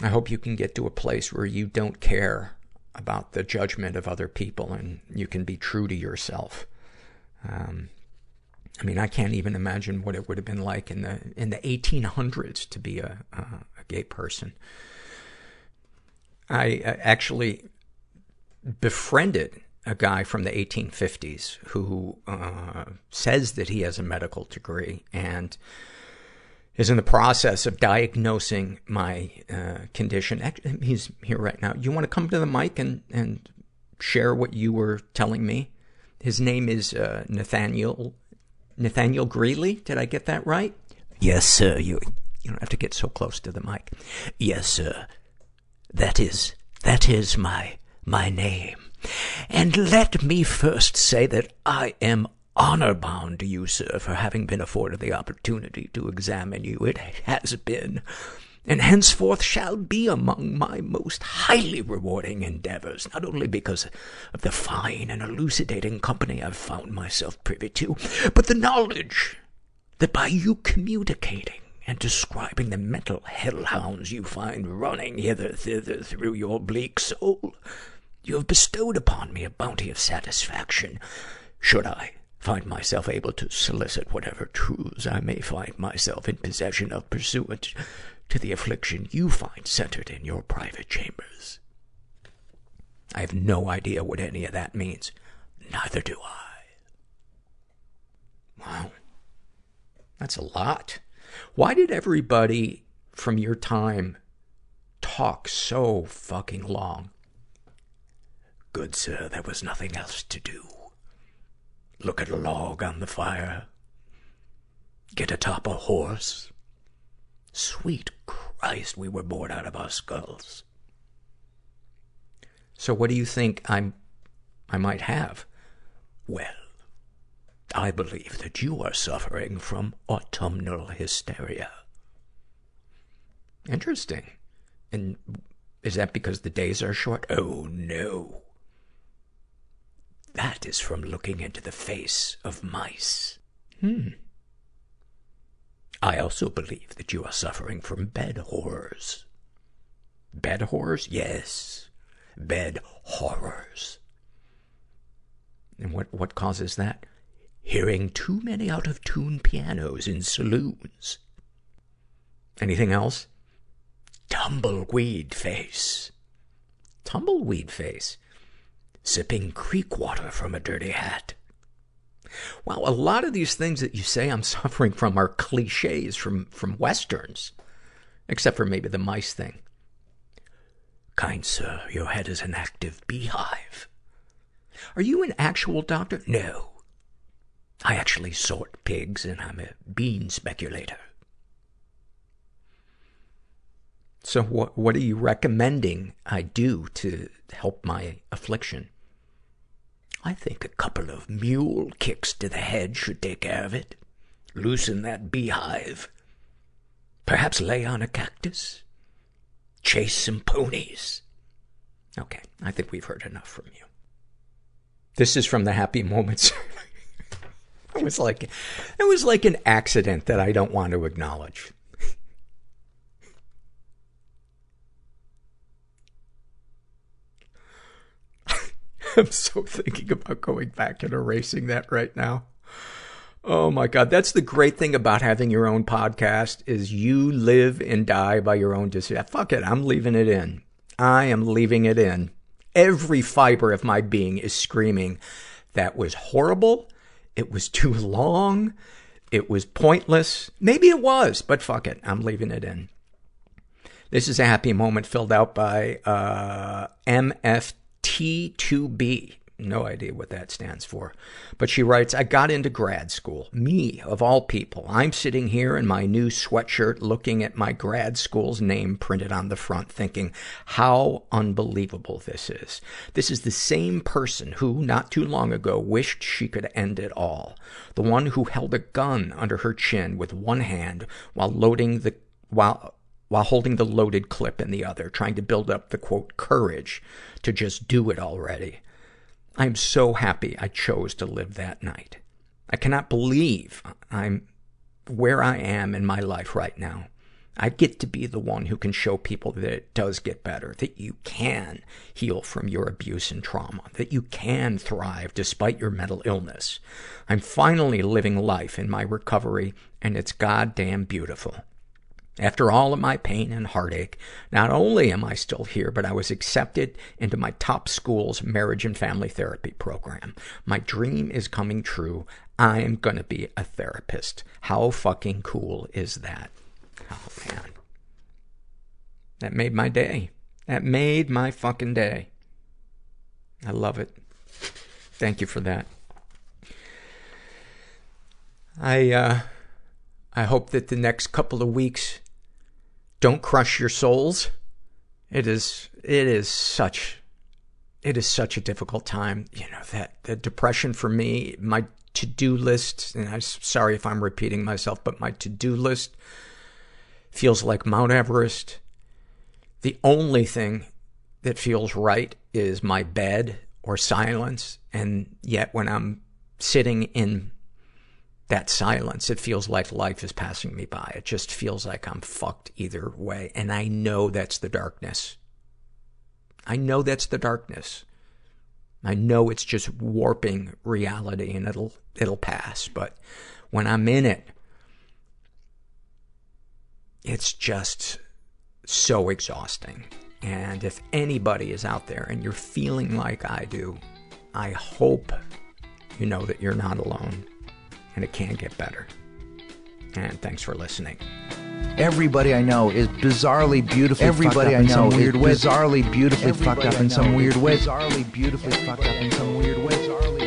I hope you can get to a place where you don't care about the judgment of other people, and you can be true to yourself. Um, I mean, I can't even imagine what it would have been like in the in the 1800s to be a, a, a gay person. I actually befriended a guy from the 1850s who uh, says that he has a medical degree and is in the process of diagnosing my uh, condition. He's here right now. You want to come to the mic and, and share what you were telling me? His name is uh, Nathaniel Nathaniel Greeley. Did I get that right? Yes, sir. You you don't have to get so close to the mic. Yes, sir. That is that is my my name. And let me first say that I am honor bound to you, sir, for having been afforded the opportunity to examine you. It has been, and henceforth shall be among my most highly rewarding endeavors, not only because of the fine and elucidating company I've found myself privy to, but the knowledge that by you communicating and describing the mental hellhounds you find running hither thither through your bleak soul, you have bestowed upon me a bounty of satisfaction. Should I find myself able to solicit whatever truths I may find myself in possession of pursuant to the affliction you find centered in your private chambers. I have no idea what any of that means. Neither do I. Wow. That's a lot. Why did everybody from your time talk so fucking long? Good sir, there was nothing else to do. Look at a log on the fire. Get atop a horse. Sweet Christ, we were bored out of our skulls. So what do you think I'm, I might have? Well, I believe that you are suffering from autumnal hysteria. Interesting. And is that because the days are short? Oh, no. That is from looking into the face of mice. Hmm. I also believe that you are suffering from bed horrors. Bed horrors? Yes. Bed horrors. And what, what causes that? Hearing too many out of tune pianos in saloons. Anything else? Tumbleweed face. Tumbleweed face. Sipping creek water from a dirty hat. Wow, a lot of these things that you say I'm suffering from are cliches from, from westerns. Except for maybe the mice thing. Kind sir, your head is an active beehive. Are you an actual doctor? No. I actually sort pigs and I'm a bean speculator. So what, what are you recommending I do to help my affliction? I think a couple of mule kicks to the head should take care of it. Loosen that beehive. Perhaps lay on a cactus. Chase some ponies. Okay, I think we've heard enough from you. This is from the Happy Moments. it was like, it was like an accident that I don't want to acknowledge. I'm so thinking about going back and erasing that right now. Oh my God. That's the great thing about having your own podcast is you live and die by your own decision. Fuck it. I'm leaving it in. I am leaving it in. Every fiber of my being is screaming, that was horrible. It was too long. It was pointless. Maybe it was, but fuck it. I'm leaving it in. This is a happy moment filled out by, uh, MFT2B. No idea what that stands for. But she writes, I got into grad school. Me, of all people. I'm sitting here in my new sweatshirt looking at my grad school's name printed on the front thinking, how unbelievable this is. This is the same person who, not too long ago, wished she could end it all. The one who held a gun under her chin with one hand while loading the, while, while holding the loaded clip in the other, trying to build up the quote, courage to just do it already. I'm so happy I chose to live that night. I cannot believe I'm where I am in my life right now. I get to be the one who can show people that it does get better, that you can heal from your abuse and trauma, that you can thrive despite your mental illness. I'm finally living life in my recovery, and it's goddamn beautiful. After all of my pain and heartache, not only am I still here, but I was accepted into my top school's marriage and family therapy program. My dream is coming true. I'm gonna be a therapist. How fucking cool is that? Oh man. That made my day. That made my fucking day. I love it. Thank you for that. I, uh, I hope that the next couple of weeks don't crush your souls. It is, it is such, it is such a difficult time. You know, that, the depression for me, my to-do list, and I'm sorry if I'm repeating myself, but my to-do list feels like Mount Everest. The only thing that feels right is my bed or silence. And yet when I'm sitting in that silence, it feels like life is passing me by. It just feels like I'm fucked either way. And I know that's the darkness. I know that's the darkness. I know it's just warping reality and it'll, it'll pass. But when I'm in it, it's just so exhausting. And if anybody is out there and you're feeling like I do, I hope you know that you're not alone and it can get better. And thanks for listening. Everybody I know is bizarrely beautifully Everybody fucked up I in know some is weird way. bizarrely beautifully Everybody fucked up in some weird way. Bizarrely beautifully fucked up in some weird way.